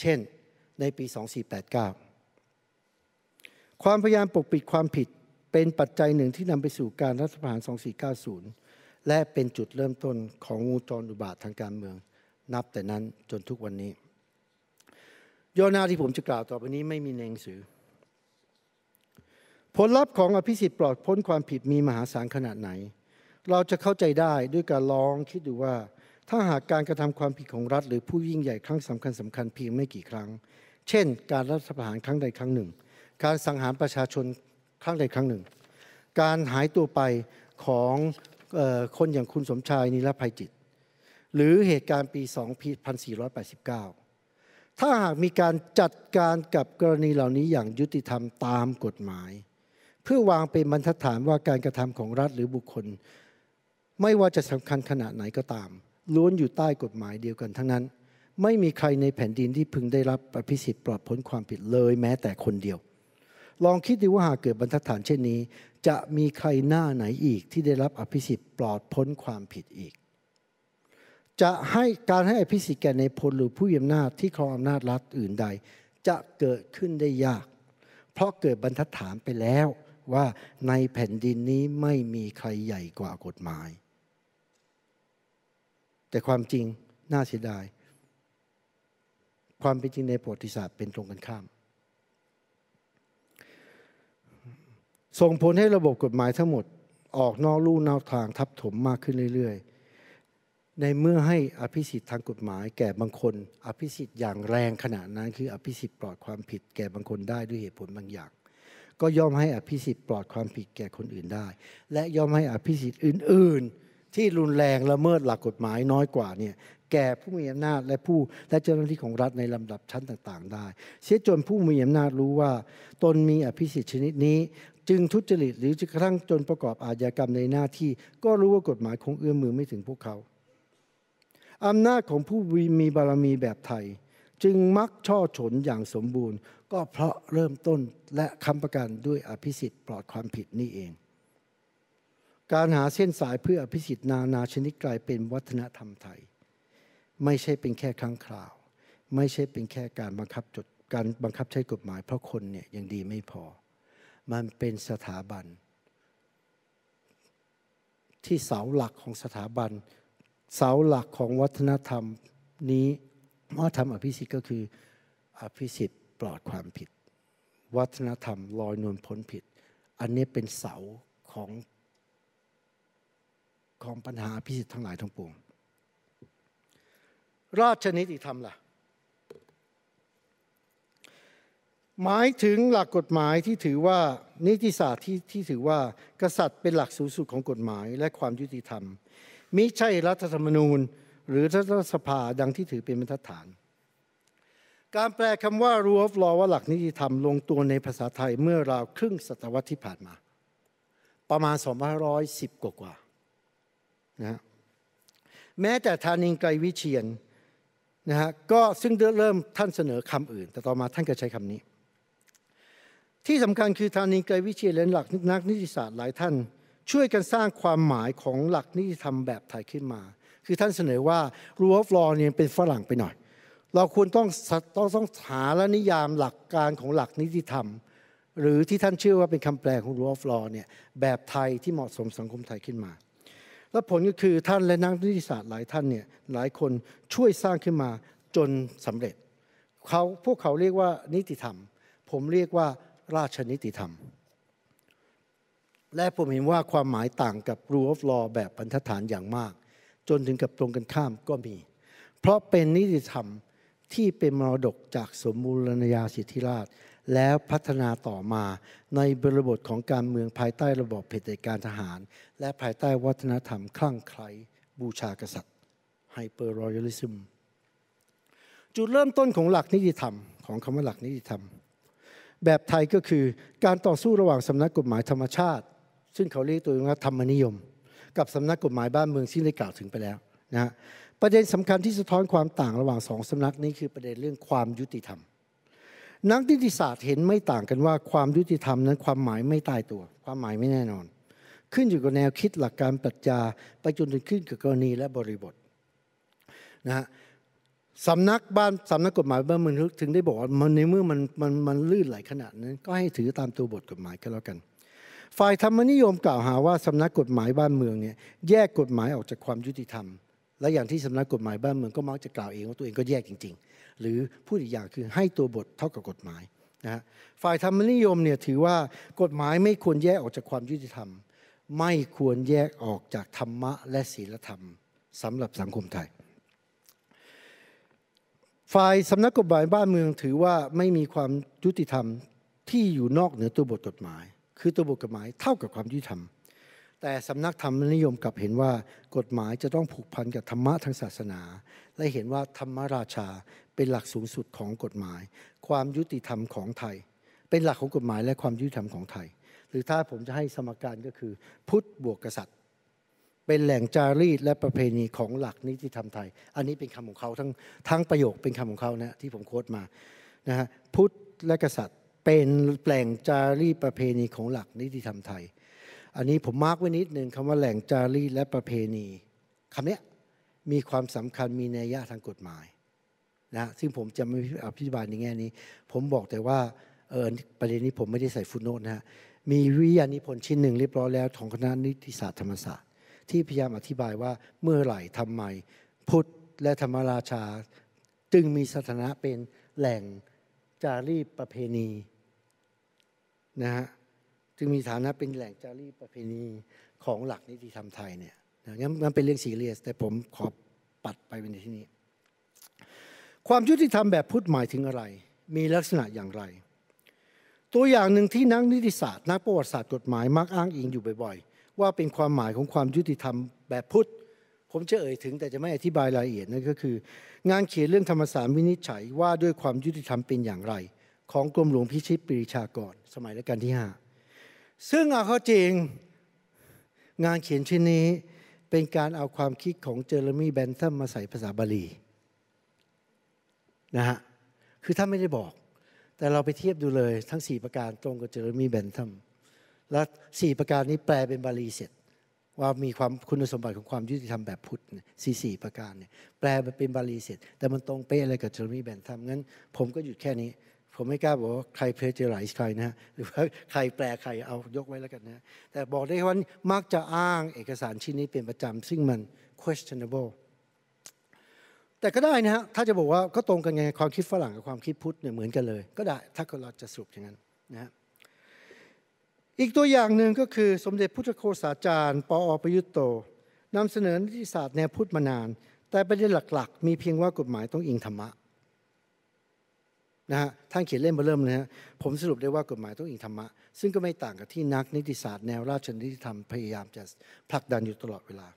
เช่น ในปี 2489 ความพยายามปกปิดความผิดเป็นปัจจัยหนึ่งที่นำไปสู่การรัฐประหาร 2490 และเป็นจุดเริ่มต้นของวงจรอุบาททางการเมือง นับแต่นั้นจนทุกวันนี้ ย่อหน้าที่ผมจะกล่าวต่อไปนี้ไม่มีในหนังสือ ผลลัพธ์ของอภิสิทธิ์ปลอดพ้นความผิดมีมหาศาลขนาดไหน เราจะเข้าใจได้ด้วยการลองคิดดูว่า ถ้าหากการกระทำความผิดของรัฐ หรือผู้ยิ่งใหญ่ครั้งสำคัญสำคัญเพียงไม่กี่ครั้ง เช่น การรัฐประหารครั้งใดครั้งหนึ่ง การสังหารประชาชนครั้งใดครั้งหนึ่ง การหายตัวไปของออคนอย่างคุณสมชายนิรภัยจิต หรือเหตุการณ์ปี 2489 ถ้าหากมีการจัดการกับกรณีเหล่านี้อย่างยุติธรรมตามกฎหมาย เพื่อวางเป็นบรรทัดฐานว่าการกระทำของรัฐหรือบุคคล ไม่ว่าจะสำคัญขนาดไหนก็ตาม ล้วนอยู่ใต้กฎหมายเดียวกันทั้งนั้น ไม่มีใครในแผ่นดินที่พึงได้รับอภิสิทธิ์ปลอดพ้นความผิดเลยแม้แต่คนเดียวลองคิดดูว่าหากเกิดบรรทัดฐานเช่นนี้ จะมีใครหน้าไหนอีกที่ได้รับอภิสิทธิ์ปลอดพ้นความผิดอีก จะให้การให้อภิสิทธิ์แก่ในพลหรือผู้มีอำนาจที่ครองอำนาจรัฐอื่นใด จะเกิดขึ้นได้ยาก เพราะเกิดบรรทัดฐานไปแล้วว่าในแผ่นดินนี้ไม่มีใครใหญ่กว่ากฎหมาย แต่ความจริงน่าเสียดาย ความเป็นจริงในประวัติศาสตร์เป็นตรงกันข้าม ส่งผลให้ระบบกฎหมายทั้งหมดออกนอกลู่นอกทางทับถมมากขึ้นเรื่อยๆ ในเมื่อให้อภิสิทธิ์ทางกฎหมาย แก่บางคน อภิสิทธิ์อย่างแรงขนาดนั้น คืออภิสิทธิ์ปลอดความผิด แก่บางคนได้ด้วยเหตุผลบางอย่าง ก็ย่อมให้อภิสิทธิ์ปลอดความผิดแก่คนอื่นได้ และย่อมให้อภิสิทธิ์อื่น ๆ ที่รุนแรงละเมิดหลักกฎหมายน้อยกว่าเนี่ยแก่ผู้มีอำนาจและผู้และเจ้าหน้าที่ของรัฐในลำดับชั้นต่างๆ ได้ เสียจนผู้มีอำนาจรู้ว่า ตนมีอภิสิทธิ์ชนิดนี้ จึงทุจริตหรือจะกระทั่งจนประกอบอาญากรรมในหน้าที่ ก็รู้ว่ากฎหมายคงเอื้อมมือไม่ถึงพวกเขา อำนาจของผู้มีบารมีแบบไทย จึงมักช่อฉนอย่างสมบูรณ์ ก็เพราะเริ่มต้นและคำประกันด้วยอภิสิทธิ์ปลอดความผิดนี่เอง การหาเส้นสายเพื่ออภิสิทธิ์นานาชนิดกลายเป็นวัฒนธรรมไทย ไม่ใช่เป็นแค่ครั้งคราว ไม่ใช่เป็นแค่การบังคับจดการบังคับใช้กฎหมายเพราะคนเนี่ยยังดีไม่พอ มันเป็นสถาบันที่เสาหลักของสถาบัน เสาหลักของวัฒนธรรมนี้วัฒนธรรมอภิสิทธิ์ก็คืออภิสิทธิ์ปลอดความผิด วัฒนธรรมลอยนวลพ้นผิด อันนี้เป็นเสาของของปัญหาอภิสิทธิ์ทั้งหลายทั้งปวง ราชนิติธรรมล่ะ หมายถึงหลักกฎหมายที่ถือว่านิติศาสตร์ที่ที่ถือว่ากษัตริย์เป็นหลักสูงสุดของกฎหมายและความยุติธรรม มิใช่รัฐธรรมนูญ หรือรัฐสภาดังที่ถือเป็นบรรทัดฐาน การแปลคำว่า rule of law ว่าหลักนิติธรรมลงตัวในภาษาไทยเมื่อราวครึ่งศตวรรษที่ผ่านมา ประมาณ 2510 กว่ากว่านะฮะแม้แต่ธานินไกรวิเชียนนะฮะก็ซึ่งเริ่มท่านเสนอคำอื่น แต่ต่อมาท่านก็ใช้คำนี้ ที่สำคัญคือธานินไกรวิเชียนและหลักนักนิติศาสตร์หลายท่าน ช่วยกันสร้างความหมายของหลักนิติธรรมแบบไทยขึ้นมา คือท่านเสนอว่า rule of law เนี่ยเป็นฝรั่งไปหน่อย เราควรต้องต้องต้องหาและนิยามหลักการของหลักนิติธรรม หรือที่ท่านเชื่อว่าเป็นคำแปลของ rule of law เนี่ยแบบไทยที่เหมาะสมสังคมไทยขึ้นมา และผลก็คือท่านและนักนิติศาสตร์หลายท่านเนี่ยหลายคนช่วยสร้างขึ้นมาจนสำเร็จเขาพวกเขาเรียกว่านิติธรรม ผมเรียกว่าราชนิติธรรม และผมเห็นว่าความหมายต่างกับ rule of law แบบบรรทัดฐานอย่างมาก จนถึงกับตรงกันข้ามก็มี เพราะเป็นนิติธรรมที่เป็นมรดกจากสมบูรณาญาสิทธิราช แล้วพัฒนาต่อมาในบริบทของการเมืองภายใต้ระบอบเผด็จการทหาร และภายใต้วัฒนธรรมคลั่งไคล้บูชากษัตริย์ไฮเปอร์รอยัลิซึมจุดเริ่มต้นของหลักนิติธรรม ของคำว่าหลักนิติธรรม แบบไทยก็คือการต่อสู้ระหว่างสำนักกฎหมายธรรมชาติ ซึ่งเขาเรียกตัวเองว่าธรรมนิยม กับสำนักกฎหมายบ้านเมืองที่ได้กล่าวถึงไปแล้วนะฮะประเด็นสำคัญที่สะท้อนความต่างระหว่างสองสำนักนี้คือประเด็นเรื่องความยุติธรรม นักนิติศาสตร์เห็นไม่ต่างกันว่าความยุติธรรมนั้นความหมายไม่ตายตัว ความหมายไม่แน่นอน ขึ้นอยู่กับแนวคิดหลักการปรัชญาไปจนถึงขึ้นกับกรณีและบริบทนะฮะสำนักบ้านสำนักกฎหมายบ้านเมืองถึงได้บอกว่ามันในเมื่อมันมันมันลื่นไหลขนาดนั้น ก็ให้ถือตามตัวบทกฎหมายก็แล้วกัน ฝ่ายธรรมนิยมกล่าวหาว่าสำนักกฎหมายบ้านเมืองเนี่ยแยกกฎหมายออกจากความยุติธรรม และอย่างที่สำนักกฎหมายบ้านเมืองก็มักจะกล่าวเองว่าตัวเองก็แยกจริง ๆ หรือพูดอีกอย่างคือให้ตัวบทเท่ากับกฎหมายนะฮะฝ่ายธรรมนิยมเนี่ยถือว่ากฎหมายไม่ควรแยกออกจากความยุติธรรม ไม่ควรแยกออกจากธรรมะและศีลธรรมสำหรับสังคมไทยฝ่ายสำนักกฎหมายบ้านเมืองถือว่าไม่มีความยุติธรรมที่อยู่นอกเหนือตัวบทกฎหมาย คือตัวบทกฎหมายเท่ากับความยุติธรรม แต่สำนักธรรมนิยมกลับเห็นว่ากฎหมายจะต้องผูกพันกับธรรมะทางศาสนา และเห็นว่าธรรมราชาเป็นหลักสูงสุดของกฎหมาย ความยุติธรรมของไทย เป็นหลักของกฎหมายและความยุติธรรมของไทย หรือถ้าผมจะให้สมการก็คือ พุทธบวกกษัตริย์ เป็นแหล่งจารีตและประเพณีของหลักนิติธรรมไทย อันนี้เป็นคำของเขาทั้งทั้งประโยคเป็นคำของเขานะที่ผมโค้ดมานะฮะพุทธและกษัตริย์ เป็นแหล่งจารีตประเพณีของหลักนิติธรรมไทย อันนี้ผมมาร์กไว้นิดหนึ่งคำว่าแหล่งจารีตและประเพณีคำนี้มีความสำคัญมีนัยยะทางกฎหมายนะซึ่งผมจะไม่อธิบายในแง่นี้ ผมบอกแต่ว่าเออประเด็นนี้ผมไม่ได้ใส่ฟุตโนตนะฮะมีวิทยานิพนธ์ชิ้นหนึ่งเรียบร้อยแล้วของคณะนิติศาสตร์ธรรมศาสตร์ ที่พยายามอธิบายว่าเมื่อไหร่ทำไม พุทธและธรรมราชา จึงมีสถานะเป็นแหล่งจารีตประเพณี นะฮะจึงมีฐานะเป็นแหล่งจารีตประเพณีของหลักนิติธรรมไทยเนี่ยงั้นมันเป็นเรื่องซีเรียส แต่ผมขอปัดไปในที่นี้ ความยุติธรรมแบบพุทธหมายถึงอะไร มีลักษณะอย่างไร ตัวอย่างหนึ่งที่นักนิติศาสตร์ นักประวัติศาสตร์กฎหมายมักอ้างอิงอยู่บ่อยๆ ว่าเป็นความหมายของความยุติธรรมแบบพุทธผมจะเอ่ยถึงแต่จะไม่อธิบายรายละเอียดนั่นก็คือ งานเขียนเรื่องธรรมศาสตร์วินิจฉัยว่าด้วยความยุติธรรมเป็นอย่างไร ของกรมหลวงพิชิตปรีชากรสมัยรัชกาลที่ห้าซึ่งเอาเข้าจริงงานเขียนชิ้นนี้เป็นการเอาความคิดของ Jeremy Bentham มาใส่ภาษาบาลีนะฮะคือถ้าไม่ได้บอก แต่เราไปเทียบดูเลยทั้ง 4 ประการตรงกับ Jeremy Bentham และ4ประการนี้แปลเป็นบาลีเสร็จว่ามีความคุณสมบัติของความยุติธรรมแบบพุทธสี่สี่ประการเนี่ยแปลเป็นบาลีเสร็จ แต่มันตรงเป๊ะอะไรกับ Jeremy Bentham งั้นผมก็หยุดแค่นี้ ผมไม่กล้าบอกว่าใคร plagiarize ใครนะหรือว่าใครแปลใครเอายกไว้แล้วกันนะ แต่บอกได้ว่ามักจะอ้างเอกสารชิ้นนี้เป็นประจำซึ่งมัน questionable แต่ก็ได้นะฮะถ้าจะบอกว่าก็ตรงกันไงความคิดฝรั่งกับความคิดพุทธเนี่ยเหมือนกันเลย ก็ได้ถ้าเราจะสรุปอย่างนั้นนะฮะอีกตัวอย่างหนึ่งก็คือสมเด็จพุทธโฆษาจารย์ ปอประยุตโตนำเสนอนิติศาสตร์แนวพุทธมานาน แต่ประเด็นหลักๆ มีเพียงว่ากฎหมายต้องอิงธรรมะ นะฮะท่านเขียนเล่มมาเริ่มนะฮะผมสรุปได้ว่ากฎหมายต้องอิงธรรมะ ซึ่งก็ไม่ต่างกับที่นักนิติศาสตร์แนวราชนิติธรรมพยายามจะผลักดันอยู่ตลอดเวลา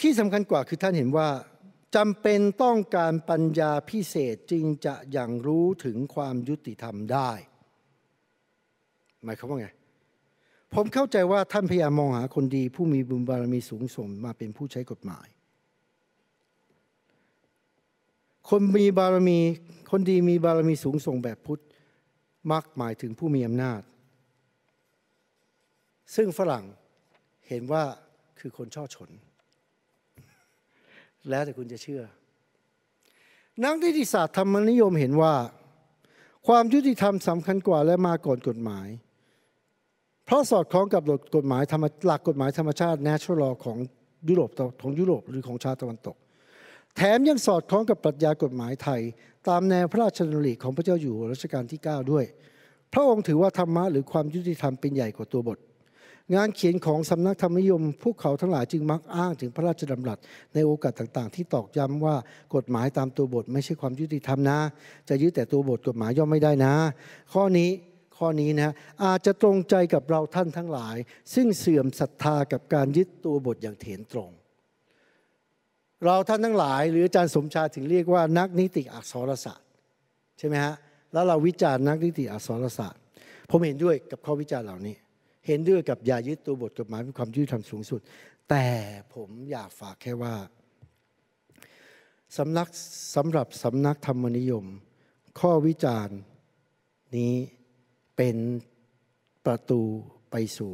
ที่สำคัญกว่าคือท่านเห็นว่าจำเป็นต้องการปัญญาพิเศษจึงจะอยังรู้ถึงความยุติธรรมได้ หมายความว่าไง ผมเข้าใจว่าท่านพยายามมองหาคนดี ผู้มีบุญบารมีสูงส่งมาเป็นผู้ใช้กฎหมาย คนมีบารมี คนดีมีบารมีสูงส่งแบบพุทธ มักหมายถึงผู้มีอำนาจ ซึ่งฝรั่งเห็นว่าคือคนช่อชนแล้วแต่คุณจะเชื่อ นักนิติศาสตร์ธรรมนิยมเห็นว่า ความยุติธรรมสำคัญกว่าและมาก่อนกฎหมาย เพราะสอดคล้องกับกฎหมายหลักกฎหมายธรรมชาติ natural law ของยุโรปของยุโรปหรือของชาติตะวันตก แถมยังสอดคล้องกับปรัชญากฎหมายไทย ตามแนวพระราชดำริของพระเจ้าอยู่หัวรัชกาลที่ 9 ด้วย พระองค์ถือว่าธรรมะหรือความยุติธรรมเป็นใหญ่กว่าตัวบท งานเขียนของสำนักธรรมนิยม พวกเขาทั้งหลายจึงมักอ้างถึงพระราชดำรัสในโอกาสต่างๆ ที่ตอกย้ำว่ากฎหมายตามตัวบท ไม่ใช่ความยุติธรรมนะ จะยึดแต่ตัวบทกฎหมายย่อมไม่ได้นะ ข้อนี้ข้อนี้นะอาจจะตรงใจกับเราท่านทั้งหลาย ซึ่งเสื่อมศรัทธากับการยึดตัวบทอย่างเถนตรง เราท่านทั้งหลายหรืออาจารย์สมชาถึงเรียกว่านักนิติอักษรศาสตร์ใช่ไหมฮะแล้วเราวิจารณ์นักนิติอักษรศาสตร์ ผมเห็นด้วยกับข้อวิจารณ์เหล่านี้ เห็นด้วยกับอย่ายึดตัวบทกฎหมายเป็นความยุติธรรมสูงสุด แต่ผมอยากฝากแค่ว่าสำนักสำหรับสำนักธรรมนิยม ข้อวิจารณ์นี้เป็นประตูไปสู่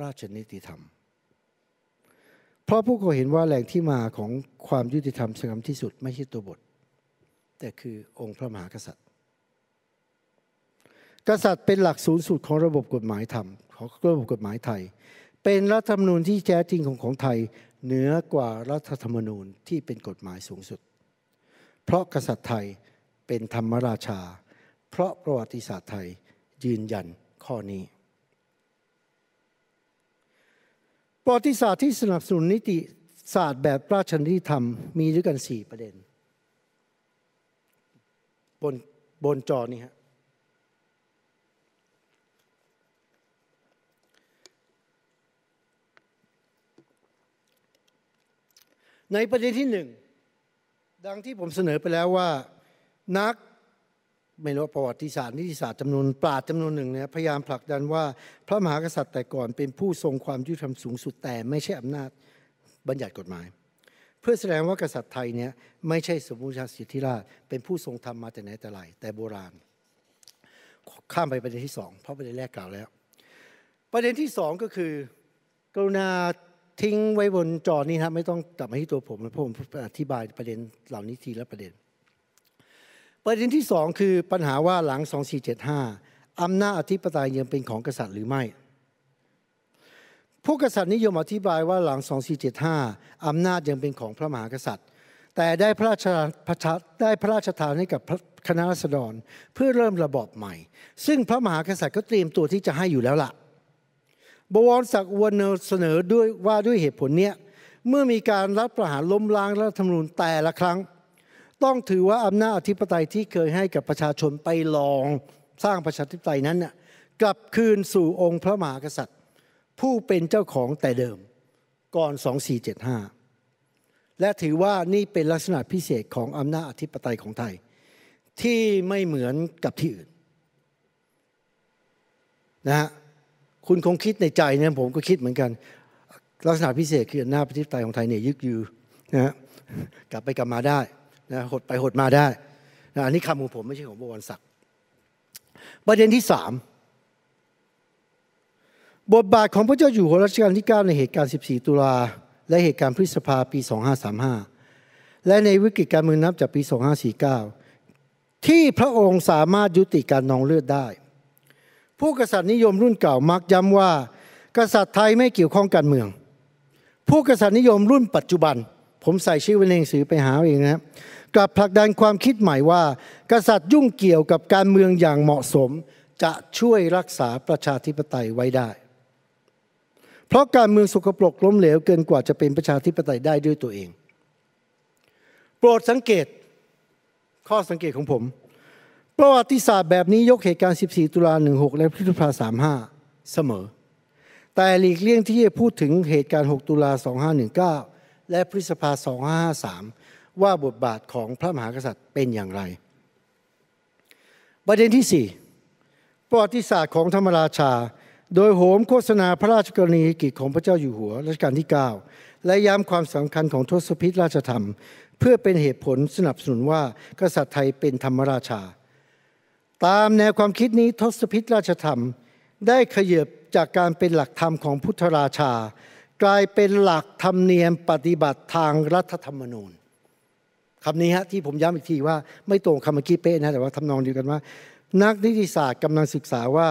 ราชนิติธรรม เพราะผู้เขาเห็นว่าแหล่งที่มาของความยุติธรรมสำคัญที่สุดไม่ใช่ตัวบท แต่คือองค์พระมหากษัตริย์ กษัตริย์เป็นหลักสูงสุดของระบบกฎหมายธรรมของระบบกฎหมายไทย เป็นรัฐธรรมนูญที่แท้จริงของของไทยเหนือกว่ารัฐธรรมนูญที่เป็นกฎหมายสูงสุด เพราะกษัตริย์ไทยเป็นธรรมราชา เพราะประวัติศาสตร์ไทยยืนยันข้อนี้ ประวัติศาสตร์ที่สนับสนุนนิติศาสตร์แบบราชนิติธรรมมีด้วยกัน 4 ประเด็น บนบนจอนี่ฮะในประเด็นที่หนึ่งดังที่ผมเสนอไปแล้วว่า นัก ไม่รู้ประวัติศาสตร์นิติศาสตร์จำนวนปราดจำนวนหนึ่งเนี่ยพยายามผลักดันว่าพระมหากษัตริย์แต่ก่อนเป็นผู้ทรงความยุติธรรมสูงสุดแต่ไม่ใช่อำนาจบัญญัติกฎหมาย เพื่อแสดงว่ากษัตริย์ไทยเนี่ยไม่ใช่สมมุติสิทธิราช เป็นผู้ทรงธรรมมาแต่ไหนแต่ไรแต่โบราณ ข้ามไปประเด็นที่สองเพราะประเด็นแรกกล่าวแล้ว ประเด็นที่สองก็คือกรุณาทิ้งไว้บนจอนี้ครับไม่ต้องกลับมาที่ตัวผมนะผมอธิบายประเด็นเหล่านี้ทีละประเด็น ประเด็นที่สองคือปัญหาว่าหลัง 2475 อำนาจอธิปไตยยังเป็นของกษัตริย์หรือไม่ผู้กษัตริย์นิยมอธิบายว่าหลัง 2475 อำนาจยังเป็นของพระมหากษัตริย์ แต่ได้พระราชได้พระราชทานให้กับคณะรัษฎรเพื่อเริ่มระบอบใหม่ ซึ่งพระมหากษัตริย์ก็เตรียมตัวที่จะให้อยู่แล้วล่ะ บวรศักดิ์วนเนเสนอด้วยว่าด้วยเหตุผลเนี้ยเมื่อมีการรัฐประหารล้มล้างรัฐธรรมนูญแต่ละครั้ง ต้องถือว่าอำนาจอธิปไตยที่เคยให้กับประชาชนไปลองสร้างประชาธิปไตยนั้นน่ะกลับคืนสู่องค์พระมหากษัตริย์ ผู้เป็นเจ้าของแต่เดิมก่อน 2475 และถือว่านี่เป็นลักษณะพิเศษของอำนาจอธิปไตยของไทย ที่ไม่เหมือนกับที่อื่นนะฮะคุณคงคิดในใจเนี่ยผมก็คิดเหมือนกัน ลักษณะพิเศษคือหน้าประชาธิปไตยของไทยเนี่ยยึกยือนะฮะกลับไปกลับมาได้ นะหดไปหดมาได้นะอันนี้คำของผมไม่ใช่ของบวรศักดิ์ประเด็นที่สามบทบาทของพระเจ้าอยู่หัวรัชกาลที่ 9 ในเหตุการณ์ 14 ตุลา และเหตุการณ์พฤษภาปี 2535 และในวิกฤตการเมืองนับจากปี 2549 ที่พระองค์สามารถยุติการนองเลือดได้ ผู้กษัตริย์นิยมรุ่นเก่ามักย้ำว่า กษัตริย์ไทยไม่เกี่ยวข้องการเมือง ผู้กษัตริย์นิยมรุ่นปัจจุบัน ผมใส่ชื่อไว้ในหนังสือไปหาเองนะครับ กลับผลักดันความคิดใหม่ว่า กษัตริย์ยุ่งเกี่ยวกับการเมืองอย่างเหมาะสม จะช่วยรักษาประชาธิปไตยไว้ได้ เพราะการเมืองสกปรกล้มเหลวเกินกว่าจะเป็นประชาธิปไตยได้ด้วยตัวเอง โปรดสังเกตข้อสังเกตของผม ประวัติศาสตร์แบบนี้ยกเหตุการณ์ 14 ตุลา 16 และพฤษภา35 เสมอ แต่หลีกเลี่ยงที่จะพูดถึงเหตุการณ์ 6 ตุลา 2519 และพฤษภา 2553 ว่าบทบาทของพระมหากษัตริย์เป็นอย่างไร ประเด็นที่ 4 ประวัติศาสตร์ของธรรมราชา โดยโหมโฆษณาพระราชกรณียกิจของพระเจ้าอยู่หัวรัชกาลที่ 9 และย้ำความสำคัญของทศพิธราชธรรม เพื่อเป็นเหตุผลสนับสนุนว่ากษัตริย์ไทยเป็นธรรมราชา ตามแนวความคิดนี้ทศพิธราชธรรม ได้ขยับจากการเป็นหลักธรรมของพุทธราชา กลายเป็นหลักธรรมเนียมปฏิบัติทางรัฐธรรมนูญ คำนี้ฮะที่ผมย้ำอีกทีว่าไม่ตรงคำเมื่อกี้เป๊ะนะแต่ว่าทำนองเดียวกันว่า นักนิติศาสตร์กำลังศึกษาว่า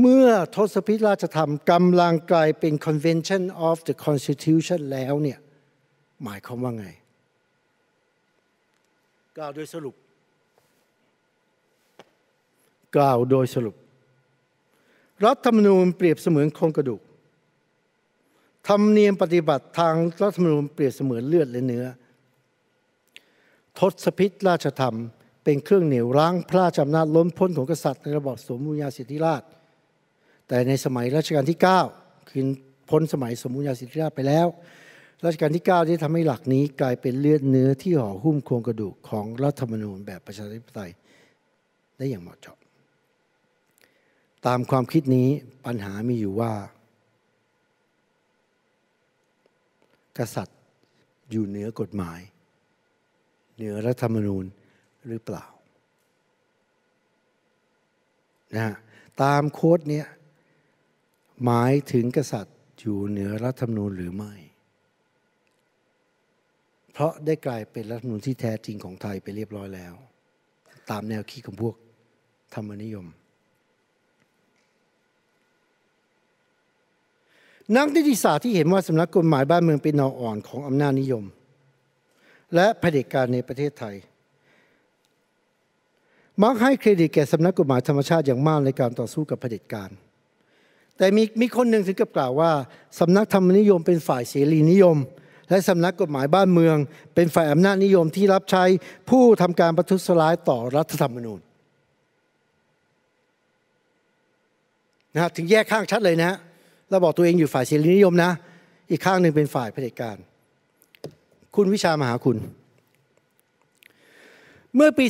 เมื่อทศพิธราชธรรมกำลังกลายเป็น Convention of the Constitution แล้วเนี่ยหมายความว่าไงกล่าวโดยสรุปกล่าวโดยสรุป รัฐธรรมนูญเปรียบเสมือนโครงกระดูกธรรมเนียมปฏิบัติทางรัฐธรรมนูญเปรียบเสมือนเลือดและเนื้อ ทศพิธราชธรรม เป็นเครื่องเหนี่ยวรั้งพระราชอำนาจล้นพ้นของกษัตริย์ในระบอบสมบูรณาสิทธิราช แต่ในสมัยรัชกาลที่ 9 คือพ้นสมัยสมบูรณาสิทธิราชไปแล้วรัชกาลที่ 9 ได้ทำให้หลักนี้กลายเป็นเลือดเนื้อที่ห่อหุ้มโครงกระดูกของรัฐธรรมนูญแบบประชาธิปไตยได้อย่างเหมาะเจาะ ตามความคิดนี้ปัญหามีอยู่ว่า กษัตริย์อยู่เหนือกฎหมาย เหนือรัฐธรรมนูญหรือเปล่านะตามโค้ดเนี้ยหมายถึงกษัตริย์อยู่เหนือรัฐธรรมนูญหรือไม่ เพราะได้กลายเป็นรัฐธรรมนูญที่แท้จริงของไทยไปเรียบร้อยแล้ว ตามแนวคิดของพวกธรรมนิยม นักนิติศาสตร์ที่เห็นว่าสำนักกฎหมายบ้านเมืองเป็นนออ่อนของอำนาจนิยม และเผด็จการในประเทศไทย มักให้เครดิตแก่สำนักกฎหมายธรรมชาติอย่างมากในการต่อสู้กับเผด็จการ แต่มีมีคนหนึ่งถึงกับกล่าวว่าสำนักธรรมนิยมเป็นฝ่ายเสรีนิยม และสำนักกฎหมายบ้านเมือง เป็นฝ่ายอำนาจนิยมที่รับใช้ผู้ทำการประทุษร้ายต่อรัฐธรรมนูญนะถึงแยกข้างชัดเลยนะเราบอกตัวเองอยู่ฝ่ายเสรีนิยมนะ อีกข้างหนึ่งเป็นฝ่ายเผด็จการ คุณวิชามหาคุณ เมื่อปี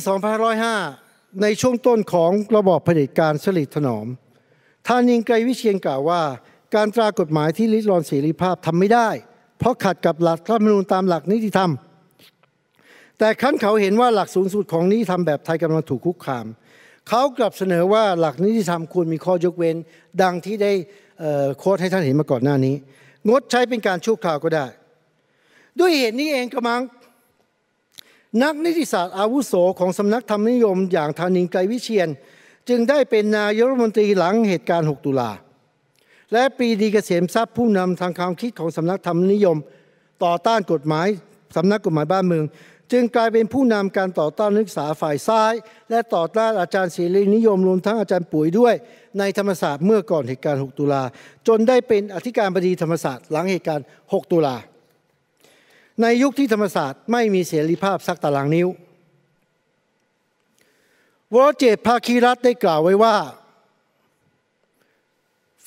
2505 ในช่วงต้นของระบอบเผด็จการสลิดถนอมท่านิงไกรวิเชียนกล่าวว่า การตรากฎหมายที่ลิดรอนเสรีภาพทำไม่ได้ เพราะขัดกับหลักรัฐธรรมนูญตามหลักนิติธรรม แต่ขั้นเขาเห็นว่าหลักสูงสุดของนิติธรรมแบบไทยกำลังถูกคุกคาม เขากลับเสนอว่าหลักนิติธรรมควรมีข้อยกเว้น ดังที่ได้โค้ดให้ท่านเห็นมาก่อนหน้านี้ งดใช้เป็นการชั่วคราวก็ได้ ด้วยเหตุนี้เองกระมัง นักนิติศาสตร์อาวุโสของสำนักธรรมนิยมอย่างธานินไกรวิเชียน จึงได้เป็นนายกรัฐมนตรีหลังเหตุการณ์ 6 ตุลา และปรีดีเกษมทรัพย์ผู้นำทางความคิดของสำนักธรรมนิยม ต่อต้านกฎหมายสำนักกฎหมายบ้านเมือง จึงกลายเป็นผู้นำการต่อต้านนักศึกษาฝ่ายซ้าย และต่อต้านอาจารย์เสรีนิยมรวมทั้งอาจารย์ปุ๋ยด้วย ในธรรมศาสตร์เมื่อก่อนเหตุการณ์ 6 ตุลา จนได้เป็นอธิการบดีธรรมศาสตร์หลังเหตุการณ์ 6 ตุลา ในยุคที่ธรรมศาสตร์ไม่มีเสรีภาพสักตารางนิ้ว วรเจตภาคีรัฐได้กล่าวไว้ว่า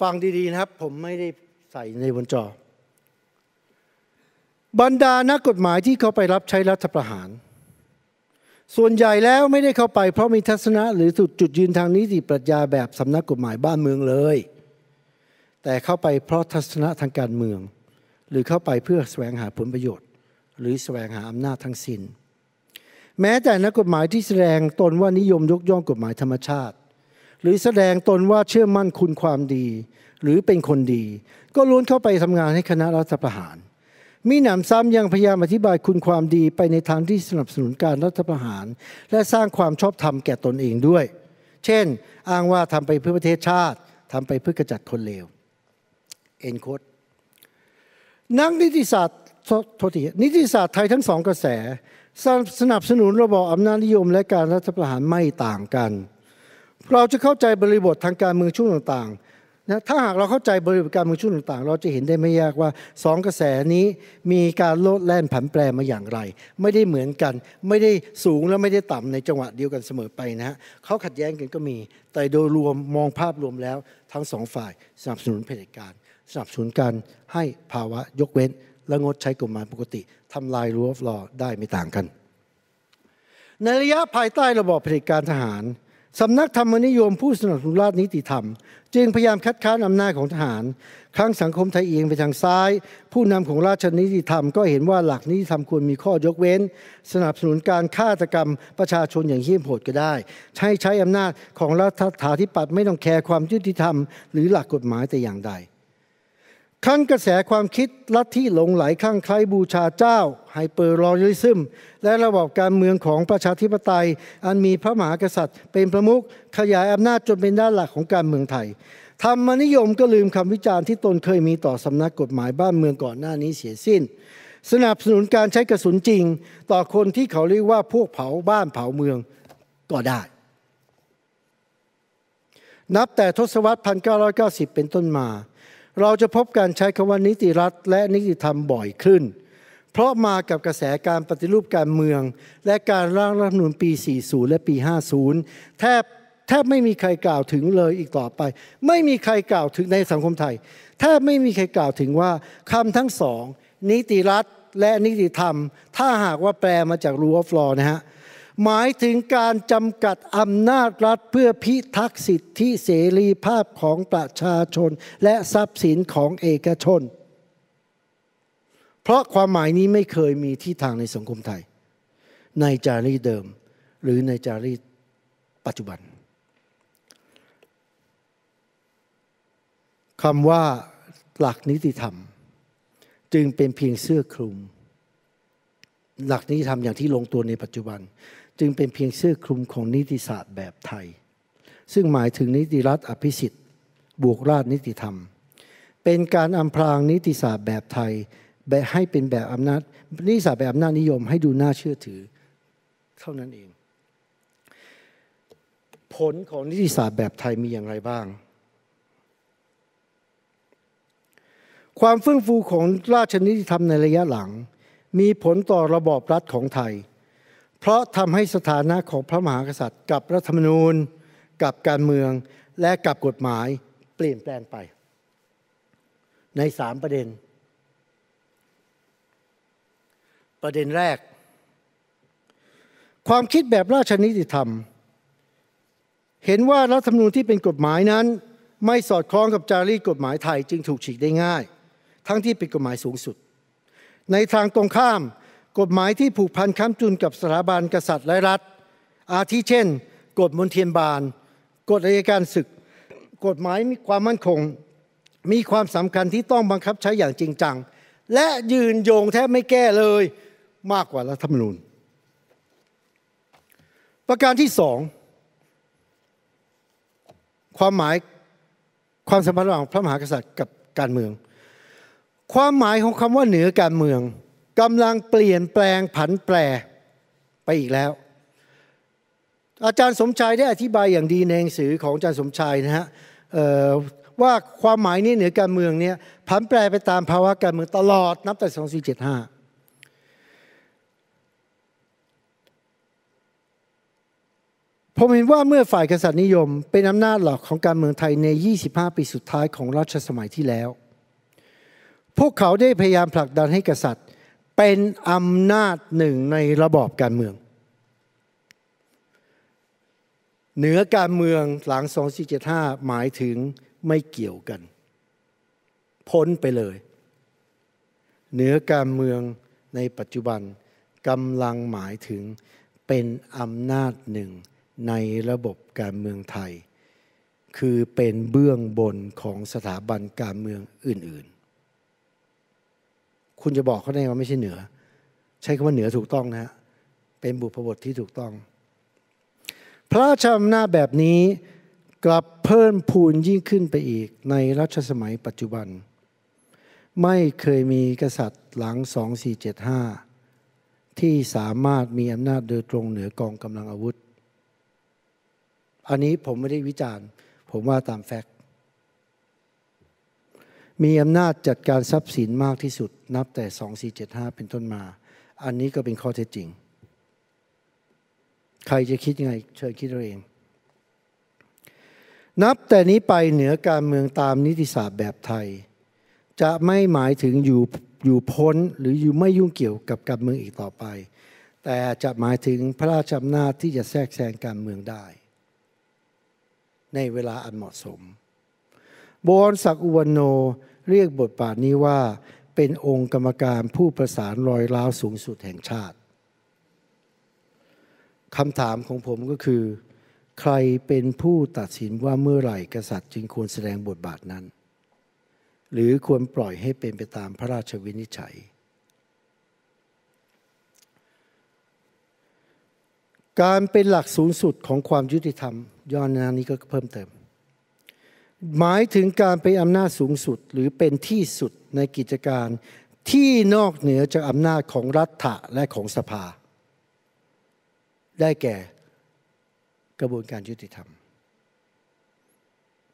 ฟังดีๆนะครับ ผมไม่ได้ใส่ในบนจอ บรรดานักกฎหมายที่เขาไปรับใช้รัฐประหาร ส่วนใหญ่แล้วไม่ได้เข้าไปเพราะมีทัศนะหรือจุดยืนทางนิติปรัชญาแบบสำนักกฎหมายบ้านเมืองเลย แต่เข้าไปเพราะทัศนะทางการเมือง หรือเข้าไปเพื่อแสวงหาผลประโยชน์ หรือแสวงหาอำนาจทั้งสิน้น แม้แต่นักกฎหมายที่แสดงตนว่านิยมยกย่องกฎหมายธรรมชาติ หรือแสดงตนว่าเชื่อมั่นคุณความดี หรือเป็นคนดี ก็ล้วนเข้าไปทำงานให้คณะรัฐประหาร มีหนำซ้ำยังพยายามอธิบายคุณความดีไปในทางที่สนับสนุนการรัฐประหาร และสร้างความชอบธรรมแก่ตนเองด้วย เช่น อ้างว่าทำไปเพื่อประเทศชาติทำไปเพื่อกระจัดคนเลวเอ็นโคดนักนิติศาสตร์ โทษทีนิติศาสตร์ไทยทั้งสองกระแส สนับสนุนระบอบอำนาจนิยมและการรัฐประหารไม่ต่างกัน เราจะเข้าใจบริบททางการเมืองช่วงต่างๆนะถ้าหากเราเข้าใจบริบทการเมืองช่วงต่างๆ เราจะเห็นได้ไม่ยากว่าสองกระแสนี้มีการโลดแล่นผันแปรมาอย่างไร ไม่ได้เหมือนกัน ไม่ได้สูงและไม่ได้ต่ำในจังหวะเดียวกันเสมอไปนะฮะเขาขัดแย้งกันก็มี แต่โดยรวมมองภาพรวมแล้ว ทั้งสองฝ่ายสนับสนุนเผด็จการสนับสนุนการให้ภาวะยกเว้น และงดใช้กฎหมายปกติทำลายรูฟลอได้ไม่ต่างกัน ในระยะภายใต้ระบอบเผด็จการทหารสำนักธรรมนิยมผู้สนับสนุนราชนิติธรรม จึงพยายามคัดค้านอำนาจของทหาร ครั้งสังคมไทยเอียงไปทางซ้าย ผู้นำของราชนิติธรรม ก็เห็นว่าหลักนิติธรรมควรมีข้อยกเว้น สนับสนุนการฆาตกรรมประชาชนอย่างเหี้ยมโหดก็ได้ ใช้ใช้อำนาจของรัฐาธิปัตย์ไม่ต้องแคร์ความยุติธรรม หรือหลักกฎหมายแต่อย่างใด ครั้นกระแสความคิดลัทธิหลงไหลข้างใครบูชาเจ้า ไฮเปอร์ลอริซึม และระบอบการเมืองของประชาธิปไตย อันมีพระมหากษัตริย์ เป็นประมุขขยายอำนาจจนเป็นด้านหลักของการเมืองไทยธรรมนิยมก็ลืมคำวิจารณ์ที่ตนเคยมีต่อสำนักกฎหมายบ้านเมืองก่อนหน้านี้เสียสิ้น สนับสนุนการใช้กระสุนจริง ต่อคนที่เขาเรียกว่าพวกเผาบ้านเผาเมืองก็ได้ นับแต่ทศวรรษ 1990 เป็นต้นมา เราจะพบการใช้คำว่านิติรัฐ และนิติธรรมบ่อยขึ้น เพราะมากับกระแสการปฏิรูปการเมือง และการร่างรัฐธรรมนูญปี 40 และปี 50 แทบแทบไม่มีใครกล่าวถึงเลยอีกต่อไป ไม่มีใครกล่าวถึงในสังคมไทย แทบไม่มีใครกล่าวถึงว่าคำทั้งสอง นิติรัฐและนิติธรรม ถ้าหากว่าแปลมาจากรูฟลอนะฮะ หมายถึงการจำกัดอำนาจรัฐเพื่อพิทักษ์สิทธิเสรีภาพของประชาชน และทรัพย์สินของเอกชน เพราะความหมายนี้ไม่เคยมีที่ทางในสังคมไทย ในจารีตเดิม หรือในจารีตปัจจุบันคำว่าหลักนิติธรรม จึงเป็นเพียงเสื้อคลุม หลักนิติธรรมอย่างที่ลงตัวในปัจจุบัน จึงเป็นเพียงเสื้อคลุมของนิติศาสตร์แบบไทย ซึ่งหมายถึงนิติรัฐอภิสิทธิ์ บวกราชนิติธรรม เป็นการอำพรางนิติศาสตร์แบบไทยแบบให้เป็นแบบอำนาจนิติศาสตร์แบบอำนาจนิยมให้ดูน่าเชื่อถือ เท่านั้นเอง ผลของนิติศาสตร์แบบไทยมีอย่างไรบ้าง ความเฟื่องฟูของราชนิติธรรมในระยะหลัง มีผลต่อระบอบรัฐของไทย เพราะทำให้สถานะของพระมหากษัตริย์ กับรัฐธรรมนูญ กับการเมืองและกับกฎหมายเปลี่ยนแปลงไป ในสามประเด็น ประเด็นแรก ความคิดแบบราชนิติธรรม เห็นว่ารัฐธรรมนูญที่เป็นกฎหมายนั้น ไม่สอดคล้องกับจารีตกฎหมายไทยจึงถูกฉีกได้ง่าย ทั้งที่เป็นกฎหมายสูงสุด ในทางตรงข้าม กฎหมายที่ผูกพันค้ำจุนกับสถาบันกษัตริย์และรัฐ อาทิเช่น กฎมนเทียนบานกฎอัยการศึก กฎหมายมีความมั่นคง มีความสำคัญที่ต้องบังคับใช้อย่างจริงจัง และยืนโยงแทบไม่แก้เลยมากกว่ารัฐธรรมนูญ ประการที่สองความหมายความสัมพันธ์ระหว่างพระมหากษัตริย์กับการเมือง ความหมายของคำว่าเหนือการเมือง กำลังเปลี่ยนแปลงผันแปรไปอีกแล้ว อาจารย์สมชายได้อธิบายอย่างดีในหนังสือของอาจารย์สมชายนะฮะว่าความหมายนี้เหนือการเมืองเนี่ยผันแปรไปตามภาวะการเมืองตลอดนับแต่2475ผมเห็นว่าเมื่อฝ่ายกษัตริย์นิยม เป็นอำนาจหลักของการเมืองไทยใน 25 ปีสุดท้ายของรัชสมัยที่แล้ว พวกเขาได้พยายามผลักดันให้กษัตริย์ เป็นอำนาจหนึ่งในระบอบการเมือง เหนือการเมืองหลัง 2475 หมายถึงไม่เกี่ยวกัน พ้นไปเลย เหนือการเมืองในปัจจุบันกำลังหมายถึงเป็นอำนาจหนึ่งในระบบการเมืองไทย คือเป็นเบื้องบนของสถาบันการเมืองอื่น ๆ คุณจะบอกเขาได้ว่าไม่ใช่เหนือ ใช้คำว่าเหนือถูกต้องนะฮะเป็นบุพบทที่ถูกต้อง พระราชอำนาจแบบนี้กลับเพิ่มพูนยิ่งขึ้นไปอีกในรัชสมัยปัจจุบัน ไม่เคยมีกษัตริย์หลัง 2475 ที่สามารถมีอำนาจโดยตรงเหนือกองกำลังอาวุธ อันนี้ผมไม่ได้วิจารณ์ ผมว่าตามแฟกต์ มีอำนาจจัดการทรัพย์สินมากที่สุด นับแต่ 2475 เป็นต้นมา อันนี้ก็เป็นข้อเท็จจริง ใครจะคิดยังไง เชิญคิดเอาเอง นับแต่นี้ไปเหนือการเมืองตามนิติศาสตร์แบบไทย จะไม่หมายถึงอยู่อยู่พ้นหรืออยู่ไม่ยุ่งเกี่ยวกับการเมืองอีกต่อไป แต่จะหมายถึงพระราชอำนาจที่จะแทรกแซงการเมืองได้ ในเวลาอันเหมาะสมบวรศักอุวันโน เรียกบทบาทนี้ว่าเป็นองค์กรรมการผู้ประสานรอยร้าวสูงสุดแห่งชาติคำถามของผมก็คือ ใครเป็นผู้ตัดสินว่าเมื่อไหร่กษัตริย์จึงควรแสดงบทบาทนั้น หรือควรปล่อยให้เป็นไปตามพระราชวินิจฉัย การเป็นหลักสูงสุดของความยุติธรรมย้อนนานี้ก็เพิ่มเติม หมายถึงการเป็นอำนาจสูงสุดหรือเป็นที่สุดในกิจการที่นอกเหนือจากอำนาจของรัฐะและของสภา ได้แก่กระบวนการยุติธรรม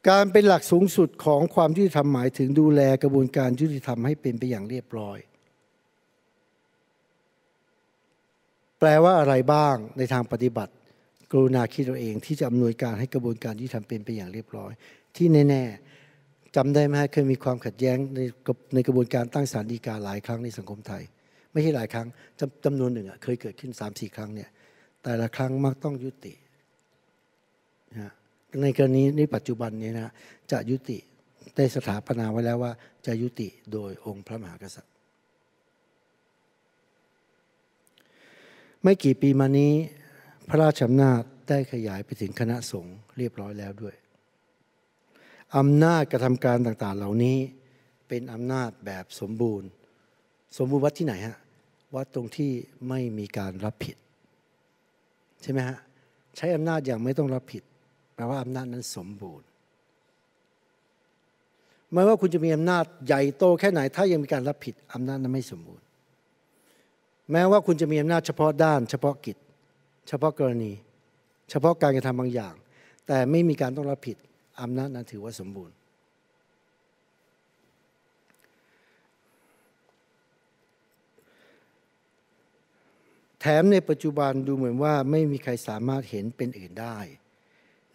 การเป็นหลักสูงสุดของความยุติธรรมหมายถึงดูแลกระบวนการยุติธรรมให้เป็นไปอย่างเรียบร้อย แปลว่าอะไรบ้างในทางปฏิบัติ กรุณาคิดเราเองที่จะอำนวยการให้กระบวนการที่ทำเป็นไปอย่างเรียบร้อย ที่แน่ๆจำได้ไหมเคยมีความขัดแย้งในในกระบวนการตั้งศาลฎีกาหลายครั้งในสังคมไทย ไม่ใช่หลายครั้งจำจำนวนหนึ่งเคยเกิดขึ้น3าสี่ครั้งเนี่ยแต่ละครั้งมักต้องยุตินะในกรณีในปัจจุบันนี้นะจะยุติได้สถาปนาไว้แล้วว่า จะยุติโดยองค์พระมหากษัตริย์ ไม่กี่ปีมานี้ พระราชอำนาจได้ขยายไปถึงคณะสงฆ์เรียบร้อยแล้วด้วย อำนาจกระทำการต่างๆ เหล่านี้เป็นอำนาจแบบสมบูรณ์ สมบูรณ์วัดที่ไหนฮะวัดตรงที่ไม่มีการรับผิด ใช่ไหมฮะใช้อำนาจอย่างไม่ต้องรับผิดแปลว่าอำนาจนั้นสมบูรณ์ไม่ว่าคุณจะมีอำนาจใหญ่โตแค่ไหน ถ้ายังมีการรับผิดอำนาจนั้นไม่สมบูรณ์ แม้ว่าคุณจะมีอำนาจเฉพาะด้าน เฉพาะกิจ เฉพาะกรณี เฉพาะการกระทำบางอย่าง แต่ไม่มีการต้องรับผิด อำนาจนั้นถือว่าสมบูรณ์ แถมในปัจจุบันดูเหมือนว่าไม่มีใครสามารถเห็นเป็นอื่นได้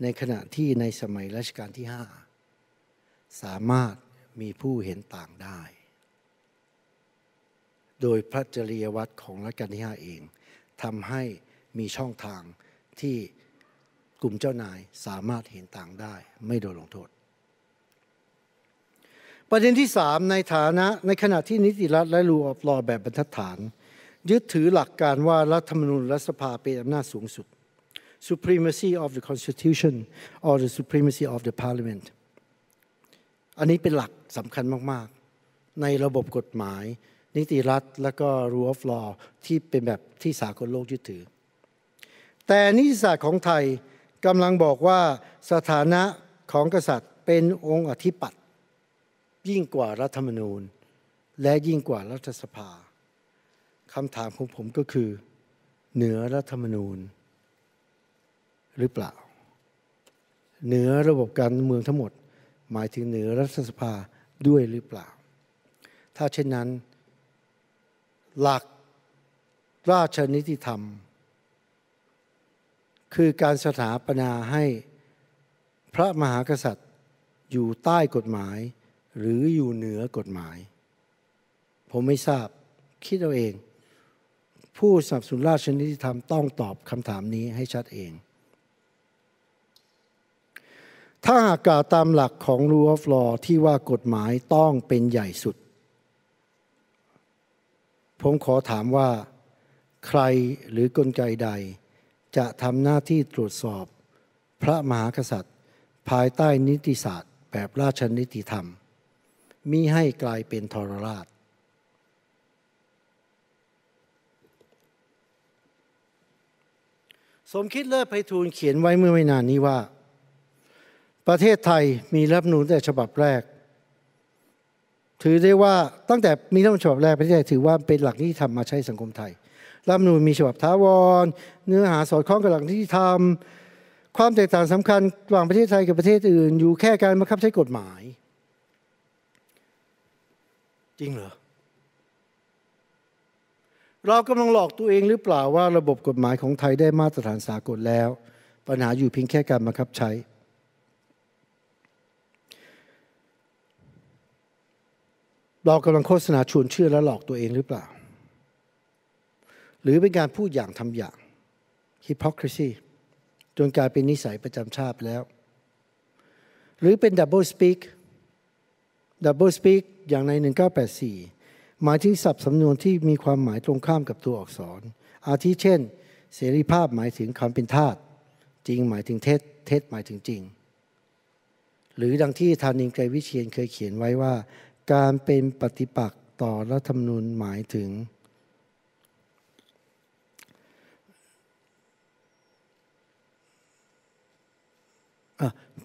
ในขณะที่ในสมัยรัชกาลที่ 5 สามารถมีผู้เห็นต่างได้ โดยพระจริยวัตรของรัชกาลที่ 5 เองทำให้มีช่องทางที่ กลุ่มเจ้านายสามารถเห็นต่างได้ ไม่โดนลงโทษ ประเด็นที่สามในฐานะในขณะที่นิติรัฐและรูออฟลอแบบบรรทัดฐาน ยึดถือหลักการว่ารัฐธรรมนูญรัฐสภาเป็นอำนาจสูงสุด supremacy of the constitution or the supremacy of the parliament อันนี้เป็นหลักสำคัญมาก ๆ ในระบบกฎหมาย นิติรัฐและก็ rule of law ที่เป็นแบบที่สากลโลกยึดถือ แต่นิติศาสตร์ของไทย กำลังบอกว่าสถานะของกษัตริย์เป็นองค์อธิปัตย์ยิ่งกว่ารัฐธรรมนูญ และยิ่งกว่ารัฐสภาคำถามของผมก็คือ เหนือรัฐธรรมนูญ หรือเปล่า เหนือระบบการเมืองทั้งหมด หมายถึงเหนือรัฐสภาด้วยหรือเปล่า ถ้าเช่นนั้น หลักราชนิติธรรม คือการสถาปนาให้พระมหากษัตริย์อยู่ใต้กฎหมาย หรืออยู่เหนือกฎหมาย ผมไม่ทราบคิดเอาเอง ผู้สับสุนราชนิติธรรมต้องตอบคำถามนี้ให้ชัดเอง ถ้าหากกล่าวตามหลักของ rule of law ที่ว่ากฎหมายต้องเป็นใหญ่สุด ผมขอถามว่า ใครหรือกลไกใด จะทำหน้าที่ตรวจสอบ พระมหากษัตริย์ ภายใต้นิติศาสตร์ แบบราชนิติธรรม มิให้กลายเป็นทรราช สมคิดเลิศไพฑูรย์เขียนไว้เมื่อไม่นานนี้ว่า ประเทศไทยมีรัฐนูญแต่ฉบับแรก ถือได้ว่าตั้งแต่มีรัฐนูญฉบับแรกประเทศไทยถือว่าเป็นหลักนิติธรรมมาใช้สังคมไทย รัฐมนูญมีฉบับท้าวร เนื้อหาสอดคล้องกับหลักนิติธรรม ความแตกต่างสำคัญระหว่างประเทศไทยกับประเทศอื่น อยู่แค่การบังคับใช้กฎหมาย จริงเหรอเรากำลังหลอกตัวเองหรือเปล่าว่าระบบกฎหมายของไทยได้มาตรฐานสากลแล้ว ปัญหาอยู่เพียงแค่การบังคับใช้ เรากำลังโฆษณาชวนเชื่อและหลอกตัวเองหรือเปล่า หรือเป็นการพูดอย่างทำอย่าง hypocrisy จนกลายเป็นนิสัยประจำชาติแล้ว หรือเป็น double speak double speak อย่างใน 1984 หมายถึงศัพท์สำนวนที่มีความหมายตรงข้ามกับตัวอักษร อาทิเช่น เสรีภาพหมายถึงความเป็นทาสจริงหมายถึงเท็จเท็จหมายถึงจริง หรือดังที่ธานินไกรวิเชียนเคยเขียนไว้ว่า การเป็นปฏิปักษ์ต่อรัฐธรรมนูญหมายถึง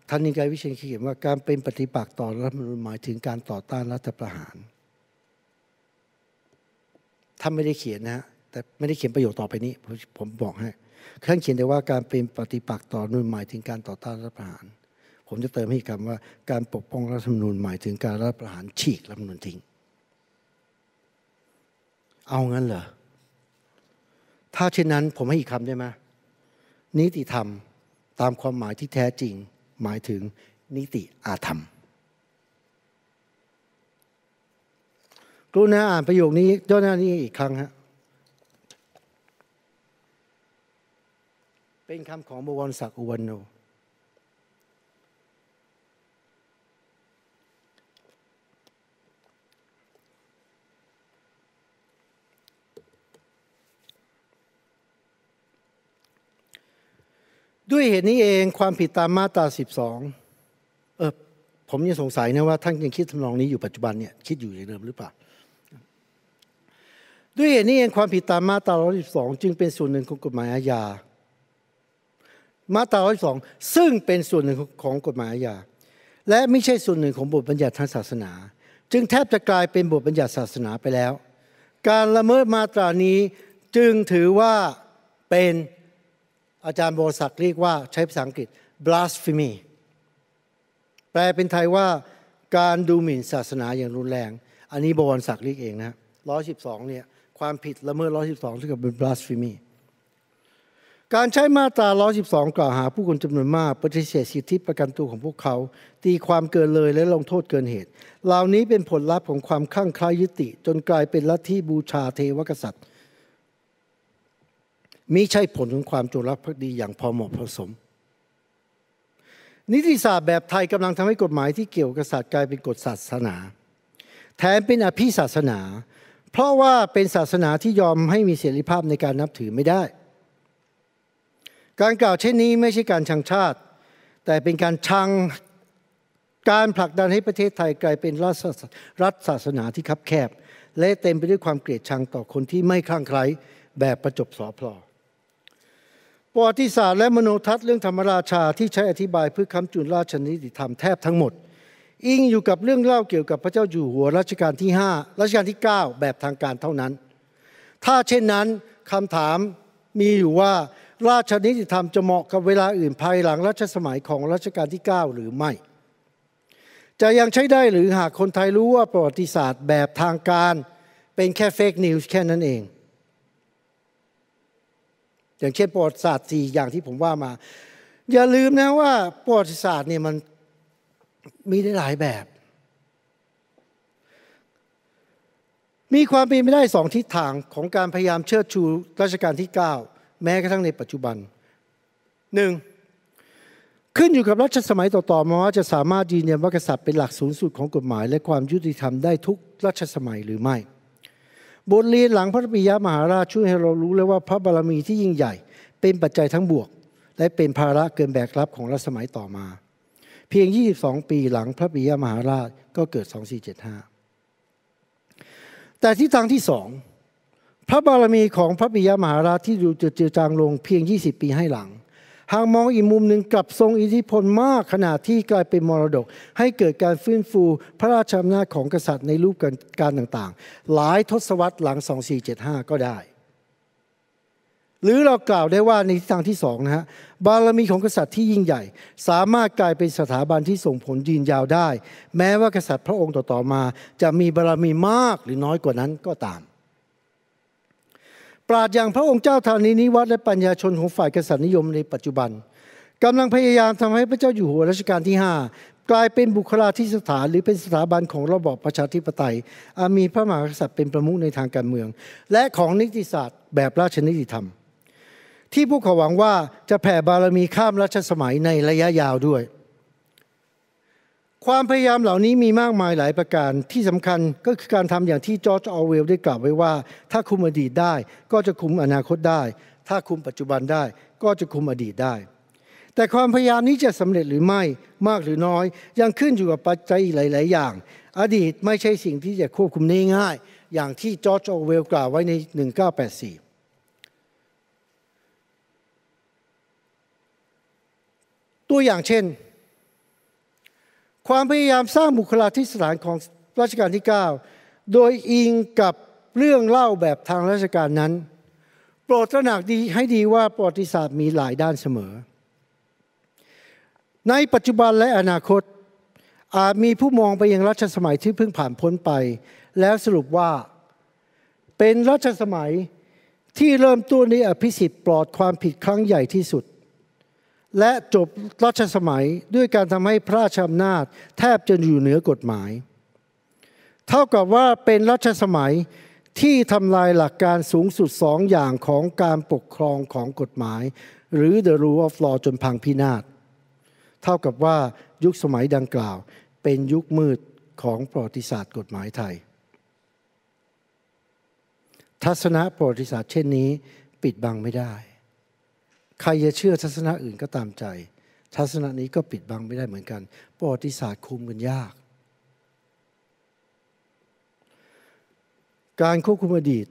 ท่านนิกายวิเชียนเขียนว่าการเป็นปฏิปักษ์ต่อรัฐธรรมนูญหมายถึงการต่อต้านรัฐประหารท่านไม่ได้เขียนนะฮะแต่ไม่ได้เขียนประโยคต่อไปนี้ผมบอกให้ท่านเขียนแต่ว่าการเป็นปฏิปักษ์ต่อรัฐธรรมนูญหมายถึงการต่อต้านรัฐประหาร ผมจะเติมให้คำว่าการปกป้องรัฐธรรมนูญหมายถึงการรัฐประหารฉีกรัฐธรรมนูญทิ้งเอางั้นเหรอถ้าเช่นนั้นผมให้อีกคำได้ไหมนิติธรรม ตามความหมายที่แท้จริง หมายถึงนิติอาธรรม กรุณาอ่านประโยคนี้ย้อหน้านี้อีกครั้งฮะเป็นคำของบวรศักดิ์อุวันโน ด้วยเหตุนี้เองความผิดตามมาตรา12 เออผมยังสงสัยนะว่าท่านยังคิดทำนองนี้อยู่ปัจจุบันเนี่ยคิดอยู่อย่างเดิมหรือเปล่า ด้วยเหตุนี้เองความผิดตามมาตรา112 จึงเป็นส่วนหนึ่งของกฎหมายอาญา มาตรา112 ซึ่งเป็นส่วนหนึ่งของกฎหมายอาญา และไม่ใช่ส่วนหนึ่งของบทบัญญัติทางศาสนา จึงแทบจะกลายเป็นบทบัญญัติศาสนาไปแล้ว การละเมิดมาตรานี้จึงถือว่าเป็น อาจารย์โบศักเรียกว่าใช้ภาษาอังกฤษ blasphemy แปลเป็นไทยว่าการดูหมิ่นศาสนาอย่างรุนแรง อันนี้บวรศักดิ์เรียกเองนะร้อยสิบสองเนี่ยความผิดละเมิด112ที่กับเป็น blasphemy การใช้มาตรา 112 กล่าวหาผู้คนจำนวนมากปฏิเสธสิทธิประกันตัวของพวกเขา ตีความเกินเลยและลงโทษเกินเหตุ เหล่านี้เป็นผลลัพธ์ของความข้างคล้ายยุติ จนกลายเป็นลัทธิบูชาเทวกษัตริย์ มิใช่ผลของความจงรักภักดีอย่างพอเหมาะพอสม นิติศาสตร์แบบไทยกำลังทำให้กฎหมายที่เกี่ยวกับศาสตร์กลายเป็นกฎศาสนา แถมเป็นอภิศาสนา เพราะว่าเป็นศาสนาที่ยอมให้มีเสรีภาพในการนับถือไม่ได้ การกล่าวเช่นนี้ไม่ใช่การชังชาติ แต่เป็นการชังการผลักดันให้ประเทศไทยกลายเป็นรัฐศาสนาที่คับแคบ และเต็มไปด้วยความเกลียดชังต่อคนที่ไม่คลั่งไคล้แบบประจบสอพลอ ประวัติศาสตร์และมโนทัศน์เรื่องธรรมราชาที่ใช้อธิบายเพื่อคำจุนราชนิติธรรมแทบทั้งหมด อิงอยู่กับเรื่องเล่าเกี่ยวกับพระเจ้าอยู่หัวรัชกาลที่ 5 รัชกาลที่ 9 แบบทางการเท่านั้น ถ้าเช่นนั้นคำถามมีอยู่ว่าราชนิติธรรมจะเหมาะกับเวลาอื่นภายหลังรัชสมัยของรัชกาลที่ 9 หรือไม่ จะยังใช้ได้หรือหากคนไทยรู้ว่าประวัติศาสตร์แบบทางการเป็นแค่เฟกนิวส์แค่นั้นเอง อย่างเช่นประวัติศาสตร์สี่อย่างที่ผมว่ามา อย่าลืมนะว่าประวัติศาสตร์เนี่ยมันมีได้หลายแบบ มีความเป็นไปได้สองทิศทางของการพยายามเชิดชูรัชกาลที่ 9 แม้กระทั่งในปัจจุบันหนึ่งขึ้นอยู่กับรัชสมัยต่อๆมาว่าจะสามารถยืนยันว่ากษัตริย์เป็นหลักสูงสุดของกฎหมาย และความยุติธรรมได้ทุกรัชสมัยหรือไม่ บทเรียนหลังพระปิยมหาราชช่วยให้เรารู้เลยว่าพระบารมีที่ยิ่งใหญ่ เป็นปัจจัยทั้งบวก และเป็นภาระเกินแบกรับของรัชสมัยต่อมา เพียง 22 ปีหลังพระปิยมหาราชก็เกิด 2475 แต่ที่ทางที่สองพระบารมีของพระปิยมหาราชที่ดูจะเจือจางลงเพียง 20 ปีให้หลัง หากมองอีกมุมหนึ่งกลับทรงอิทธิพลมากขนาดที่กลายเป็นมรดก ให้เกิดการฟื้นฟูพระราชอำนาจของกษัตริย์ในรูปการต่างๆ หลายทศวรรษหลัง 2475 ก็ได้ หรือเรากล่าวได้ว่าในทิศทางที่สองนะฮะบารมีของกษัตริย์ที่ยิ่งใหญ่ สามารถกลายเป็นสถาบันที่ส่งผลยืนยาวได้ แม้ว่ากษัตริย์พระองค์ต่อๆมา จะมีบารมีมากหรือน้อยกว่านั้นก็ตาม ปราดอย่างพระองค์เจ้าธานีนิวัตและปัญญาชนของฝ่ายกษัตริย์นิยมในปัจจุบันกำลังพยายามทำให้พระเจ้าอยู่หัวรัชกาลที่ 5 กลายเป็นบุคลาธิสถานหรือเป็นสถาบันของระบอบประชาธิปไตยอมีพระมหากษัตริย์เป็นประมุขในทางการเมือง และของนิติศาสตร์แบบราชนิติธรรม ที่พวกเขาหวังว่าจะแผ่บารมีข้ามรัชสมัยในระยะยาวด้วย ความพยายามเหล่านี้มีมากมายหลายประการที่สำคัญก็คือการทำอย่างที่จอร์จออเวลได้กล่าวไว้ว่า ถ้าคุมอดีตได้ก็จะคุมอนาคตได้ ถ้าคุมปัจจุบันได้ก็จะคุมอดีตได้ แต่ความพยายามนี้จะสำเร็จหรือไม่มากหรือน้อย ยังขึ้นอยู่กับปัจจัยหลาย ๆ อย่าง อดีตไม่ใช่สิ่งที่จะควบคุมได้ง่าย อย่างที่จอร์จออเวลกล่าวไว้ใน 1984ตัวอย่างเช่น ความพยายามสร้างบุคลาธิสถานของรัชกาลที่ 9 โดยอิงกับเรื่องเล่าแบบทางราชการนั้น โปรดตระหนักดีให้ดีว่าประวัติศาสตร์มีหลายด้านเสมอ ในปัจจุบันและอนาคตอาจมีผู้มองไปยังรัชสมัยที่เพิ่งผ่านพ้นไป แล้วสรุปว่า เป็นรัชสมัยที่เริ่มต้นในอภิสิทธิ์ปลอดความผิดครั้งใหญ่ที่สุด และจบรัชสมัยด้วยการทำให้พระราชอำนาจ แทบจะอยู่เหนือกฎหมาย เท่ากับว่าเป็นรัชสมัยที่ทำลายหลักการสูงสุดสองอย่างของการปกครองของกฎหมาย หรือ the rule of law จนพังพินาศ เท่ากับว่ายุคสมัยดังกล่าว เป็นยุคมืดของประวัติศาสตร์กฎหมายไทย ทัศนะประวัติศาสตร์เช่นนี้ปิดบังไม่ได้ ใครจะเชื่อทัศนะอื่นก็ตามใจ ทัศนะนี้ก็ปิดบังไม่ได้เหมือนกัน ประวัติศาสตร์คุมกันยาก การควบคุมอดีต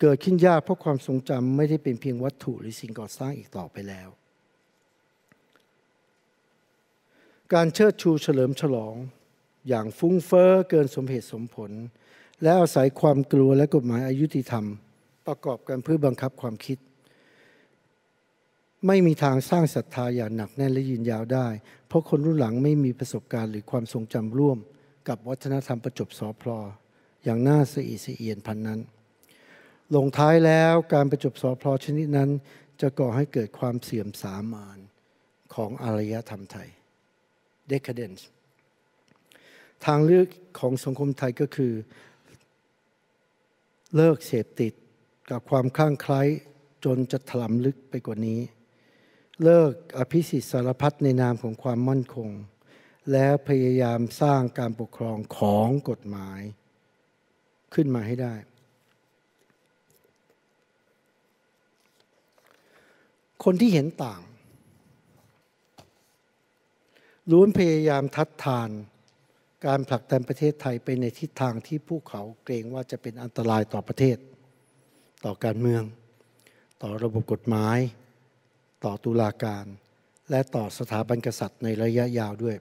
เกิดขึ้นยากเพราะความทรงจำไม่ได้เป็นเพียงวัตถุหรือสิ่งก่อสร้างอีกต่อไปแล้ว การเชิดชูเฉลิมฉลองอย่างฟุ้งเฟ้อเกินสมเหตุสมผล และอาศัยความกลัวและกฎหมายอายุติธรรม ประกอบกันเพื่อบังคับความคิด ไม่มีทางสร้างศรัทธาอย่างหนักแน่นและยืนยาวได้ เพราะคนรุ่นหลังไม่มีประสบการณ์หรือความทรงจำร่วม กับวัฒนธรรมประจบสอพลออย่างน่าสะอิดสะเอียนพันนั้น ลงท้ายแล้วการประจบสอพลอชนิดนั้นจะก่อให้เกิดความเสื่อมสามานของอารยธรรมไทย decadence ทางเลือกของสังคมไทยก็คือ เลิกเสพติดกับความคลั่งไคล้จนจะถลำลึกไปกว่านี้ เลิกอภิสิทธิสารพัดในนามของความมั่นคง แล้วพยายามสร้างการปกครองของกฎหมาย ขึ้นมาให้ได้ คนที่เห็นต่าง ล้วนพยายามทัดทานการผลักดันประเทศไทยไปในทิศทางที่ผู้เขาเกรงว่าจะเป็นอันตรายต่อประเทศ ต่อการเมือง ต่อระบบกฎหมาย ต่อตุลาการ และต่อสถาบันกษัตริย์ในระยะยาวด้วย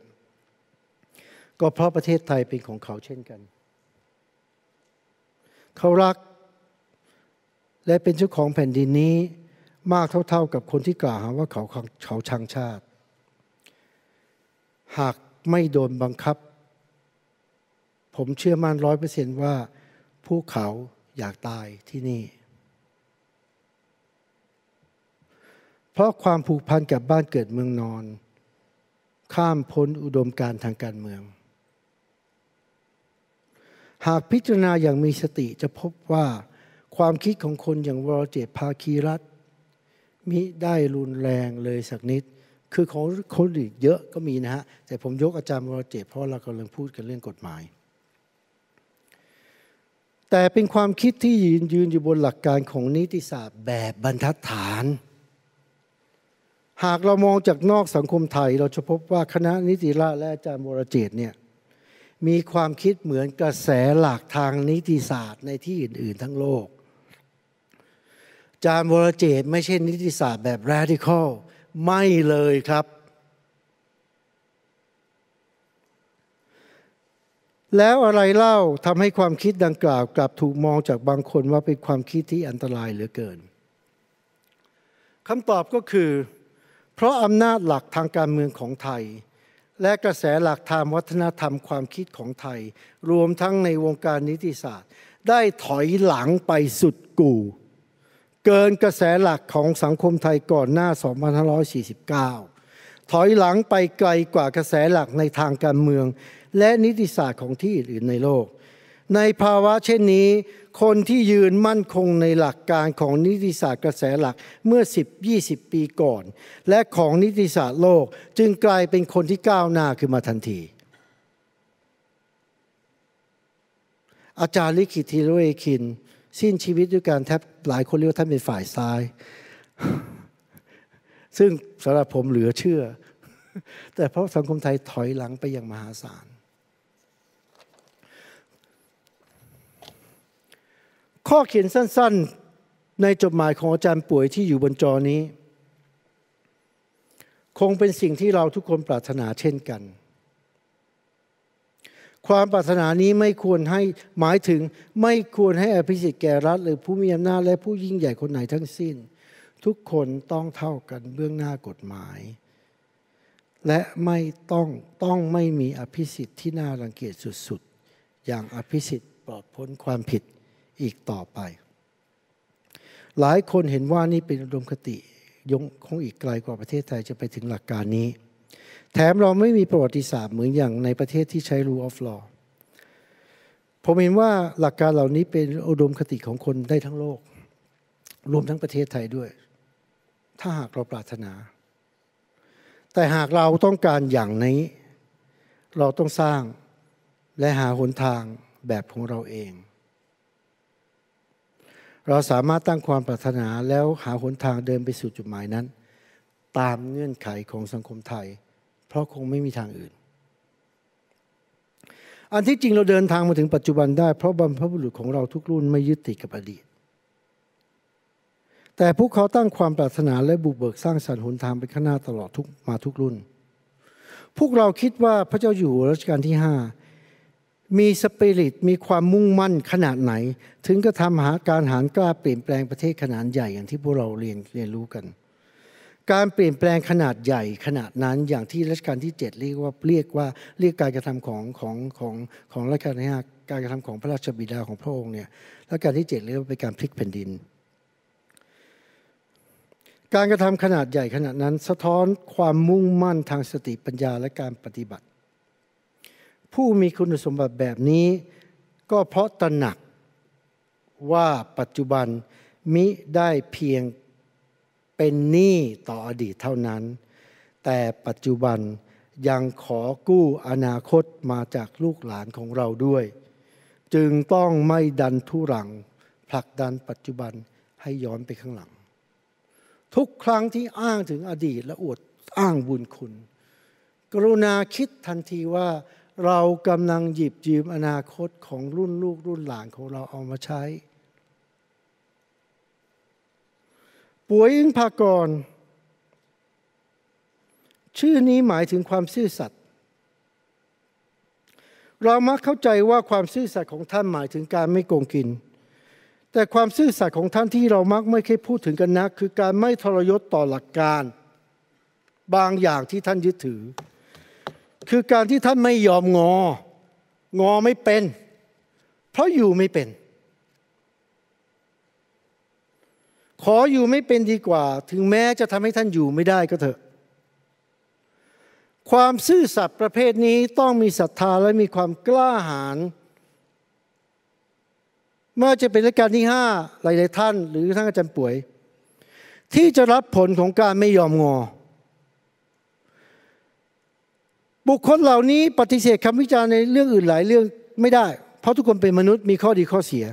ก็เพราะประเทศไทยเป็นของเขาเช่นกัน เขารักและเป็นเจ้าของแผ่นดินนี้มากเท่าๆกับคนที่กล่าวหาว่าเขาเขาชังชาติ หากไม่โดนบังคับ ผมเชื่อมั่นร้อยเปอร์เซนต์ว่า พวกเขาอยากตายที่นี่ เพราะความผูกพันกับบ้านเกิดเมืองนอน ข้ามพ้นอุดมการทางการเมือง หากพิจารณาอย่างมีสติจะพบว่าความคิดของคนอย่างวรเจตภาคีรัฐมิได้รุนแรงเลยสักนิด คือของคนอีกเยอะก็มีนะฮะ แต่ผมยกอาจารย์วรเจตเพราะเรากำลังพูดกันเรื่องกฎหมาย แต่เป็นความคิดที่ยืนยืนอยู่บนหลักการของนิติศาสตร์แบบบรรทัดฐาน หากเรามองจากนอกสังคมไทย เราจะพบว่าคณะนิติราษฎร์และอาจารย์บรเจตเนี่ยมีความคิดเหมือนกระแสหลักทางนิติศาสตร์ในที่อื่น ๆ ทั้งโลก อาจารย์บรเจตไม่ใช่นิติศาสตร์แบบ radical ไม่เลยครับ แล้วอะไรเล่าทำให้ความคิดดังกล่าวกลับถูกมองจากบางคนว่าเป็นความคิดที่อันตรายเหลือเกินคำตอบก็คือ เพราะอำนาจหลักทางการเมืองของไทย และกระแสหลักทางวัฒนธรรมความคิดของไทย รวมทั้งในวงการนิติศาสตร์ ได้ถอยหลังไปสุดกู่ เกินกระแสหลักของสังคมไทยก่อนหน้า 2549 ถอยหลังไปไกลกว่ากระแสหลักในทางการเมือง และนิติศาสตร์ของที่อื่นในโลก ในภาวะเช่นนี้ คนที่ยืนมั่นคงในหลักการของนิติศาสตร์กระแสหลักเมื่อ 10-20 ปีก่อน และของนิติศาสตร์โลกจึงกลายเป็นคนที่ก้าวหน้าขึ้นมาทันที อาจารย์ลิขิตทีโรเอคิน สิ้นชีวิตด้วยการแทบหลายคนเรียกว่าท่านเป็นฝ่ายซ้าย ซึ่งสำหรับผมเหลือเชื่อ แต่เพราะสังคมไทยถอยหลังไปอย่างมหาศาล ข้อเขียนสั้นๆ ในจดหมายของอาจารย์ป่วยที่อยู่บนจอนี้ คงเป็นสิ่งที่เราทุกคนปรารถนาเช่นกัน ความปรารถนานี้ไม่ควรให้หมายถึงไม่ควรให้อภิสิทธิ์แก่รัฐ หรือผู้มีอำนาจและผู้ยิ่งใหญ่คนไหนทั้งสิ้น ทุกคนต้องเท่ากันเบื้องหน้ากฎหมาย และไม่ต้องต้องไม่มีอภิสิทธิ์ที่น่ารังเกียจสุดๆ อย่างอภิสิทธิ์ปลอดพ้นความผิด อีกต่อไป หลายคนเห็นว่านี่เป็นอุดมคติยงคงอีกไกลกว่าประเทศไทยจะไปถึงหลักการนี้ แถมเราไม่มีประวัติศาสตร์เหมือนอย่างในประเทศที่ใช้ rule of law ผมเห็นว่าหลักการเหล่านี้เป็นอุดมคติของคนได้ทั้งโลก รวมทั้งประเทศไทยด้วย ถ้าหากเราปรารถนา แต่หากเราต้องการอย่างนี้ เราต้องสร้างและหาหนทางแบบของเราเอง เราสามารถตั้งความปรารถนาแล้วหาหนทางเดินไปสู่จุดหมายนั้น ตามเงื่อนไขของสังคมไทย เพราะคงไม่มีทางอื่น อันที่จริงเราเดินทางมาถึงปัจจุบันได้ เพราะบรรพบุรุษของเราทุกรุ่นไม่ยึดติดกับอดีต แต่พวกเขาตั้งความปรารถนาและบุกเบิกสร้างสรรค์หนทางไปข้างหน้าตลอดทุกมาทุกรุ่น พวกเราคิดว่าพระเจ้าอยู่หัวรัชกาลที่ห้า มีสปิริตมีความมุ่งมั่นขนาดไหน ถึงก็ทำหาการหารกล้าเปลี่ยนแปลงประเทศขนาดใหญ่อย่างที่พวกเราเรียนเรียนรู้กัน การเปลี่ยนแปลงขนาดใหญ่ขนาดนั้นอย่างที่รัชกาลที่ 7 เรียกว่าเรียกว่าเรียกการกระทำของของของของรัชกาลที่ห้าการกระทำของพระราชบิดาของพระองค์เนี่ยรัชกาลที่ 7 เรียกว่าเป็นการพลิกแผ่นดิน การกระทำขนาดใหญ่ขนาดนั้น สะท้อนความมุ่งมั่นทางสติปัญญาและการปฏิบัติ ผู้มีคุณสมบัติแบบนี้ ก็เพราะตระหนักว่าปัจจุบันมิได้เพียงเป็นหนี้ต่ออดีตเท่านั้น แต่ปัจจุบันยังขอกู้อนาคตมาจากลูกหลานของเราด้วย จึงต้องไม่ดันทุรังผลักดันปัจจุบันให้ย้อนไปข้างหลัง ทุกครั้งที่อ้างถึงอดีตและอวดอ้างบุญคุณ กรุณาคิดทันทีว่า เรากำลังหยิบยืมอนาคตของรุ่นลูกรุ่นหลานของเราเอามาใช้ ป่วยอิงพากร ชื่อนี้หมายถึงความซื่อสัตย์เรามักเข้าใจว่าความซื่อสัตย์ของท่านหมายถึงการไม่โกงกิน แต่ความซื่อสัตย์ของท่านที่เรามักไม่เคยพูดถึงกันนัก คือการไม่ทรยศต่อหลักการ บางอย่างที่ท่านยึดถือ คือการที่ท่านไม่ยอมงอ งอไม่เป็น เพราะอยู่ไม่เป็น ขออยู่ไม่เป็นดีกว่า ถึงแม้จะทำให้ท่านอยู่ไม่ได้ก็เถอะ ความซื่อสัตย์ประเภทนี้ต้องมีศรัทธาและมีความกล้าหาญเมื่อจะเป็นรายการที่ห้าหลาย ๆ ท่าน หรือท่านอาจารย์ป่วย ที่จะรับผลของการไม่ยอมงอ บุคคลเหล่านี้ปฏิเสธคำวิจารณ์ในเรื่องอื่นหลายเรื่องไม่ได้ เพราะทุกคนเป็นมนุษย์มีข้อดีข้อเสีย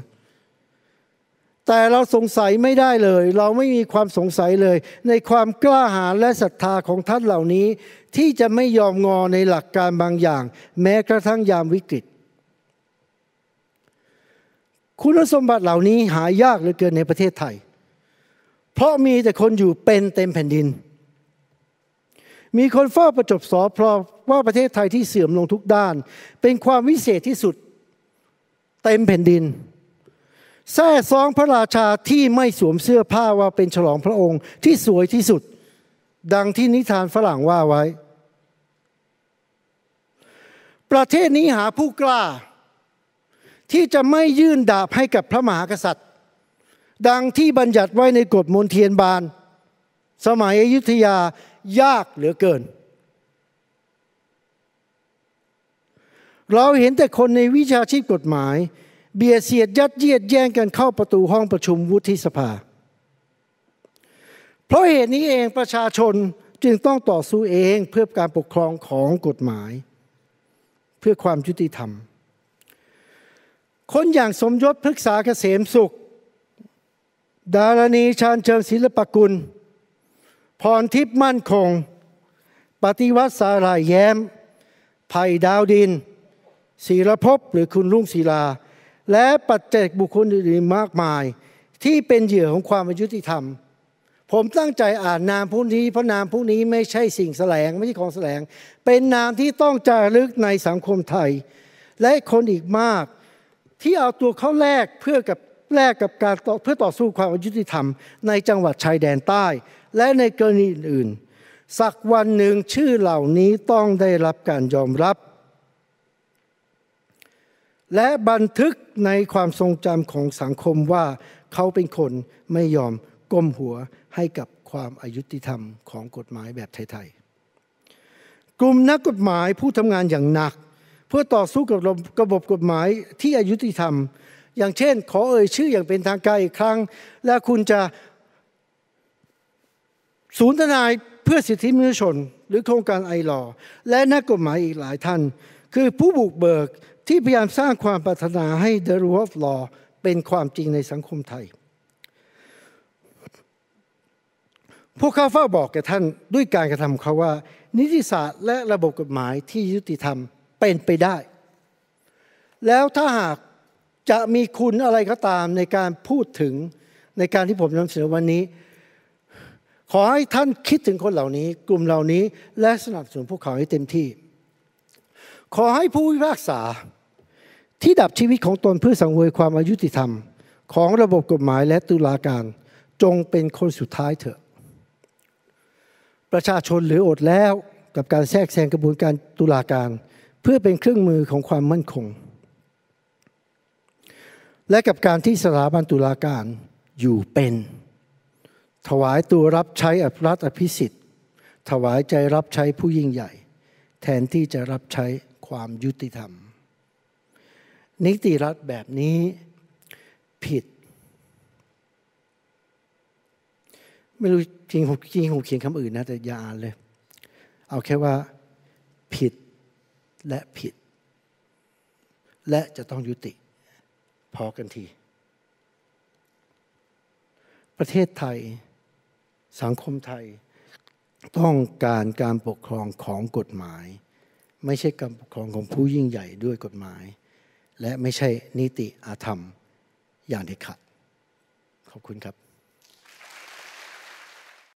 แต่เราสงสัยไม่ได้เลย เราไม่มีความสงสัยเลย ในความกล้าหาญและศรัทธาของท่านเหล่านี้ ที่จะไม่ยอมงอในหลักการบางอย่าง แม้กระทั่งยามวิกฤต คุณสมบัติเหล่านี้หายากเหลือเกินในประเทศไทย เพราะมีแต่คนอยู่เป็นเต็มแผ่นดิน มีคนเฝ้าประจบสอพร ว่าประเทศไทยที่เสื่อมลงทุกด้าน เป็นความวิเศษที่สุดเต็มแผ่นดินแท้ซองพระราชาที่ไม่สวมเสื้อผ้าว่าเป็นฉลองพระองค์ที่สวยที่สุด ดังที่นิทานฝรั่งว่าไว้ ประเทศนี้หาผู้กล้า ที่จะไม่ยื่นดาบให้กับพระมหากษัตริย์ ดังที่บัญญัติไว้ในกฎมนเทียนบาน สมัยอยุธยายากเหลือเกิน เราเห็นแต่คนในวิชาชีพกฎหมาย เบียดเสียดยัดเยียดแย่งกันเข้าประตูห้องประชุมวุฒิสภา เพราะเหตุนี้เองประชาชนจึงต้องต่อสู้เองเพื่อการปกครองของกฎหมาย เพื่อความยุติธรรม คนอย่างสมยศพฤกษาเกษมสุข ดารณีชาญเชิงศิลปกุล พรทิพย์มั่นคง ปฏิวัติสาลายแย้ม ไผ่ดาวดิน ศิรภพหรือคุณลุงศิลา และปัจเจกบุคคลอื่นๆมากมาย ที่เป็นเหยื่อของความอายุติธรรม ผมตั้งใจอ่านนามผู้นี้เพราะนามผู้นี้ไม่ใช่สิ่งแสลงไม่ใช่ของแสลง เป็นนามที่ต้องจารึกในสังคมไทย และคนอีกมากที่เอาตัวเขาแลกเพื่อกับแลกกับการเพื่อต่อสู้ความอายุติธรรม ในจังหวัดชายแดนใต้ และในกรณีอื่นๆสักวันหนึ่งชื่อเหล่านี้ต้องได้รับการยอมรับ และบันทึกในความทรงจำของสังคมว่าเขาเป็นคนไม่ยอมก้มหัวให้กับความอายุติธรรมของกฎหมายแบบไทยๆ กลุ่มนักกฎหมายผู้ทำงานอย่างหนัก เพื่อต่อสู้กับระบบกฎหมายที่อายุติธรรม อย่างเช่น ขอเอ่ยชื่ออย่างเป็นทางการอีกครั้ง และคุณจะศูนย์ทนายเพื่อสิทธิมนุษยชน หรือโครงการไอรอและนักกฎหมายอีกหลายท่าน คือผู้บุกเบิก ที่พยายามสร้างความปรารถนาให้ the rule of law เป็นความจริงในสังคมไทย พวกเขาเฝ้าบอกแก่ท่านด้วยการกระทำเขาว่า นิติศาสตร์และระบบกฎหมายที่ยุติธรรมเป็นไปได้ แล้วถ้าหากจะมีคุณอะไรก็ตามในการพูดถึงในการที่ผมนำเสนอวันนี้ ขอให้ท่านคิดถึงคนเหล่านี้ กลุ่มเหล่านี้และสนับสนุนพวกเขาให้เต็มที่ ขอให้ผู้พิพากษา ที่ดับชีวิตของตนเพื่อสังเวยความอายุติธรรม ของระบบกฎหมายและตุลาการจงเป็นคนสุดท้ายเถอะ ประชาชนเหลืออดแล้วกับการแทรกแซงกระบวนการตุลาการ เพื่อเป็นเครื่องมือของความมั่นคง และกับการที่สถาบันตุลาการอยู่เป็น ถวายตัวรับใช้อรัฐอภิสิทธิ์ ถวายใจรับใช้ผู้ยิ่งใหญ่ แทนที่จะรับใช้ ความยุติธรรม นิติรัฐแบบนี้ผิด ไม่รู้จริงผมจริงผมเขียนคำอื่นนะ แต่อย่าอ่านเลย เอาแค่ว่าผิดและผิด และจะต้องยุติ พอกันที ประเทศไทย สังคมไทย ต้องการการปกครองของกฎหมาย ไม่ใช่การปกครองของผู้ยิ่งใหญ่ด้วยกฎหมาย และไม่ใช่นิติอาธรรมอย่างเด็ดขาดขอบคุณครับ